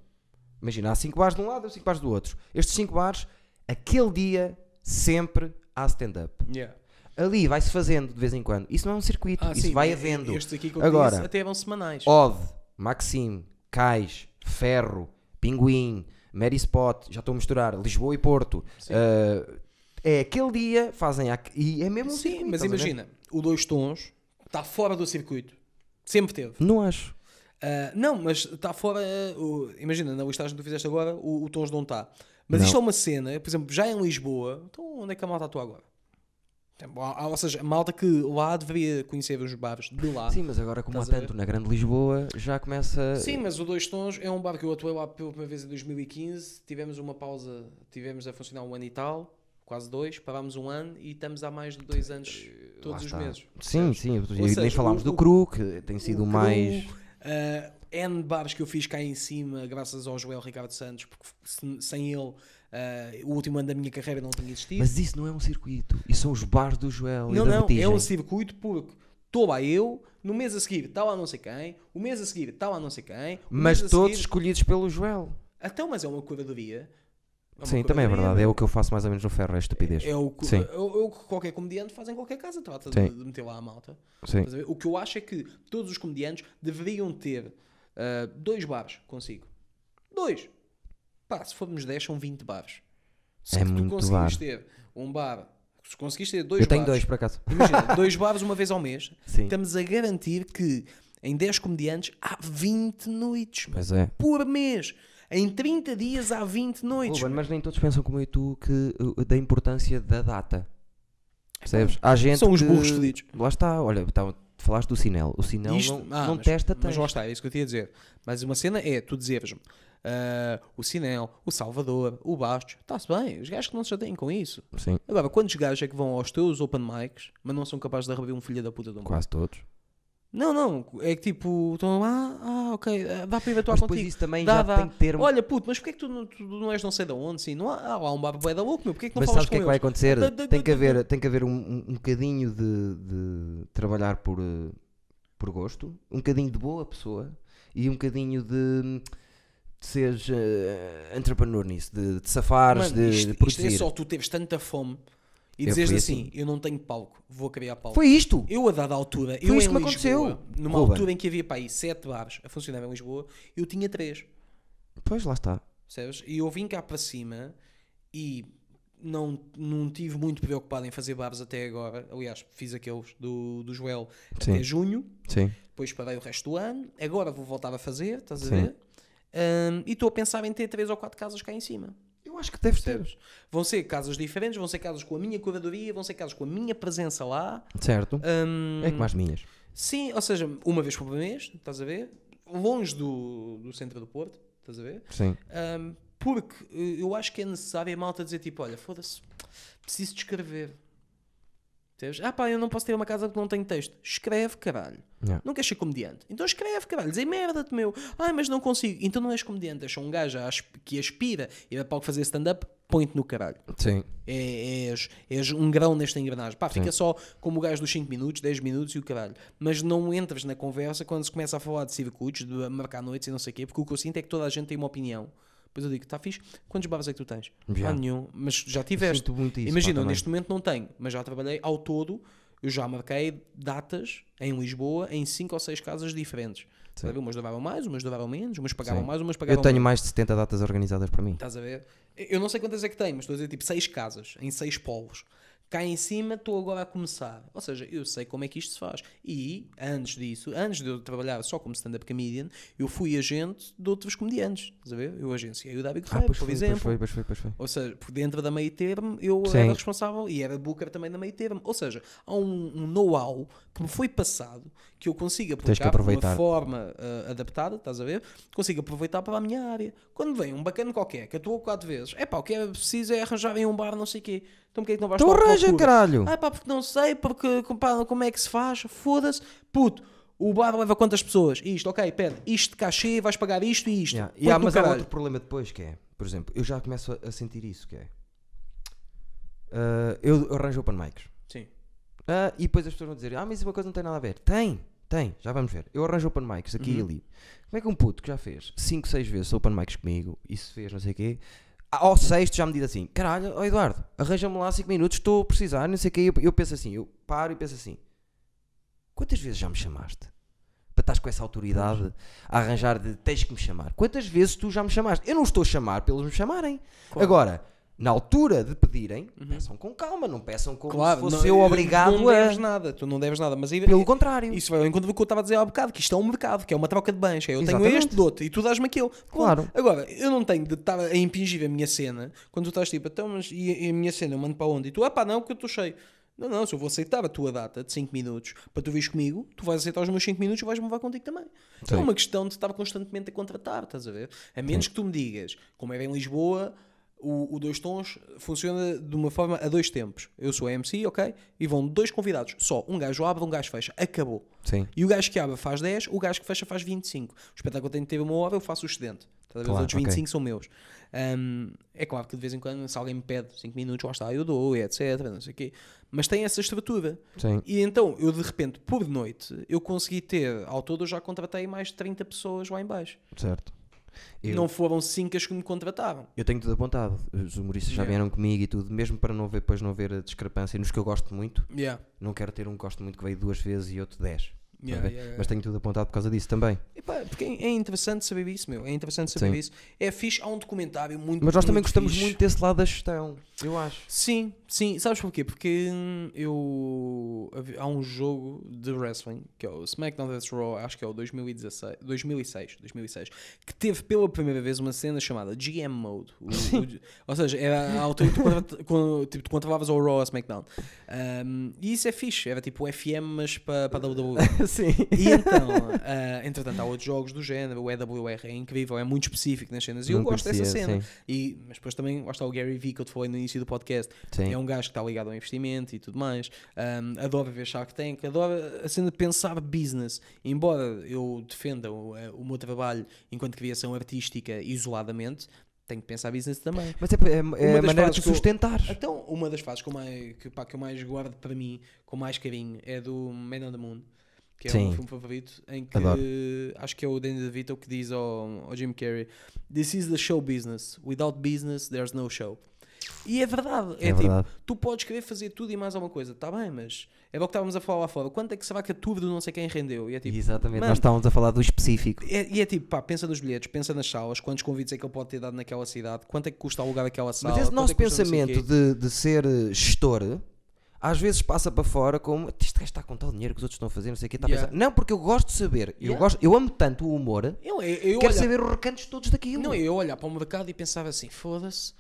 B: imagina, há 5 bares de um lado e 5 bares do outro. Estes 5 bares, aquele dia, sempre há stand-up.
A: Yeah.
B: Ali vai-se fazendo de vez em quando. Isso não é um circuito,
A: Ah,
B: isso
A: sim,
B: vai
A: e-
B: havendo.
A: Estes aqui que eu
B: Agora,
A: disse até eram semanais.
B: Ode, Maxime, Cais, Ferro, Pinguim, Mary Spot, já estou a misturar, Lisboa e Porto. Uh, É aquele dia, fazem e é mesmo um
A: Sim,
B: circuito,
A: mas imagina, o dois tons está fora do circuito. Sempre teve.
B: Não acho.
A: Ah, não, mas está fora. o- imagina, na listagem que tu fizeste agora, o, o Tons não está. Mas
B: Não.
A: isto é uma cena, por exemplo, já em Lisboa, então onde é que a malta atua agora? Ou seja, a malta que lá deveria conhecer os bares de lá.
B: Sim, mas agora como há tanto na Grande Lisboa, já começa...
A: Sim, mas o Dois Tons é um bar que eu atuei lá pela primeira vez em 2015. Tivemos uma pausa, tivemos a funcionar um ano e tal, quase dois, parámos um ano e estamos há mais de dois anos
B: Lá
A: todos os meses.
B: Sim, sim, e nem falámos do Cru, que tem sido
A: o
B: mais...
A: Ah, N bares que eu fiz cá em cima, graças ao Joel Ricardo Santos, porque se- sem ele ah, o último ano da minha carreira não tinha existido.
B: Mas isso não é um circuito. Isso são os bares do Joel e
A: não,
B: da
A: não, é um circuito porque estou lá eu, no mês a seguir está lá não sei quem, o mês a seguir está lá não sei quem,
B: Mas todos
A: seguir-
B: escolhidos pelo Joel.
A: Então, mas é uma curadoria. É
B: Sim, também é verdade. É o que eu faço mais ou menos no ferro, é estupidez.
A: É o que, é o- qualquer comediante faz em qualquer casa, trata de, de meter lá a malta.
B: Sim.
A: O que eu acho é que todos os comediantes deveriam ter ah, dois bares consigo. Dois. Pá, se formos 10, são 20 bares. Se
B: É
A: tu
B: muito
A: conseguires
B: bar.
A: ter um bar, se conseguires ter dois
B: Eu tenho
A: bares,
B: dois, por acaso.
A: imagina, [LAUGHS] dois bares uma vez ao mês,
B: Sim.
A: estamos a garantir que em 10 comediantes há 20 noites
B: Mas é.
A: por mês. Em 30 dias há 20 noites.
B: Ruben, mas nem todos pensam como eu e tu que, uh, da importância da data. Percebes? Há gente
A: São os
B: que-
A: burros fedidos.
B: Lá está, olha, tá, falaste do Sinel. O Sinel
A: Isto-
B: não,
A: ah,
B: não
A: mas-
B: testa
A: Mas
B: texto.
A: lá está, é isso que eu tinha a dizer. Mas uma cena é tu dizeres-me ah, o Sinel, o Salvador, o Bastos, está-se bem, os gajos que não se chateiam com isso.
B: Sim,
A: Agora, quantos gajos é que vão aos teus open mics, mas não são capazes de arrebentar um filho da puta de um
B: quase todos.
A: Não, não, é que tipo, estão lá, ah, ok, ah, dá para ir atuar
B: Mas
A: contigo.
B: isso também
A: Dá,
B: já
A: dá.
B: tem que ter...
A: Olha, puto, mas porquê é que tu, não- tu não és não sei de onde? Sim, não há, há um bar bué da louco, meu, porquê é que não
B: Mas
A: falas
B: sabes o que é
A: com
B: que vai acontecer?
A: Da- da-
B: Tem que haver, tem que haver um, um, bocadinho de, de trabalhar por, eh, por gosto, um bocadinho de boa pessoa e um bocadinho de, de seres eh, entrepreneur nisso, de, de safares,
A: Mano,
B: de,
A: isto,
B: de
A: isto
B: produzir.
A: é só tu teres tanta fome e dizeres
B: fui
A: assim, eu não tenho palco, vou criar palco.
B: Foi isto!
A: Eu, a dada altura,
B: Foi
A: eu
B: isto
A: em
B: que
A: Lisboa,
B: aconteceu,
A: numa
B: Ruben.
A: altura em que havia para aí sete bares a funcionar em Lisboa, eu tinha três,
B: Pois lá está.
A: percebes? E eu vim cá para cima e não, não tive muito preocupado em fazer bares até agora. Aliás, fiz aqueles do, do Joel
B: Sim.
A: até junho,
B: Sim.
A: depois parei o resto do ano, agora vou voltar a fazer, estás a
B: Sim.
A: ver? Ahm, e estou a pensar em ter três ou quatro casas cá em cima.
B: Eu acho que deve ter.
A: Vão ser casas diferentes, vão ser casas com a minha curadoria, vão ser casas com a minha presença lá.
B: Certo.
A: Ahm,
B: É como as minhas.
A: Sim, ou seja, uma vez por mês, estás a ver? Longe do, do centro do Porto, estás a ver?
B: Sim.
A: Ahm, porque eu acho que é necessário a malta dizer tipo: olha, foda-se, preciso de escrever. Percebes? Ah pá, eu não posso ter uma casa que não tem texto. Escreve, caralho.
B: Yeah.
A: Não queres ser comediante? Então escreve, caralho. Dizer merda-te, meu. Ai, mas não consigo. Então não és comediante. És um gajo que aspira e vai para o fazer stand-up, põe-te no caralho.
B: Sim.
A: É, és, és um grão nesta engrenagem. Pá, fica
B: Sim.
A: só como o gajo dos 5 minutos, 10 minutos e o caralho. Mas não entras na conversa quando se começa a falar de circuitos, de marcar noites e não sei o quê, porque o que eu sinto é que toda a gente tem uma opinião. Depois eu digo, está fixe? Quantos bares é que tu tens?
B: Já.
A: Ah, nenhum. Mas já tiveste.
B: Muito isso,
A: Imagina,
B: pá,
A: neste momento não tenho, mas já trabalhei ao todo. Eu já marquei datas em Lisboa em 5 ou 6 casas diferentes. Ver? Umas duravam mais, umas duravam menos, umas pagavam
B: Sim.
A: mais, umas pagavam
B: Eu tenho
A: menos.
B: mais de 70 datas organizadas para mim.
A: Estás a ver? Eu não sei quantas é que tem, mas estou a dizer tipo 6 casas, em 6 polos. Cá em cima estou agora a começar. Ou seja, eu sei como é que isto se faz. E antes disso, antes de eu trabalhar só como stand-up comedian, eu fui agente de outros comediantes. Estás a ver? Eu agenciei o David
B: Ah,
A: Correia,
B: pois
A: por
B: foi,
A: exemplo.
B: pois foi, pois foi, pois foi.
A: Ou seja, por dentro da meio termo eu
B: Sim.
A: era responsável e era booker também da meio termo. Ou seja, há um, um know-how que me foi passado que eu consigo aplicar de uma forma ah, adaptada, estás a ver? Consigo aproveitar para a minha área. Quando vem um bacana qualquer que atuou quatro vezes, é pá, o que é preciso é arranjar em um bar, não sei o quê. Então porquê é que não vais
B: Então
A: à
B: arranja, caralho!
A: Ah pá, porque não sei, porque pá, como é que se faz? Foda-se, puto. O bar leva quantas pessoas? Isto, ok, pede isto de cachê, vais pagar isto e isto.
B: Yeah. E há, mas há outro problema depois que é, por exemplo, eu já começo a, a sentir isso que é. ah, eu arranjo open mics.
A: Sim.
B: Ah, e depois as pessoas vão dizer, ah, mas isso uma coisa não tem nada a ver. Tem, tem, já vamos ver. Eu arranjo open mics aqui e
A: Uhum.
B: ali. Como é que um puto que já fez 5, 6 vezes open mics comigo e se fez não sei o quê, ao sexto já me diz assim, caralho, ó Eduardo, arranja-me lá 5 minutos, estou a precisar, não sei o quê. Eu, eu penso assim, eu paro e penso assim, quantas vezes já me chamaste? Para estás com essa autoridade a arranjar de tens que me chamar. Quantas vezes tu já me chamaste? Eu não estou a chamar pelos me chamarem.
A: Claro.
B: Agora, na altura de pedirem, peçam com calma, não peçam como
A: Claro,
B: se fosse
A: não,
B: eu
A: eu-
B: obrigado
A: não
B: a.
A: deves nada, tu não deves nada, mas aí,
B: Pelo contrário.
A: isso vai ao encontro do que eu estava a dizer há bocado, que isto é um mercado, que é uma troca de bens, é eu tenho
B: Exatamente.
A: este, dou-te, e tu dás-me aquele.
B: Claro.
A: Agora, eu não tenho de estar a impingir a minha cena, quando tu estás tipo, então, mas e, a minha cena eu mando para onde? E tu, ah pá, não, porque eu estou cheio. Não, não, se eu vou aceitar a tua data de 5 minutos para tu vires comigo, tu vais aceitar os meus 5 minutos e vais-me levar contigo também.
B: Sim.
A: É uma questão de estar constantemente a contratar, estás a ver? A menos que tu me digas, como é em Lisboa, o, o dois tons funciona de uma forma a dois tempos. Eu sou a MC, ok? E vão dois convidados. Só um gajo abre, um gajo fecha. Acabou.
B: Sim.
A: E o gajo que abre faz 10, o gajo que fecha faz 25. O espetáculo tem de ter uma hora, eu faço o excedente.
B: Claro,
A: Os outros
B: ok.
A: 25 são meus. Hum, é claro que de vez em quando, se alguém me pede 5 minutos, lá está, eu dou, etc. Não sei o quê. Mas tem essa estrutura.
B: Sim.
A: E então, eu de repente, por noite, eu consegui ter, ao todo, eu já contratei mais de 30 pessoas lá em baixo.
B: Certo. Eu,
A: Não foram 5 as que me contrataram.
B: eu tenho tudo apontado. Os humoristas já vieram comigo e tudo, mesmo para não ver, depois não ver a discrepância nos que eu gosto muito.
A: Yeah.
B: Não quero ter um que gosto muito que veio duas vezes e outro dez.
A: Yeah,
B: a
A: yeah, yeah.
B: Mas tenho tudo apontado por causa disso também.
A: Epá, porque é interessante saber isso, meu. É interessante saber
B: Sim.
A: isso. É fixe, há um documentário muito
B: Mas nós também
A: muito
B: gostamos
A: fixe.
B: muito desse lado da gestão, eu acho.
A: Sim, sim. Sabes porquê? Porque eu. Há um jogo de wrestling, que é o SmackDown vs Raw, acho que é o 2016, 2006, 2006, que teve pela primeira vez uma cena chamada GM Mode. O- o- ou seja, era a altura que tu, [LAUGHS] tipo, tu controlavas ao Raw ou ao SmackDown. Um, e isso é fixe, era tipo o FM, mas para a WWE. [LAUGHS]
B: Sim.
A: E [LAUGHS] então, ah, entretanto, há outros jogos do género, o EWR é incrível, é muito específico nas cenas, e eu
B: Não
A: gosto dessa
B: conhecia,
A: cena.
B: sim.
A: E, mas depois também, lá está o Gary Vee que eu te falei no início do podcast,
B: Sim.
A: é um gajo que está ligado ao investimento e tudo mais, Ahm, adora ver Shark Tank, adora a cena de pensar business, embora eu defenda o, eh, o meu trabalho enquanto criação artística isoladamente, tenho que pensar business também.
B: Mas é, é, é a maneira de
A: que eu-
B: sustentar.
A: Então, uma das fases que eu mais, que, pá, que eu mais guardo para mim, com mais carinho, é do Man on the Moon, que é o
B: Sim.
A: meu filme favorito, em que
B: Adoro.
A: acho que é o Danny DeVito que diz ao, ao Jim Carrey: This is the show business. Without business, there's no show. E é verdade. É,
B: É
A: tipo,
B: verdade.
A: tu podes querer fazer tudo e mais alguma coisa, está bem, mas é o que estávamos a falar lá fora. Quanto é que será que a tour do não sei quem rendeu? E é tipo,
B: Exatamente,
A: mano,
B: nós estávamos a falar do específico.
A: é- e é tipo, pá, pensa nos bilhetes, pensa nas salas, quantos convites é que ele pode ter dado naquela cidade, quanto é que custa alugar aquela sala.
B: Mas esse nosso
A: é que custa não sei o
B: pensamento de, de ser gestor às vezes passa para fora como este gajo está com tal dinheiro que os outros estão a fazer, não sei o que. Está a
A: Yeah.
B: pensar. Não, porque eu gosto de saber. Eu,
A: Yeah.
B: gosto, eu amo tanto o humor,
A: Eu, eu, eu
B: quero
A: olhar-
B: saber os recantos todos daquilo.
A: Não, eu olhar para o mercado e pensava assim: foda-se,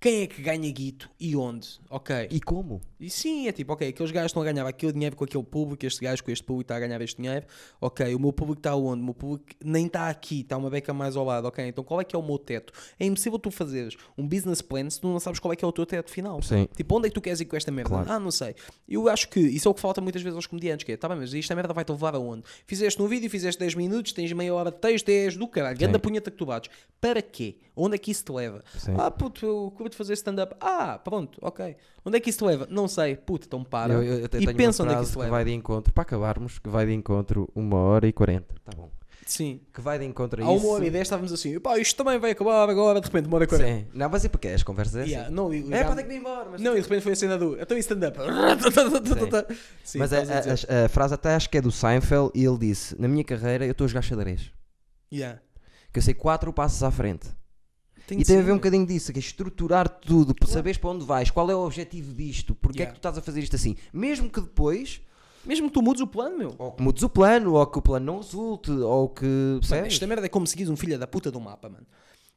A: quem é que ganha guito e onde? Ok.
B: E como?
A: E sim, é tipo, ok, aqueles gajos estão a ganhar aquele dinheiro com aquele público, este gajo com este público está a ganhar este dinheiro, ok, o meu público está onde? O meu público nem está aqui, está uma beca mais ao lado, ok, então qual é que é o meu teto? É impossível tu fazeres um business plan se tu não sabes qual é que é o teu teto final.
B: Sim.
A: Tipo, onde é que tu queres ir com esta merda?
B: Claro.
A: Ah, não sei. Eu acho que isso é o que falta muitas vezes aos comediantes, que é, tá bem, mas esta merda vai-te levar aonde? Fizeste um vídeo, fizeste 10 minutos, tens meia hora de texto, és do caralho, ganda punheta que tu bates. Para quê? Onde é que isso te leva?
B: Sim.
A: Ah, puto, eu curto fazer stand-up. Ah, pronto, ok. Onde é que isso leva? Não sei. Puto, então para.
B: Eu, eu até
A: e pensa onde é que isso te
B: que
A: leva.
B: vai de encontro, para acabarmos, que vai de encontro uma hora e 40. Tá bom.
A: Sim.
B: Que vai de encontro a
A: Há
B: isso.
A: uma hora e dez estávamos assim, pá, isto também vai acabar agora, de repente, uma hora e quarenta.
B: Sim. Não, mas é porque as conversas é assim.
A: Yeah, não, e-
B: É, pá, tem que ir embora. Mas,
A: Não, e de repente foi a cena do. Então e stand-up? [LAUGHS]
B: Mas a,
A: a-
B: a frase até acho que é do Seinfeld e ele disse: Na minha carreira eu estou a jogar xadrez.
A: Yeah.
B: Que eu sei quatro passos à frente.
A: Tem
B: e tem a ver um
A: meu.
B: bocadinho disso, que é estruturar tudo, para saberes para onde vais, qual é o objetivo disto, porque é
A: Yeah.
B: que tu estás a fazer isto assim. Mesmo que depois,
A: Mesmo que tu mudes o plano, meu.
B: ou que mudes o plano, ou que o plano não resulte, ou que.
A: Mano, esta merda é como seguires um filho da puta do mapa, mano.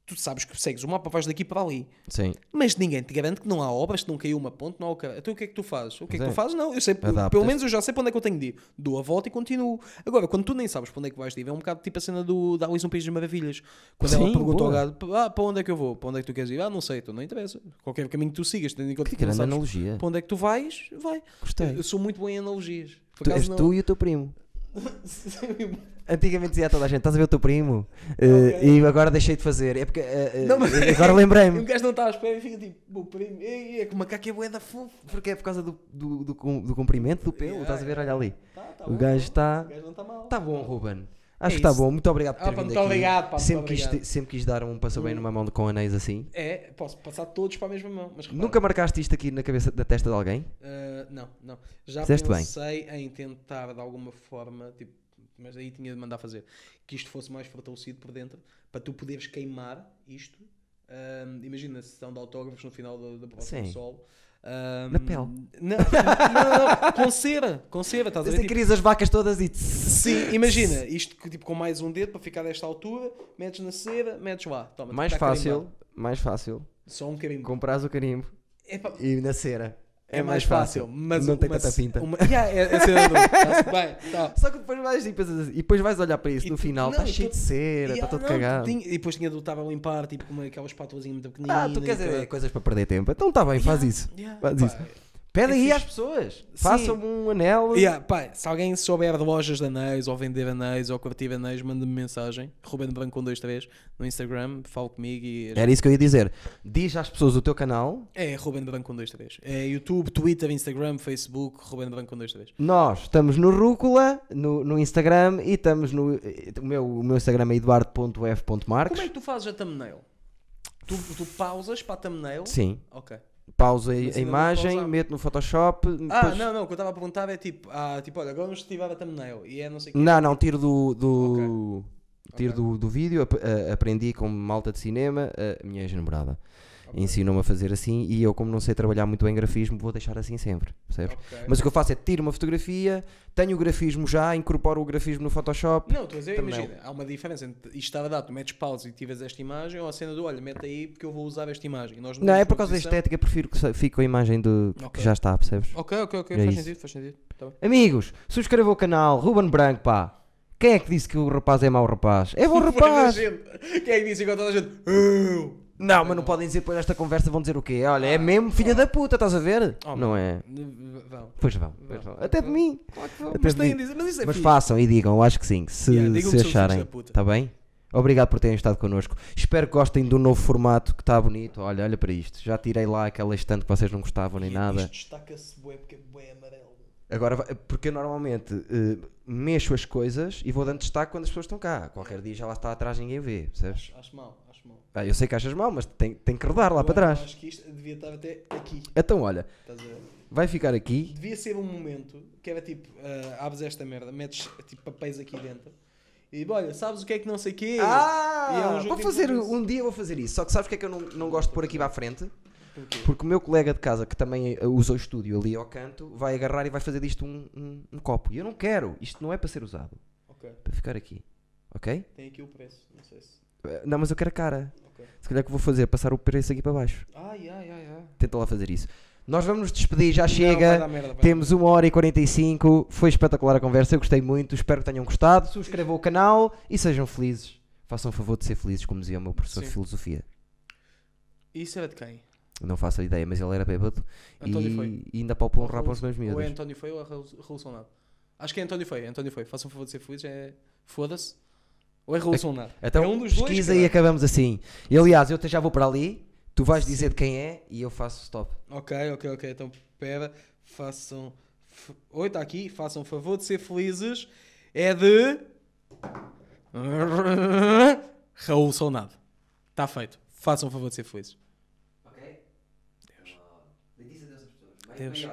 A: Tu sabes que segues o mapa, vais daqui para ali.
B: Sim.
A: Mas ninguém te garante que não há obras, que não caiu uma ponte, não há o cara. Então o que é que tu fazes? O que é que tu
B: é.
A: fazes? Não, eu sei,
B: Adaptas.
A: pelo menos eu já sei para onde é que eu tenho de ir. Dou a volta e continuo. Agora, quando tu nem sabes para onde é que vais de ir, é um bocado tipo a cena do, da Alice no País das Maravilhas. Quando ela
B: Sim,
A: pergunta ao
B: boa.
A: gado, ah, para onde é que eu vou? Para onde é que tu queres ir? Ah, não sei, então não interessa. Qualquer caminho que tu sigas, tendo em conta
B: Que
A: que tu
B: grande analogia.
A: para onde é que tu vais, vai.
B: Gostei.
A: Eu sou muito bom em analogias. Por
B: Tu, és
A: não-
B: tu e o teu primo. [LAUGHS] Antigamente dizia a toda a gente: estás a ver o teu primo?
A: Ok.
B: e agora deixei de fazer. É porque. eh,
A: Não, mas-
B: Agora lembrei-me. [LAUGHS]
A: um gajo não está à espera e fica tipo, meu primo, ei, é que o macaco é bué da fofo.
B: Porque é por causa do, do, do, do comprimento do pelo.
A: Yeah,
B: estás a ver? Olha ali.
A: Tá, tá
B: O
A: bom,
B: gajo
A: tá
B: está.
A: bom. O gajo não está mal.
B: Está bom, Ruben. Acho
A: É
B: que está bom. Muito obrigado por
A: Ah,
B: ter
A: pá,
B: vindo
A: muito
B: aqui.
A: obrigado, pá, muito
B: sempre, quis,
A: obrigado.
B: sempre quis dar um passo bem numa mão com anéis assim.
A: É, posso passar todos para a mesma mão. Mas repara,
B: Nunca marcaste isto aqui na cabeça da testa de alguém?
A: ah, não, não. Já
B: Fizeste bem.
A: pensei em tentar de alguma forma, tipo, mas aí tinha de mandar fazer, que isto fosse mais fortalecido por dentro, para tu poderes queimar isto Ahm, imagina a sessão de autógrafos no final da, prova do solo. Ahm,
B: Na pele. [LAUGHS]
A: Não, não, não, com cera, com cera, estás a ver?
B: Você
A: Tipo,
B: querias as vacas todas e.
A: Sim, imagina, isto tipo, com mais um dedo para ficar desta altura, metes na cera, metes lá. Toma,
B: Mais
A: está
B: fácil,
A: carimbado.
B: mais fácil,
A: Só um carimbo.
B: compras o carimbo
A: Epá,
B: e na cera.
A: É, mais fácil, mas
B: não tem
A: uma
B: tanta pinta.
A: Uma, [LAUGHS] yeah, é, é está-se bem, tá.
B: Só que depois vais e pensas assim- e depois vais olhar para isso
A: E
B: no
A: tu-
B: final, está cheio de cera, está
A: ah,
B: todo
A: não,
B: cagado.
A: tinha- e depois tinha do estava a limpar, tipo, com uma, aquela espátulazinha muito pequenina.
B: Ah, tu queres é coisas para perder tempo? Então está bem, faz isso.
A: Yeah,
B: Faz
A: pá,
B: isso. Pede
A: É
B: aí às pessoas. Façam-me um anel.
A: Yeah, pá, se alguém souber de lojas de anéis ou vender anéis ou curtir anéis, manda-me mensagem. Ruben Branco com 23 no Instagram, fala comigo e.
B: Era isso que eu ia dizer. Diz às pessoas o teu canal.
A: É Ruben Branco com 23. É YouTube, Twitter, Instagram, Facebook, Ruben Branco com 23.
B: Nós estamos no Rúcula, no, no Instagram e estamos no. O meu, o meu Instagram é eduardo.f.marques.
A: Como é que tu fazes a thumbnail? Tu, tu pausas para a thumbnail?
B: Sim.
A: Ok.
B: Pausa a imagem, meto no Photoshop.
A: Ah,
B: depois-
A: não, não, o que eu estava a perguntar é tipo, ah, tipo, olha, agora vamos ativar a thumbnail e é não sei o quê.
B: Não, não, tiro do. do Tiro
A: Ok.
B: do, do vídeo, aprendi com malta de cinema, a minha ex-namorada. Ensinou-me a fazer assim e eu, como não sei trabalhar muito bem grafismo, vou deixar assim sempre, percebes?
A: Ok.
B: Mas o que eu faço é tiro uma fotografia, tenho o grafismo já, incorporo o grafismo no Photoshop.
A: Não, estou a dizer, imagina, há uma diferença entre isto estar a dar, tu metes pausa e tiras esta imagem ou a cena do olha, mete aí porque eu vou usar esta imagem. Nós
B: Não, é por causa da estética, prefiro que fique a imagem de, que
A: Ok.
B: já está, percebes?
A: Ok, ok, ok,
B: É
A: faz
B: isso.
A: sentido, faz sentido. Tá.
B: Amigos, subscrevam o canal, Ruben Branco, pá. Quem é que disse que o rapaz é mau rapaz? É bom [LAUGHS] rapaz!
A: Quem é que disse igual toda a gente? Eu!
B: Não, mas não podem dizer depois desta conversa, vão dizer o quê? Olha, é mesmo filha da puta, estás a ver?
A: Oh,
B: não é?
A: Vão.
B: Pois vão, pois vão. Até de mim.
A: Claro que vão.
B: Até
A: Mas,
B: de
A: têm
B: mim.
A: a dizer, mas isso é
B: Mas
A: fixe.
B: façam e digam, eu acho que sim, se,
A: Yeah,
B: se acharem. Está bem? Obrigado por terem estado connosco. Espero que gostem do novo formato que está bonito. Olha, olha para isto. Já tirei lá aquela estante que vocês não gostavam nem nada.
A: Isto destaca-se bué porque é bué amarelo.
B: Agora, porque eu normalmente eh, mexo as coisas e vou dando destaque quando as pessoas estão cá. Qualquer dia já lá está atrás, ninguém vê, percebes?
A: Acho, acho mal.
B: Ah, eu sei que achas mal, mas tem, tem que rodar lá
A: Eu
B: para trás.
A: Acho que isto devia estar até aqui.
B: Então, olha, vai ficar aqui.
A: Devia ser um momento que era tipo, ah, abres esta merda, metes tipo papéis aqui dentro e olha, sabes o que é que não sei o quê? E é um
B: Ah, vou
A: de
B: fazer, um dia vou fazer isso. Só que sabes o que é que eu não, não gosto de pôr aqui para a frente?
A: Porquê?
B: Porque o meu colega de casa, que também usa o estúdio ali ao canto, vai agarrar e vai fazer disto um, um, um copo. E eu não quero. Isto não é para ser usado.
A: Ok,
B: Para ficar aqui. Ok?
A: tem aqui o preço, não sei se.
B: Eh, Não, mas eu quero a cara. Se calhar que vou fazer, é passar o preço aqui para baixo.
A: Ai, ai, ai, ai.
B: Tenta lá fazer isso. Nós vamos nos despedir, já
A: Não,
B: chega.
A: dar merda,
B: Temos 1 hora e 45. Foi espetacular a conversa, eu gostei muito. Espero que tenham gostado. Subscrevam o canal e sejam felizes. Façam o favor de ser felizes, como dizia o meu professor de
A: Sim.
B: filosofia.
A: merda. Isso era de quem?
B: Não faço a ideia, mas ele era bêbado
A: António
B: e,
A: foi.
B: e ainda palpou um rabo aos meus
A: Ou é
B: miúdos.
A: António foi ou é Raul Sonado? Acho que é António foi, António foi. Façam o favor de ser felizes, é. Foda-se. Ou é Raul Sonado?
B: Então,
A: é um dos dois.
B: pesquisa e acabamos assim. E, aliás, eu até já vou para ali, tu vais dizer de quem é e eu faço stop.
A: Ok, ok, ok. Então, pera. Façam. Oi, está aqui. Façam o favor de ser felizes. É de. Raul Sonado. Está feito. Façam favor de ser felizes.
B: Ok?
A: Deus.
B: Pessoas.
A: Deus.